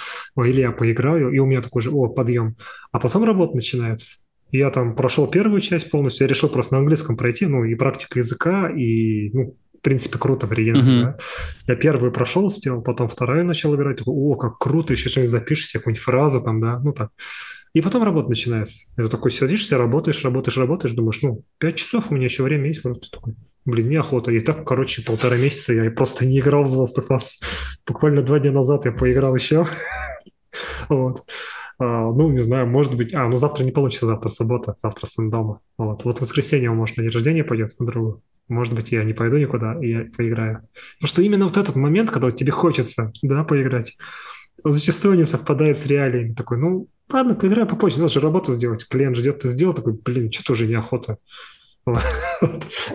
или я поиграю, и у меня такой же, о, подъем. А потом работа начинается. Я там прошел первую часть полностью, я решил просто на английском пройти, ну, и практика языка, и, ну, в принципе, круто в оригинале, uh-huh. да? Я первую прошел, успел, потом вторую начал играть, такой, о, как круто, еще что-нибудь запишешь, какую-нибудь фразу там, да, ну так. И потом работа начинается. Это такой сидишься, работаешь, работаешь, работаешь, думаешь, ну, пять часов у меня еще время есть, просто такой, блин, неохота. И так, короче, полтора месяца я просто не играл в The Last of Us. Буквально два дня назад я поиграл еще. вот. А, ну, не знаю, может быть... А, ну завтра не получится, завтра суббота, завтра сын дома. Вот, вот в воскресенье он, может, на день рождения пойдет на другу. Может быть, я не пойду никуда, и я поиграю. Потому что именно вот этот момент, когда тебе хочется, да, поиграть, он зачастую не совпадает с реалиями. Такой, ну, ладно, поиграю попозже, надо же работу сделать. Клиент ждет, ты сделал, такой, блин, что-то уже неохота.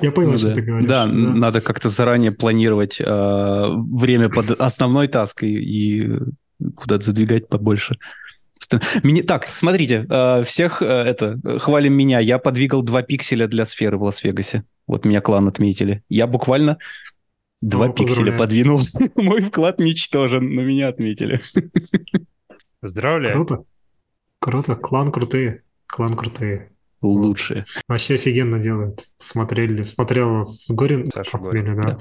Я понял, ну, что да. ты говоришь. Да, да. надо как-то заранее планировать э, время под основной таской и куда-то задвигать побольше. Меня... Так, смотрите, э, всех э, это хвалим меня. Я подвигал 2 пикселя для сферы в Лас-Вегасе. Вот меня клан отметили. Я буквально два О, пикселя подвинул. Мой вклад ничтожен, но меня отметили. Поздравляю. Круто. Круто. Клан крутые. Клан крутые. Лучшие. Вообще офигенно делают. Смотрели, смотрел с Горин, Саша Горин, да.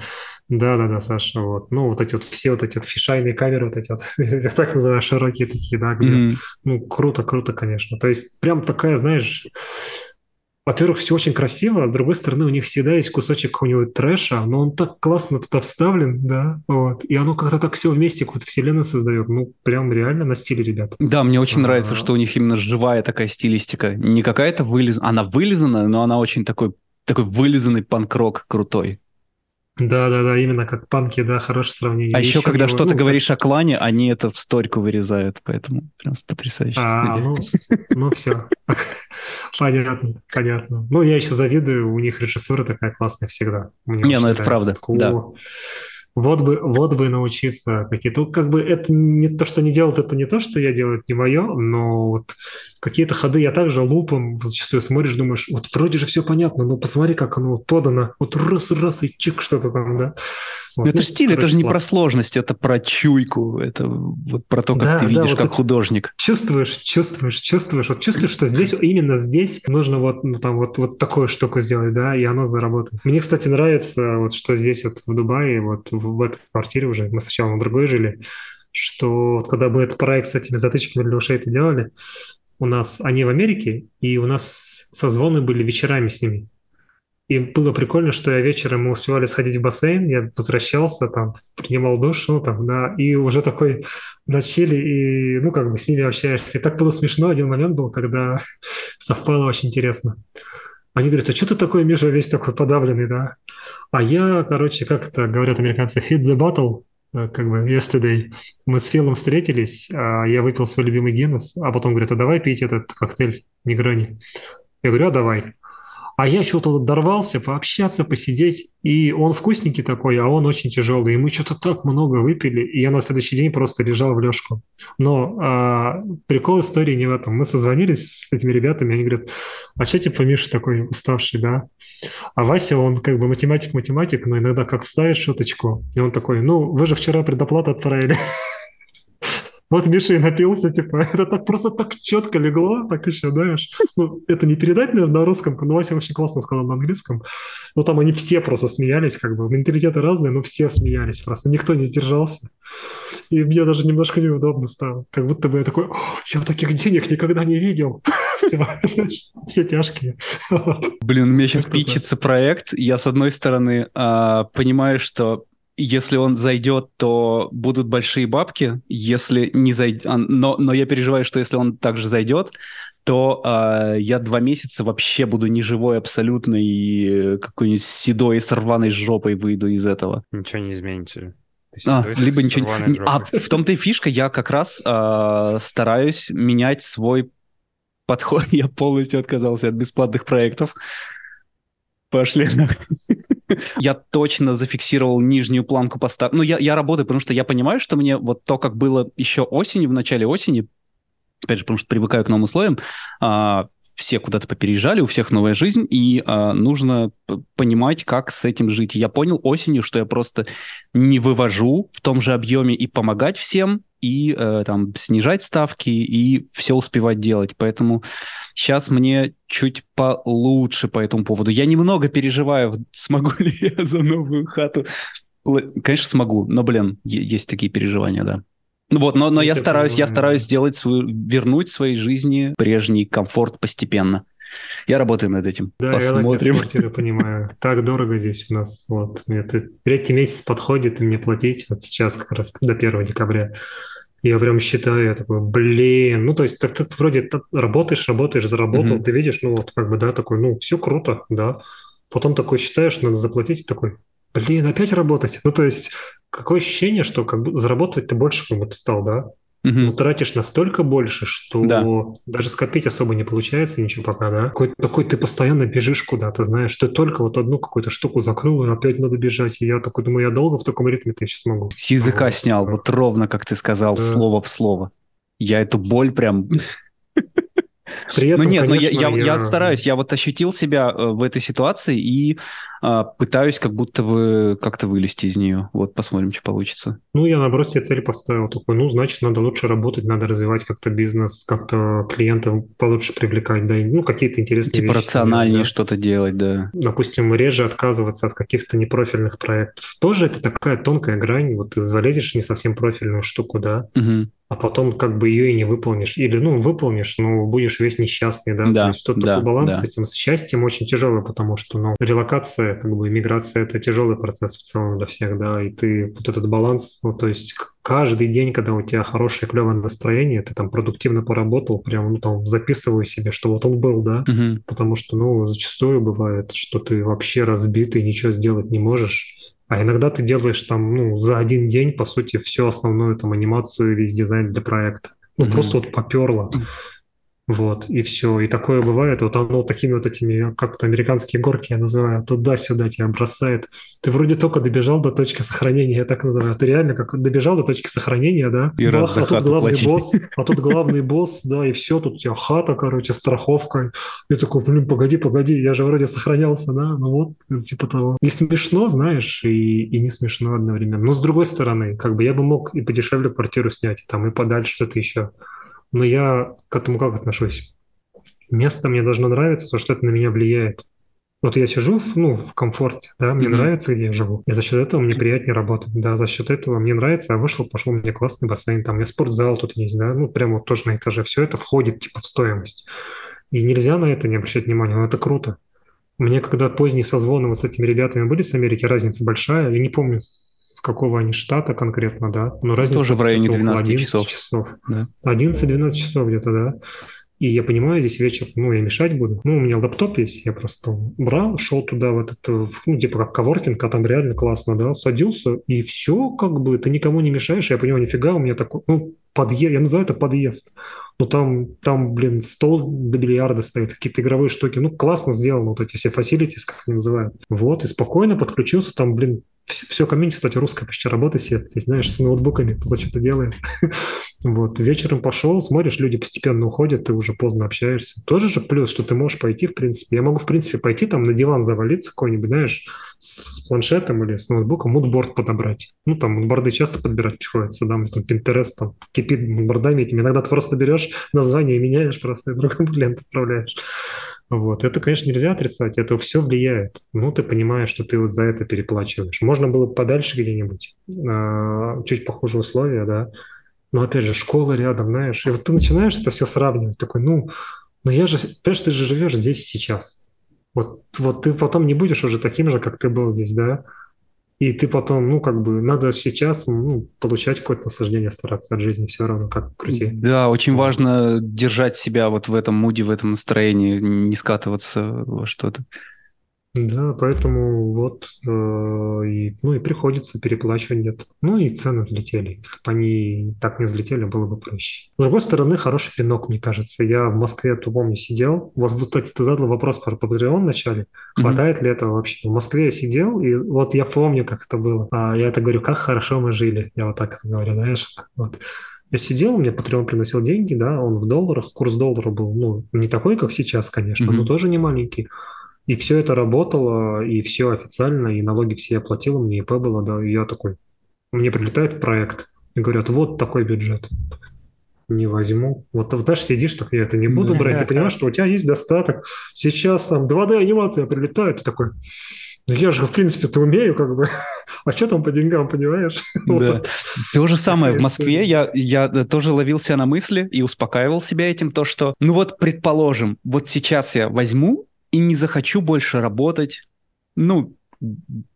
Да, да, да, Саша, вот. Ну, вот эти вот все вот эти вот фишайные камеры, вот эти вот, я так называю, широкие такие, да, где, mm-hmm. ну, круто, круто, конечно. То есть прям такая, знаешь, во-первых, все очень красиво, а с другой стороны, у них всегда есть кусочек какого-нибудь трэша, но он так классно туда вставлен, да, вот, и оно как-то так все вместе, какую-то вселенную создает, ну, прям реально на стиле ребят. Да, мне очень а... нравится, что у них именно живая такая стилистика, не какая-то вылизанная, она вылизанная, но она очень такой, такой вылизанный панк-рок крутой. Да, да, да, именно как панки, да, хорошее сравнение. А еще, еще когда что-то ну, говоришь как... о клане, они это в сторьку вырезают, поэтому прям потрясающе. А, ну, ну все. Понятно, понятно. Ну, я еще завидую, у них режиссура такая классная всегда. Не, ну это правда, да. Вот бы, вот бы научиться какие-то... Как бы это не то, что они делают, это не то, что я делаю, это не мое, но вот какие-то ходы я также лупом зачастую смотришь, думаешь, вот вроде же все понятно, но посмотри, как оно подано. Вот раз-раз и чик что-то там, да. Вот. это ну, стиль, это же не класс. про сложность, это про чуйку, это вот про то, как да, ты видишь, да, как художник. Чувствуешь, чувствуешь, чувствуешь, вот чувствуешь, что здесь, именно здесь нужно вот, ну, там, вот, вот такую штуку сделать, да, и оно заработает. Мне, кстати, нравится, вот что здесь вот в Дубае, вот в, в этой квартире уже, мы сначала на другой жили, что вот когда мы этот проект с этими затычками для ушей это делали, у нас они в Америке, и у нас созвоны были вечерами с ними. И было прикольно, что я вечером мы успевали сходить в бассейн, я возвращался, там, принимал душ, ну, там, да, и уже такой на чили, и, ну, как бы с ними общаешься. И так было смешно, один момент был, когда совпало очень интересно. Они говорят, а что ты такой, Миша, весь такой подавленный, да? А я, короче, как это говорят американцы, hit the bottle, как бы yesterday. Мы с Филом встретились, а я выпил свой любимый Гиннес, а потом говорят, а давай пить этот коктейль Негрони. Я говорю, а давай. А я что-то дорвался пообщаться, посидеть, и он вкусненький такой, а он очень тяжелый. И мы что-то так много выпили, и я на следующий день просто лежал в лёжку. Но а, прикол истории не в этом. Мы созвонились с этими ребятами, они говорят, а что типа Миша такой уставший, да? А Вася, он как бы математик-математик, но иногда как вставит шуточку, и он такой, ну, вы же вчера предоплату отправили. Вот Миша и напился, типа, это так просто так четко легло, так еще, знаешь. Ну, это не передать, наверное, на русском, но Вася очень классно сказал на английском. Но там они все просто смеялись, как бы, менталитеты разные, но все смеялись просто, никто не сдержался. И мне даже немножко неудобно стало. Как будто бы я такой, я таких денег никогда не видел. Все, все тяжкие. Блин, у меня сейчас пичется проект. Я, с одной стороны, а, понимаю, что если он зайдет, то будут большие бабки. Если не зайдет, а, но, но я переживаю, что если он также зайдет, то э, я два месяца вообще буду неживой абсолютно и какой-нибудь седой с рваной жопой выйду из этого. Ничего не изменится. А, либо ничего не... А в том-то и фишка, я как раз э, стараюсь менять свой подход. Я полностью отказался от бесплатных проектов. Пошли Я точно зафиксировал нижнюю планку поставки. Ну, я, я работаю, потому что я понимаю, что мне вот то, как было еще осенью, в начале осени, опять же, потому что привыкаю к новым условиям, а, все куда-то попереезжали, у всех новая жизнь, и а, нужно понимать, как с этим жить. я понял осенью, что я просто не вывожу в том же объеме и помогать всем, и э, там снижать ставки, и все успевать делать. Поэтому сейчас мне чуть получше по этому поводу. Я немного переживаю, смогу ли я за новую хату. Конечно, смогу, но, блин, есть такие переживания, да. Ну вот, но, но я стараюсь, я стараюсь сделать свою, вернуть своей жизни прежний комфорт постепенно. Я работаю над этим. Да, Посмотрим. я понимаю. Так дорого здесь у нас. Вот. Это третий месяц подходит, и мне платить вот сейчас как раз до 1 декабря. Я прям считаю, я такой, блин, ну то есть так ты вроде работаешь, работаешь, заработал, mm-hmm. ты видишь, ну вот как бы, да, такой, ну все круто, да. Потом такой считаешь, надо заплатить, такой, блин, опять работать. Ну то есть какое ощущение, что как бы заработать ты больше как будто стал, да? Угу. Ну, тратишь настолько больше, что да. даже скопить особо не получается ничего пока, да? Какой, такой ты постоянно бежишь куда-то, знаешь, ты только вот одну какую-то штуку закрыл, и опять надо бежать. И я такой думаю, я долго в таком ритме-то сейчас могу. С языка вот. снял, вот ровно как ты сказал, да. слово в слово. Я эту боль прям При этом, ну нет, конечно, но я, я, я стараюсь, я вот ощутил себя э, в этой ситуации и а, пытаюсь как будто бы как-то вылезти из нее. Вот посмотрим, что получится. Ну, я наоборот себе цель поставил. Такой, ну, значит, надо лучше работать, надо развивать как-то бизнес, как-то клиентов получше привлекать, да, ну, какие-то интересные типа вещи. рациональнее да. что-то делать, да. Допустим, реже отказываться от каких-то непрофильных проектов. Тоже это такая тонкая грань. Вот ты залезешь не совсем профильную штуку, да, угу а потом как бы ее и не выполнишь. Или, ну, выполнишь, но будешь весь несчастный, да? да То есть тут да, такой баланс да. с этим. С счастьем очень тяжелый, потому что, ну, релокация, как бы, миграция – это тяжелый процесс в целом для всех, да, и ты вот этот баланс, ну, то есть каждый день, когда у тебя хорошее, клевое настроение, ты там продуктивно поработал, прям, ну, там, записывай себе, что вот он был, да, угу. потому что, ну, зачастую бывает, что ты вообще разбитый, ничего сделать не можешь, а иногда ты делаешь там, ну, за один день, по сути, всю основную там анимацию, весь дизайн для проекта. Ну, mm-hmm. просто вот поперло. Вот, и все. И такое бывает, вот оно такими вот этими, как-то американские горки я называю, туда-сюда тебя бросает. Ты вроде только добежал до точки сохранения, я так называю. Ты реально как добежал до точки сохранения, да? И раз за а тут главный платили. босс, а тут главный босс, да, и все, тут у тебя хата, короче, страховка. Я такой, блин, погоди, погоди, я же вроде сохранялся, да? Ну вот, типа того. И смешно, знаешь, и, и не смешно одновременно. Но с другой стороны, как бы я бы мог и подешевле квартиру снять, и там, и подальше что-то еще но я к этому как отношусь? Место мне должно нравиться, то, что это на меня влияет. Вот я сижу ну, в комфорте, да, мне mm-hmm. нравится, где я живу. И за счет этого мне приятнее работать. Да, за счет этого мне нравится, я вышел, пошел, мне классный бассейн, там у меня спортзал тут есть, да, ну, прямо вот тоже на этаже. Все это входит, типа, в стоимость. И нельзя на это не обращать внимания, но это круто. Мне когда поздние созвоны вот с этими ребятами были с Америки, разница большая. Я не помню, с какого они штата конкретно, да. Но разница Тоже в районе 12 часов. часов. Да. 11-12 часов где-то, да. И я понимаю, здесь вечер, ну, я мешать буду. Ну, у меня лэптоп есть, я просто брал, шел туда в этот, ну, типа как коворкинг, а там реально классно, да, садился, и все, как бы, ты никому не мешаешь. Я понимаю, нифига, у меня такой, ну, подъезд, я называю это подъезд. Ну, там, там, блин, стол до бильярда стоит, какие-то игровые штуки. Ну, классно сделано, вот эти все facilities, как они называют. Вот, и спокойно подключился, там, блин, все комьюнити, кстати, русское почти работает, все, знаешь, с ноутбуками кто-то что-то делает. вот, вечером пошел, смотришь, люди постепенно уходят, ты уже поздно общаешься. Тоже же плюс, что ты можешь пойти, в принципе. Я могу, в принципе, пойти там на диван завалиться какой-нибудь, знаешь, с, планшетом или с ноутбуком, мудборд подобрать. Ну, там мудборды часто подбирать приходится, да, там Pinterest там кипит мудбордами этими. Иногда ты просто берешь название меняешь, просто другой клиент отправляешь. Вот. Это, конечно, нельзя отрицать, это все влияет. Ну, ты понимаешь, что ты вот за это переплачиваешь. Можно было бы подальше где-нибудь, а, чуть похуже условия, да. Но, опять же, школа рядом, знаешь. И вот ты начинаешь это все сравнивать. Такой, ну, ну я же, понимаешь, ты же живешь здесь сейчас. Вот, вот ты потом не будешь уже таким же, как ты был здесь, да. И ты потом, ну, как бы, надо сейчас ну, получать какое-то наслаждение, стараться от жизни все равно, как крути. Да, очень важно держать себя вот в этом муде, в этом настроении, не скатываться во что-то. Да, поэтому вот, э, и, ну и приходится переплачивать где-то. Ну и цены взлетели. Если бы они так не взлетели, было бы проще. С другой стороны, хороший пинок, мне кажется. Я в Москве, то помню, сидел. Вот, кстати, ты задал вопрос про Patreon вначале. Хватает mm-hmm. ли этого вообще? В Москве я сидел, и вот я помню, как это было. А я это говорю, как хорошо мы жили. Я вот так это говорю, знаешь. Вот. Я сидел, мне Patreon приносил деньги, да, он в долларах, курс доллара был, ну, не такой, как сейчас, конечно, mm-hmm. но тоже не маленький. И все это работало, и все официально, и налоги все я платил, мне ИП было, да, и я такой, мне прилетает проект, и говорят, вот такой бюджет. Не возьму. Вот ты даже сидишь, так я это не буду брать. Ты понимаешь, что у тебя есть достаток. Сейчас там 2D-анимация прилетает, ты такой, ну я же, в принципе-то умею, как бы. а что там по деньгам, понимаешь? Да. Вот. То же самое в Москве. Я, я тоже ловил себя на мысли и успокаивал себя этим, то, что, ну вот, предположим, вот сейчас я возьму и не захочу больше работать, ну,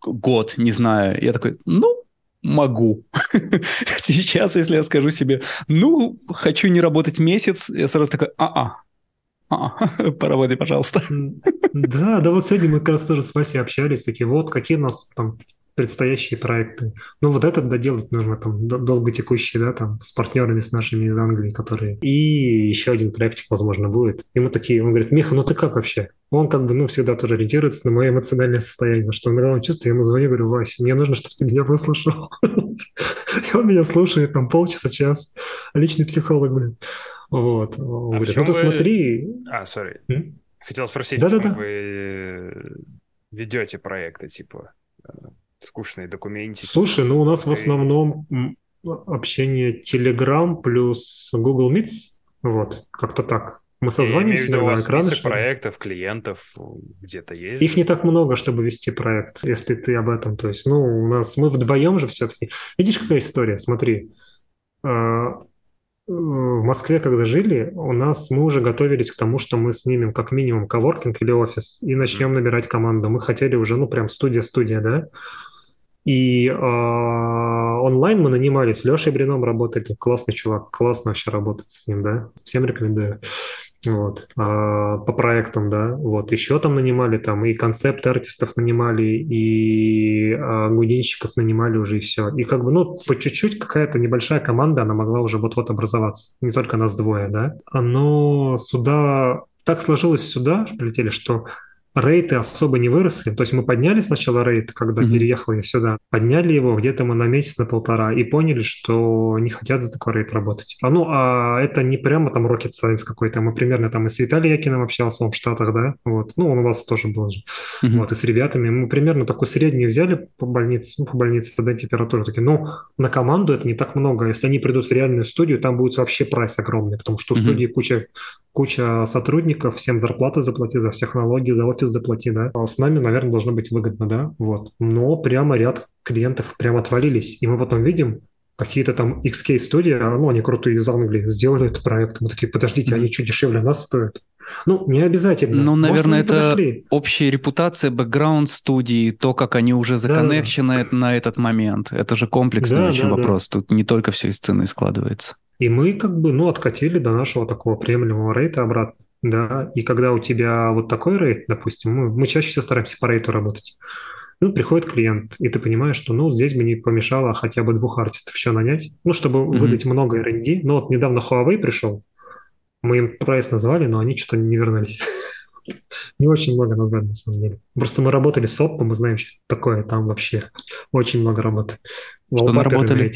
год, не знаю. Я такой, ну, могу. Сейчас, если я скажу себе, ну, хочу не работать месяц, я сразу такой, а-а, поработай, пожалуйста. Да, да, вот сегодня мы как раз тоже с Васей общались, такие, вот какие у нас там предстоящие проекты. Ну, вот этот доделать нужно, там, долго текущий, да, там, с партнерами, с нашими из Англии, которые... И еще один проектик, возможно, будет. И мы такие, он говорит, Миха, ну ты как вообще? Он как бы, ну, всегда тоже ориентируется на мое эмоциональное состояние, что он, он чувствует, я ему звоню, говорю, Вася, мне нужно, чтобы ты меня выслушал. И он меня слушает там полчаса, час. Личный психолог, блин. Вот. Он а говорит, ну ты смотри... А, сори. Хотел спросить, да, да, да. вы ведете проекты, типа, э, скучные документы? Слушай, ну у нас в основном общение Telegram плюс Google Meets, вот, как-то так. Мы созваниваемся иногда, вас экраны. Список проектов, клиентов где-то есть? Их не так много, чтобы вести проект, если ты об этом. То есть, ну, у нас мы вдвоем же все-таки. Видишь, какая история? Смотри, а, в Москве, когда жили, у нас мы уже готовились к тому, что мы снимем как минимум коворкинг или офис и начнем набирать команду. Мы хотели уже, ну, прям студия-студия, да? И э, онлайн мы нанимали с Лешей Брином работали. Классный чувак, классно вообще работать с ним, да? Всем рекомендую. Вот. А, по проектам, да. Вот. Еще там нанимали, там и концепт-артистов нанимали, и а, гудинщиков нанимали уже, и все. И как бы, ну, по чуть-чуть какая-то небольшая команда, она могла уже вот-вот образоваться. Не только нас двое, да. Но сюда... Так сложилось сюда, прилетели, что рейты особо не выросли. То есть мы подняли сначала рейт, когда mm-hmm. переехал я сюда, подняли его где-то мы на месяц, на полтора, и поняли, что не хотят за такой рейт работать. А ну, а это не прямо там rocket science какой-то. Мы примерно там и с Виталием Якиным общался, он в Штатах, да, вот. Ну, он у вас тоже был же. Mm-hmm. Вот, и с ребятами. Мы примерно такой средний взяли по больнице, ну, по больнице, да, температуру. Такие, ну, на команду это не так много. Если они придут в реальную студию, там будет вообще прайс огромный, потому что у mm-hmm. студии куча куча сотрудников, всем зарплаты заплати, за всех налоги, за офис заплати, да. А с нами, наверное, должно быть выгодно, да, вот. Но прямо ряд клиентов прямо отвалились, и мы потом видим, какие-то там XK студии, а, ну, они крутые из Англии, сделали этот проект. Мы такие, подождите, mm-hmm. они что, дешевле нас стоят? Ну, не обязательно. Ну, наверное, Может, это подошли. общая репутация, бэкграунд студии, то, как они уже законнекчены да. на этот момент. Это же комплексный да, очень да, вопрос. Да. Тут не только все из цены складывается. И мы как бы, ну, откатили до нашего такого приемлемого рейта обратно. Да, и когда у тебя вот такой рейт, допустим, мы, мы чаще всего стараемся по рейту работать. Ну, приходит клиент, и ты понимаешь, что, ну, здесь бы не помешало хотя бы двух артистов еще нанять, ну, чтобы mm-hmm. выдать много R&D. Ну, вот недавно Huawei пришел, мы им прайс назвали, но они что-то не вернулись. Не очень много назвали, на самом деле. Просто мы работали с Oppo, мы знаем, что такое там вообще. Очень много работы. Что мы работали?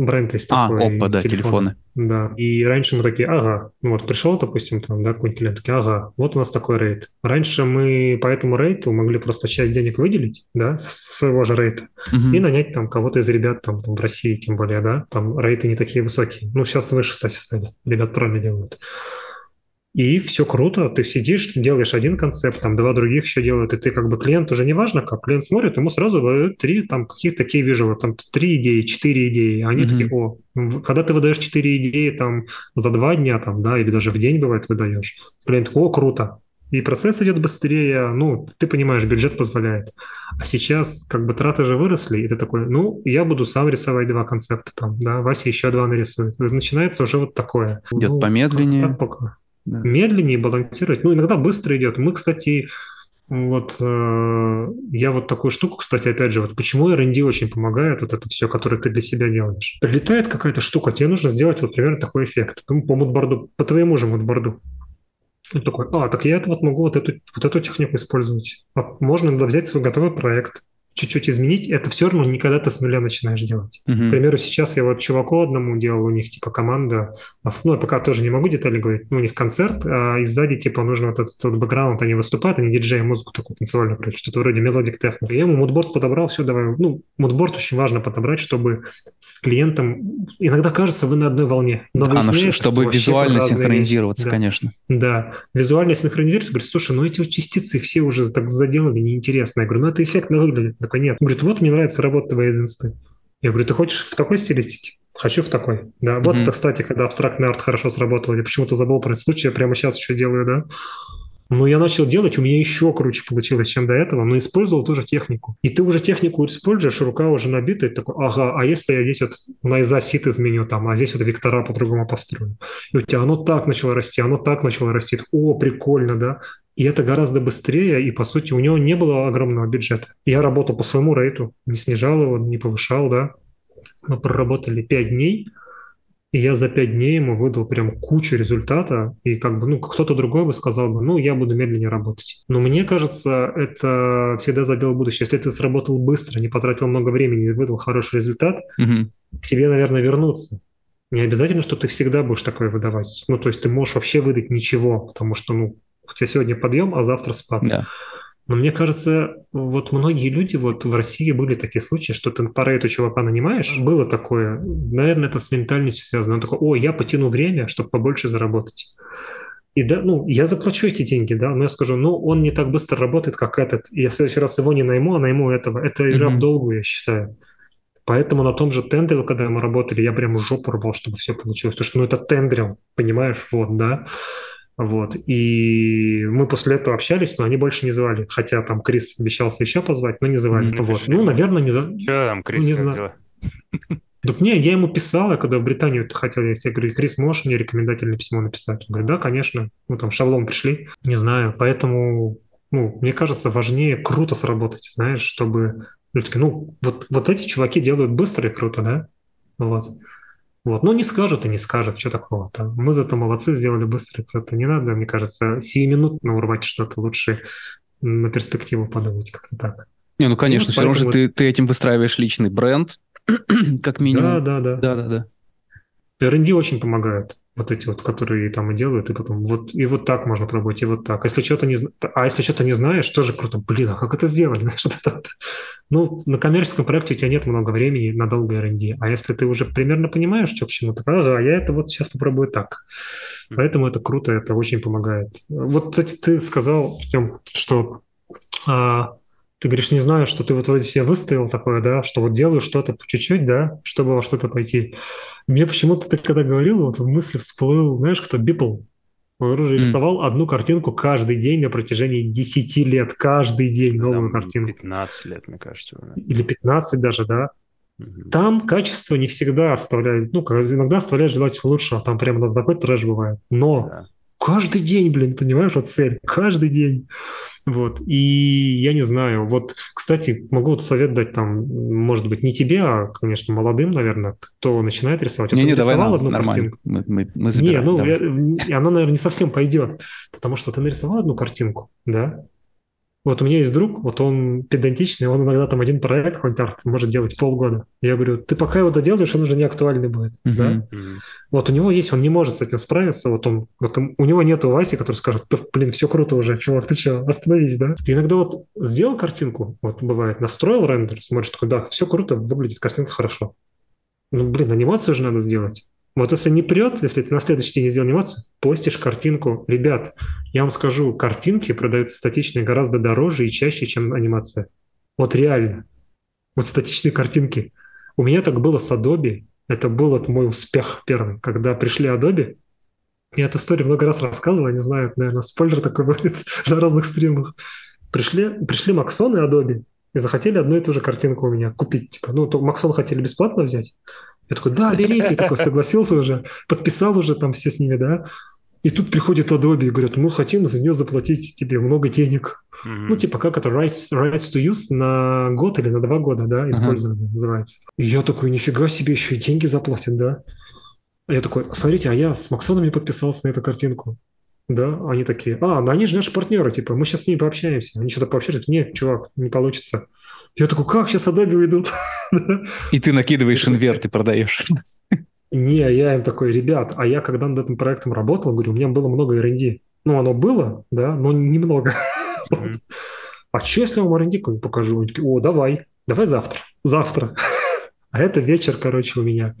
Бренд есть а, такой. А, Oppo, да, телефоны. Да. И раньше мы такие, ага, ну вот пришел, допустим, там, да, какой-нибудь клиент, такие, ага, вот у нас такой рейд. Раньше мы по этому рейту могли просто часть денег выделить, да, со своего же рейта, угу. и нанять там кого-то из ребят там, там в России, тем более, да, там рейты не такие высокие. Ну, сейчас выше, кстати, стали. Ребят правильно делают. И все круто, ты сидишь, делаешь один концепт, там два других еще делают, и ты как бы клиент уже не важно как, клиент смотрит, ему сразу выдают три там каких-то такие вижу, там три идеи, четыре идеи, они mm-hmm. такие, о, когда ты выдаешь четыре идеи там за два дня там, да, или даже в день бывает выдаешь, клиент такой, о, круто, и процесс идет быстрее, ну, ты понимаешь, бюджет позволяет. А сейчас как бы траты же выросли, и ты такой, ну, я буду сам рисовать два концепта там, да, Вася еще два нарисует. Начинается уже вот такое. Идет ну, помедленнее. Так пока да. медленнее балансировать. Ну, иногда быстро идет. Мы, кстати, вот э, я вот такую штуку, кстати, опять же, вот почему R&D очень помогает, вот это все, которое ты для себя делаешь. Прилетает какая-то штука, тебе нужно сделать вот примерно такой эффект. Ты по мудборду, по твоему же мудборду. Он такой, а, так я это вот могу вот эту, вот эту технику использовать. А можно взять свой готовый проект, чуть-чуть изменить, это все равно никогда ты с нуля начинаешь делать. Uh-huh. К примеру, сейчас я вот чуваку одному делал, у них типа команда, а ну, я пока тоже не могу детали говорить, ну, у них концерт, а, и сзади типа нужно вот этот вот бэкграунд, они выступают, они диджеи, музыку такую танцевальную, короче, что-то вроде melodic techno. Я ему moodboard подобрал, все, давай, ну, moodboard очень важно подобрать, чтобы с клиентом, иногда кажется, вы на одной волне, но а, ну, чтобы визуально синхронизироваться, да. конечно. Да, визуально синхронизироваться, говорит, слушай, ну эти вот частицы все уже так заделаны, неинтересно. Я говорю, ну это эффектно выглядит такой, нет. Говорит, вот мне нравится работа твоя из инсты. Я говорю, ты хочешь в такой стилистике? Хочу в такой. Да, вот mm-hmm. это, кстати, когда абстрактный арт хорошо сработал. Я почему-то забыл про этот случай, я прямо сейчас еще делаю, да. Но я начал делать, у меня еще круче получилось, чем до этого, но использовал тоже технику. И ты уже технику используешь, рука уже набита, и такой, ага, а если я здесь вот на изосит изменю там, а здесь вот вектора по-другому построю. И у тебя оно так начало расти, оно так начало расти. О, прикольно, да. И это гораздо быстрее, и, по сути, у него не было огромного бюджета. Я работал по своему рейту, не снижал его, не повышал, да. Мы проработали 5 дней, и я за 5 дней ему выдал прям кучу результата, и как бы, ну, кто-то другой бы сказал бы, ну, я буду медленнее работать. Но мне кажется, это всегда задел будущее. Если ты сработал быстро, не потратил много времени и выдал хороший результат, угу. к тебе, наверное, вернутся. Не обязательно, что ты всегда будешь такое выдавать. Ну, то есть ты можешь вообще выдать ничего, потому что, ну, у тебя сегодня подъем, а завтра спад. Да. Но мне кажется, вот многие люди вот в России были такие случаи, что ты по рейту чувака нанимаешь, было такое, наверное, это с ментальностью связано. Он такой, о, я потяну время, чтобы побольше заработать. И да, ну, я заплачу эти деньги, да, но я скажу, ну, он не так быстро работает, как этот, и я в следующий раз его не найму, а найму этого. Это игра mm-hmm. в долгу, я считаю. Поэтому на том же тендере, когда мы работали, я прям жопу рвал, чтобы все получилось. Потому что, ну, это тендрил, понимаешь, вот, да. Вот. И мы после этого общались, но они больше не звали. Хотя там Крис обещался еще позвать, но не звали. Mm-hmm. Вот. Ну, наверное, не звали. Что там, Крис, ну, не знаю. Так не, я ему писал, я когда в Британию хотел, я тебе говорю, Крис, можешь мне рекомендательное письмо написать? Он говорит, да, конечно. Ну, там шаблон пришли. Не знаю, поэтому, ну, мне кажется, важнее круто сработать, знаешь, чтобы люди такие, ну, вот, вот эти чуваки делают быстро и круто, да? Вот. Вот. Ну, не скажут и не скажут, что такого там. Мы зато молодцы, сделали быстро. Это не надо, мне кажется, сиюминутно урвать что-то лучше на перспективу подумать как-то так. Не, ну, конечно, ну, все равно же ты, ты этим выстраиваешь личный бренд, как минимум. Да, да, да. Да, да, да. R&D очень помогает, вот эти вот, которые там и делают, и потом вот и вот так можно пробовать, и вот так. Если что-то не, а если что-то не знаешь, тоже круто. Блин, а как это сделать? Знаешь, вот это, ну, на коммерческом проекте у тебя нет много времени на долгое R&D, а если ты уже примерно понимаешь, что к чему, то ага, я это вот сейчас попробую так. Поэтому это круто, это очень помогает. Вот, кстати, ты сказал, Тем, что а, ты говоришь, не знаю, что ты вот вроде себе выставил такое, да, что вот делаю что-то по чуть-чуть, да, чтобы во что-то пойти. Мне почему-то ты когда говорил, вот в мысли всплыл, знаешь, кто Бипл? Он mm. рисовал одну картинку каждый день на протяжении 10 лет, каждый день новую Там картинку. 15 лет, мне кажется. Или 15 даже, да. Mm-hmm. Там качество не всегда оставляет, ну, иногда оставляет желать лучшего, там прямо такой трэш бывает. Но yeah. каждый день, блин, понимаешь, вот цель, каждый день. Вот. И я не знаю. Вот, кстати, могу вот совет дать там, может быть, не тебе, а, конечно, молодым, наверное, кто начинает рисовать. Не, не, давай нам, одну нормально. Картинку. Мы, мы, мы забираем, не, ну, я, она, наверное, не совсем пойдет, потому что ты нарисовал одну картинку, да, вот у меня есть друг, вот он педантичный, он иногда там один проект, хоть арт, может делать полгода. Я говорю, ты пока его доделаешь, он уже не актуальный будет. Uh-huh. Да? Uh-huh. Вот у него есть, он не может с этим справиться. Вот он, вот у него нету Васи, который скажет, блин, все круто уже, чувак, ты что, остановись, да? Ты иногда вот сделал картинку, вот бывает, настроил рендер, смотришь, такой, да, все круто, выглядит картинка хорошо. Ну, блин, анимацию же надо сделать. Вот если не прет, если ты на следующий день не сделал анимацию, постишь картинку. Ребят, я вам скажу, картинки продаются статичные гораздо дороже и чаще, чем анимация. Вот реально. Вот статичные картинки. У меня так было с Adobe. Это был вот мой успех первый. Когда пришли Adobe, я эту историю много раз рассказывал, я не знаю, наверное, спойлер такой будет на разных стримах. Пришли, пришли Максон и Adobe и захотели одну и ту же картинку у меня купить. Типа, ну, то Максон хотели бесплатно взять, я такой, да, берите, я такой согласился уже, подписал уже там все с ними, да. И тут приходит Adobe и говорят, мы хотим за нее заплатить тебе много денег. Mm-hmm. Ну, типа, как это, rights, rights to use на год или на два года, да, использование uh-huh. называется. И я такой, нифига себе, еще и деньги заплатят, да. А я такой, смотрите, а я с Максоном не подписался на эту картинку. Да, они такие, а, ну они же наши партнеры, типа, мы сейчас с ними пообщаемся. Они что-то пообщались, нет, чувак, не получится. Я такой, как сейчас Adobe уйдут? И ты накидываешь инверт и продаешь. Не, я им такой, ребят, а я когда над этим проектом работал, говорю, у меня было много R&D. Ну, оно было, да, но немного. А что, если я вам R&D покажу? Они такие, о, давай, давай завтра, завтра. А это вечер, короче, у меня.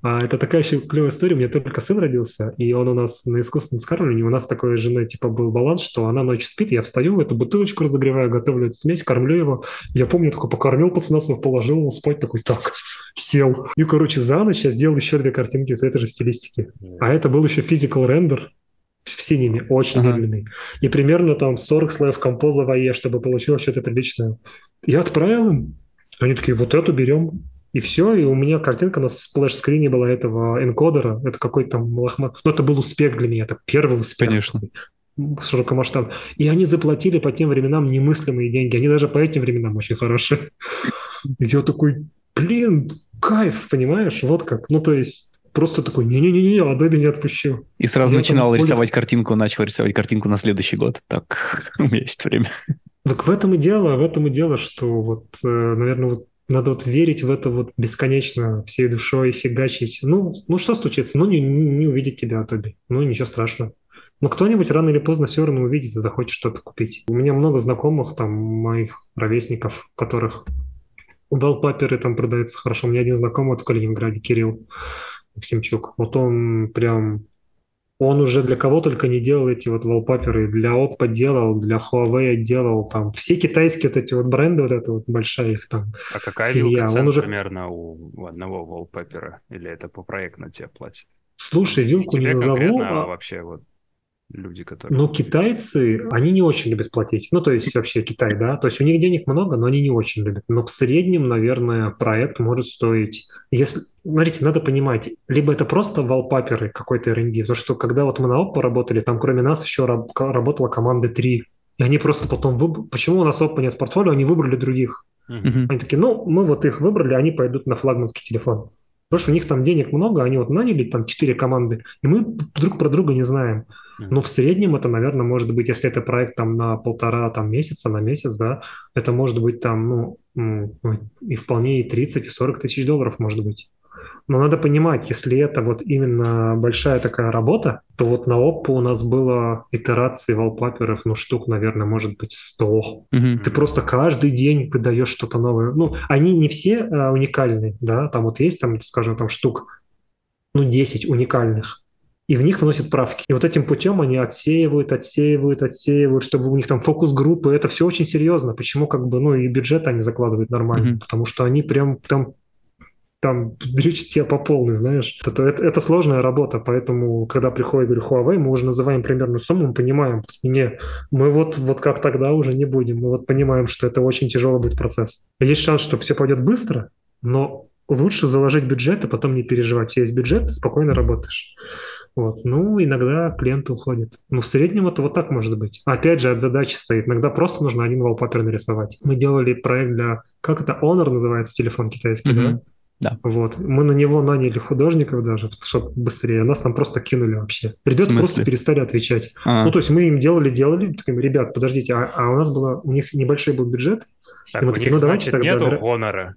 А это такая еще клевая история. У меня только сын родился, и он у нас на искусственном скармливании. У нас такой женой типа был баланс, что она ночью спит, я встаю, эту бутылочку разогреваю, готовлю эту смесь, кормлю его. Я помню, такой покормил пацанов, положил его спать, такой, так, сел. И, короче, за ночь я сделал еще две картинки в этой же стилистике. А это был еще physical render, в синеме, очень ага. медленный. И примерно там 40 слоев композа в AE, чтобы получилось что-то приличное. Я отправил им. Они такие, вот эту берем. И все, и у меня картинка на splash screen е была этого энкодера, это какой-то там лохмат. Ну, это был успех для меня, это первый успех. Конечно. Широкомасштаб. И они заплатили по тем временам немыслимые деньги. Они даже по этим временам очень хорошие. И я такой, блин, кайф, понимаешь? Вот как. Ну, то есть, просто такой, не-не-не, Adobe не отпущу. И сразу я начинал рисовать картинку, начал рисовать картинку на следующий год. Так, у меня есть время. Так в этом и дело, в этом и дело, что вот, э, наверное, вот надо вот верить в это вот бесконечно, всей душой фигачить. Ну, ну что случится? Ну, не, не увидит тебя Adobe. Ну, ничего страшного. Но кто-нибудь рано или поздно все равно увидит и захочет что-то купить. У меня много знакомых, там, моих ровесников, которых Wallpaper там продаются хорошо. У меня один знакомый вот в Калининграде, Кирилл Максимчук. Вот он прям он уже для кого только не делал эти вот wallpaper, для Oppo делал, для Huawei делал, там, все китайские вот эти вот бренды, вот это вот большая их там А какая семья. вилка он уже... примерно у, одного wallpaper? Или это по проекту тебе платят? Слушай, вилку не, назову. А вообще вот люди, которые... Ну, китайцы, они не очень любят платить. Ну, то есть вообще Китай, да? То есть у них денег много, но они не очень любят. Но в среднем, наверное, проект может стоить... Если... Смотрите, надо понимать, либо это просто валпаперы какой-то R&D, потому что когда вот мы на Oppo работали, там кроме нас еще раб... работала команда 3. И они просто потом... Выб... Почему у нас Oppo нет в портфолио? Они выбрали других. Mm-hmm. Они такие, ну, мы вот их выбрали, они пойдут на флагманский телефон. Потому что у них там денег много, они вот наняли там четыре команды, и мы друг про друга не знаем. Но в среднем это, наверное, может быть, если это проект там на полтора там, месяца, на месяц, да, это может быть там, ну, и вполне и 30, и 40 тысяч долларов может быть. Но надо понимать, если это вот именно большая такая работа, то вот на Oppo у нас было итераций валпаперов, ну, штук, наверное, может быть 100. Mm-hmm. Ты просто каждый день выдаешь что-то новое. Ну, они не все а, уникальны, да, там вот есть, там, скажем, там штук, ну, 10 уникальных и в них вносят правки. И вот этим путем они отсеивают, отсеивают, отсеивают, чтобы у них там фокус-группы. Это все очень серьезно. Почему как бы, ну и бюджет они закладывают нормально? Mm-hmm. Потому что они прям там там дрючат тебя по полной, знаешь. Это, это, это сложная работа, поэтому, когда приходит, говорю, Huawei, мы уже называем примерную сумму, мы понимаем, не, мы вот, вот как тогда уже не будем, мы вот понимаем, что это очень тяжелый будет процесс. Есть шанс, что все пойдет быстро, но лучше заложить бюджет, и потом не переживать. Есть бюджет, ты спокойно работаешь. Вот. Ну, иногда клиенты уходят. Но в среднем это вот так может быть. Опять же, от задачи стоит. Иногда просто нужно один wallpaper нарисовать. Мы делали проект для... Как это? Honor называется телефон китайский, mm-hmm. да? Да. Вот. Мы на него наняли художников даже, чтобы быстрее. Нас там просто кинули вообще. Ребята просто перестали отвечать. А-а. Ну, то есть мы им делали, делали, таким, ребят, подождите, а, а у нас было, у них небольшой был бюджет. Так, и мы такие, ну давайте тогда... нету гонора.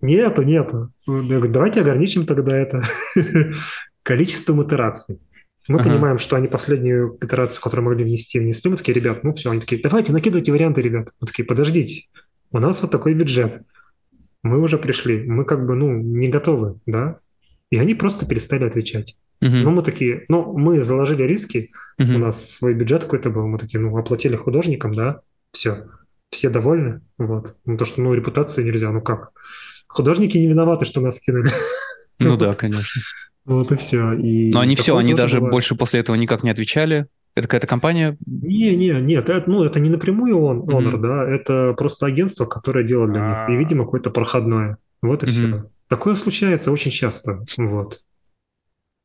Нету, нету. Я говорю, давайте ограничим тогда это количеством итераций. Мы ага. понимаем, что они последнюю итерацию, которую могли внести, внесли. Мы такие, ребят, ну все, они такие, давайте, накидывайте варианты, ребят. Мы такие, подождите, у нас вот такой бюджет. Мы уже пришли, мы как бы, ну, не готовы, да? И они просто перестали отвечать. Uh-huh. Ну, мы такие, ну, мы заложили риски, uh-huh. у нас свой бюджет какой-то был, мы такие, ну, оплатили художникам, да, все, все довольны, вот. Ну, то, что, ну, репутацию нельзя, ну как? Художники не виноваты, что нас кинули. Ну да, конечно. Вот и все. И Но они все, они даже бывает. больше после этого никак не отвечали. Это какая-то компания? Не, не, нет, это, ну, это не напрямую он, Honor, mm-hmm. да, это просто агентство, которое делает для них. И, а. видимо, какое-то проходное. Вот и mm-hmm. все. Такое случается очень часто. Вот.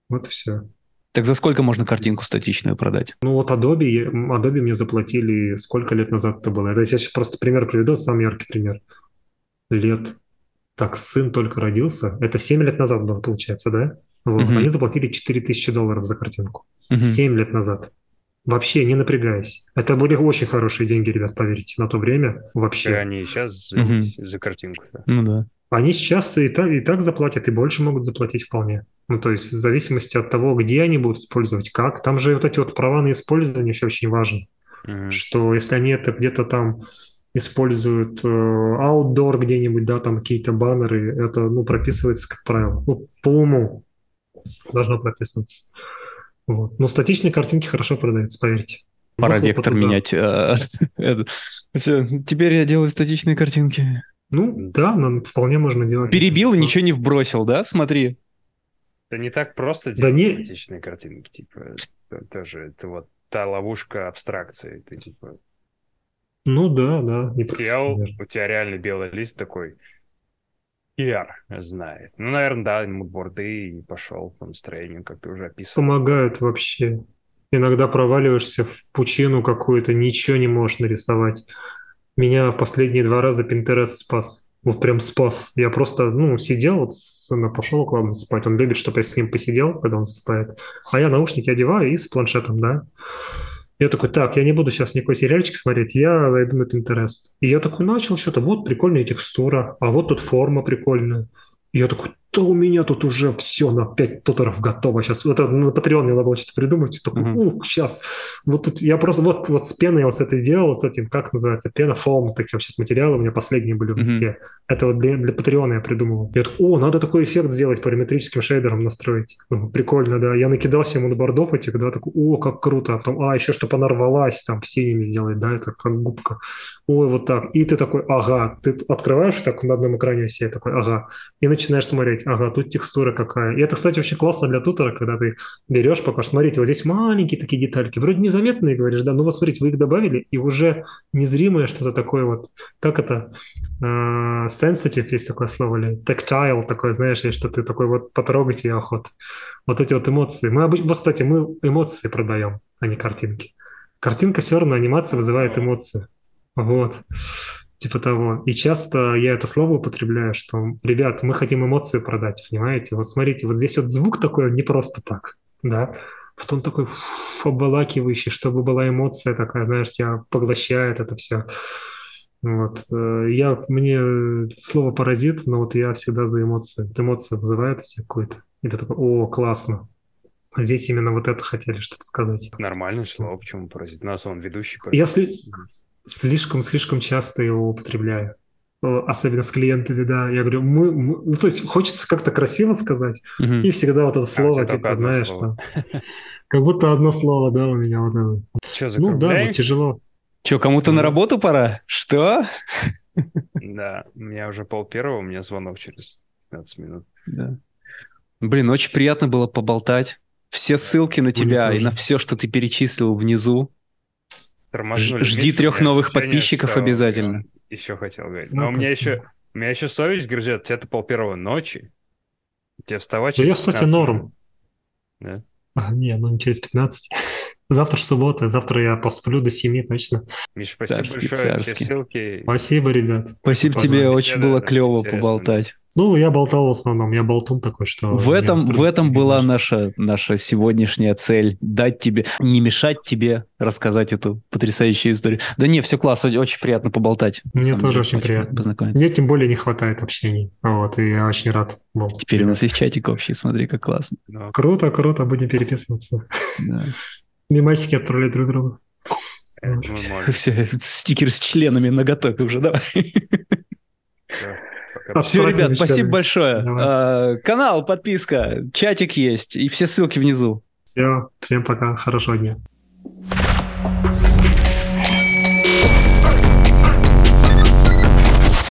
Вот и все. Так за сколько можно картинку статичную продать? Ну вот Adobe, Adobe мне заплатили, сколько лет назад это было? Это я сейчас просто пример приведу, самый яркий пример. Лет, так сын только родился, это 7 лет назад было, получается, да? Вот, угу. Они заплатили 4000 долларов за картинку. Угу. 7 лет назад. Вообще не напрягаясь. Это были очень хорошие деньги, ребят, поверьте, на то время. Вообще. И они сейчас за, угу. за картинку. Да. Ну да. Они сейчас и так, и так заплатят, и больше могут заплатить вполне. Ну, то есть в зависимости от того, где они будут использовать, как. Там же вот эти вот права на использование еще очень важны. Mm. Что если они это где-то там используют э, outdoor где-нибудь, да, там какие-то баннеры, это, ну, прописывается, как правило, ну, по уму должно прописываться. Вот. Но статичные картинки хорошо продаются, поверьте. Пора вот вектор менять. Э, Все, теперь я делаю статичные картинки. Ну, да, нам вполне можно делать. Перебил и ничего не вбросил, да? Смотри. Да не так просто делать да не... статичные картинки. Типа, тоже это вот та ловушка абстракции. Ты типа... Ну да, да. Не Сделал, у тебя реально белый лист такой, PR знает. Ну, наверное, да, мудборды и пошел по настроению, как ты уже описывал. Помогают вообще. Иногда проваливаешься в пучину какую-то, ничего не можешь нарисовать. Меня в последние два раза Pinterest спас. Вот прям спас. Я просто, ну, сидел, вот сына пошел укладно спать. Он любит, чтобы я с ним посидел, когда он спает. А я наушники одеваю и с планшетом, да. Я такой, так, я не буду сейчас никакой сериальчик смотреть, я войду на Pinterest. И я такой начал что-то, вот прикольная текстура, а вот тут форма прикольная. И я такой, да у меня тут уже все на 5 туторов готово. Сейчас вот это на Patreon надо было что-то придумать. Такой, uh-huh. ух, сейчас. Вот тут я просто вот, вот с пеной вот с этой делал, вот с этим, как называется, пена, фоам, такие сейчас материалы у меня последние были в листе. Uh-huh. Это вот для, для Patreon я придумал. Я такой, о, надо такой эффект сделать, параметрическим шейдером настроить. Ну, прикольно, да. Я накидался ему на бордов этих, да, такой, о, как круто. А потом, а, еще чтобы она рвалась, там, синими сделать, да, это как губка. Ой, вот так. И ты такой, ага, ты открываешь так на одном экране все, такой, ага. И начинаешь смотреть, ага, тут текстура какая. И это, кстати, очень классно для тутора, когда ты берешь, пока смотрите, вот здесь маленькие такие детальки, вроде незаметные, говоришь, да, ну вот смотрите, вы их добавили, и уже незримое что-то такое вот, как это, uh, sensitive есть такое слово, или tactile такое, знаешь, и что ты такой вот потрогать и охот. Вот эти вот эмоции. Мы обычно, вот, кстати, мы эмоции продаем, а не картинки. Картинка все равно, анимация вызывает эмоции. Вот типа того. И часто я это слово употребляю, что, ребят, мы хотим эмоции продать, понимаете? Вот смотрите, вот здесь вот звук такой не просто так, да, вот он такой фу, обволакивающий, чтобы была эмоция такая, знаешь, тебя поглощает это все. Вот. Э, я, мне слово паразит, но вот я всегда за эмоции. Вот эмоция вызывает у тебя какую-то. И ты такой, о, классно. А здесь именно вот это хотели что-то сказать. Нормальное слово, почему паразит? У нас он ведущий. Паразит. Если слишком-слишком часто его употребляю. Особенно с клиентами, да. Я говорю, мы, мы ну, то есть хочется как-то красиво сказать, угу. и всегда вот это слово, а, типа, знаешь, слово. Там, как будто одно слово, да, у меня вот это. Что, Ну да, вот тяжело. Че, кому-то на работу пора? Что? Да, у меня уже пол первого, у меня звонок через 15 минут. Да. Блин, очень приятно было поболтать. Все ссылки на тебя и на все, что ты перечислил внизу Тормознули. Жди трех новых подписчиков что обязательно. Еще хотел говорить. Ну, Но у меня еще, у меня еще совесть грызет. Тебе это пол первого ночи. Тебе вставать через Да я, кстати, норм. Да? А, не, ну не через 15. Завтра суббота, завтра я посплю до 7 точно. Миша, спасибо царский, большое. Царский. Все ссылки. Спасибо, ребят. Спасибо тебе, очень было клево поболтать. Ну, я болтал в основном, я болтун такой, что... В этом, в этом была наша, наша сегодняшняя цель. Дать тебе, не мешать тебе рассказать эту потрясающую историю. Да не, все классно, очень приятно поболтать. Мне тоже деле, очень приятно. Познакомиться. Мне тем более не хватает общений. Вот, и я очень рад был. Теперь у нас есть чатик общий, смотри, как классно. Да. Круто, круто, будем переписываться. Да. Мемасики отправлять друг другу. Все, стикер с членами наготове уже, давай. Все, ребят, спасибо большое. Давай. Канал, подписка, чатик есть, и все ссылки внизу. Все, всем пока, хорошего дня.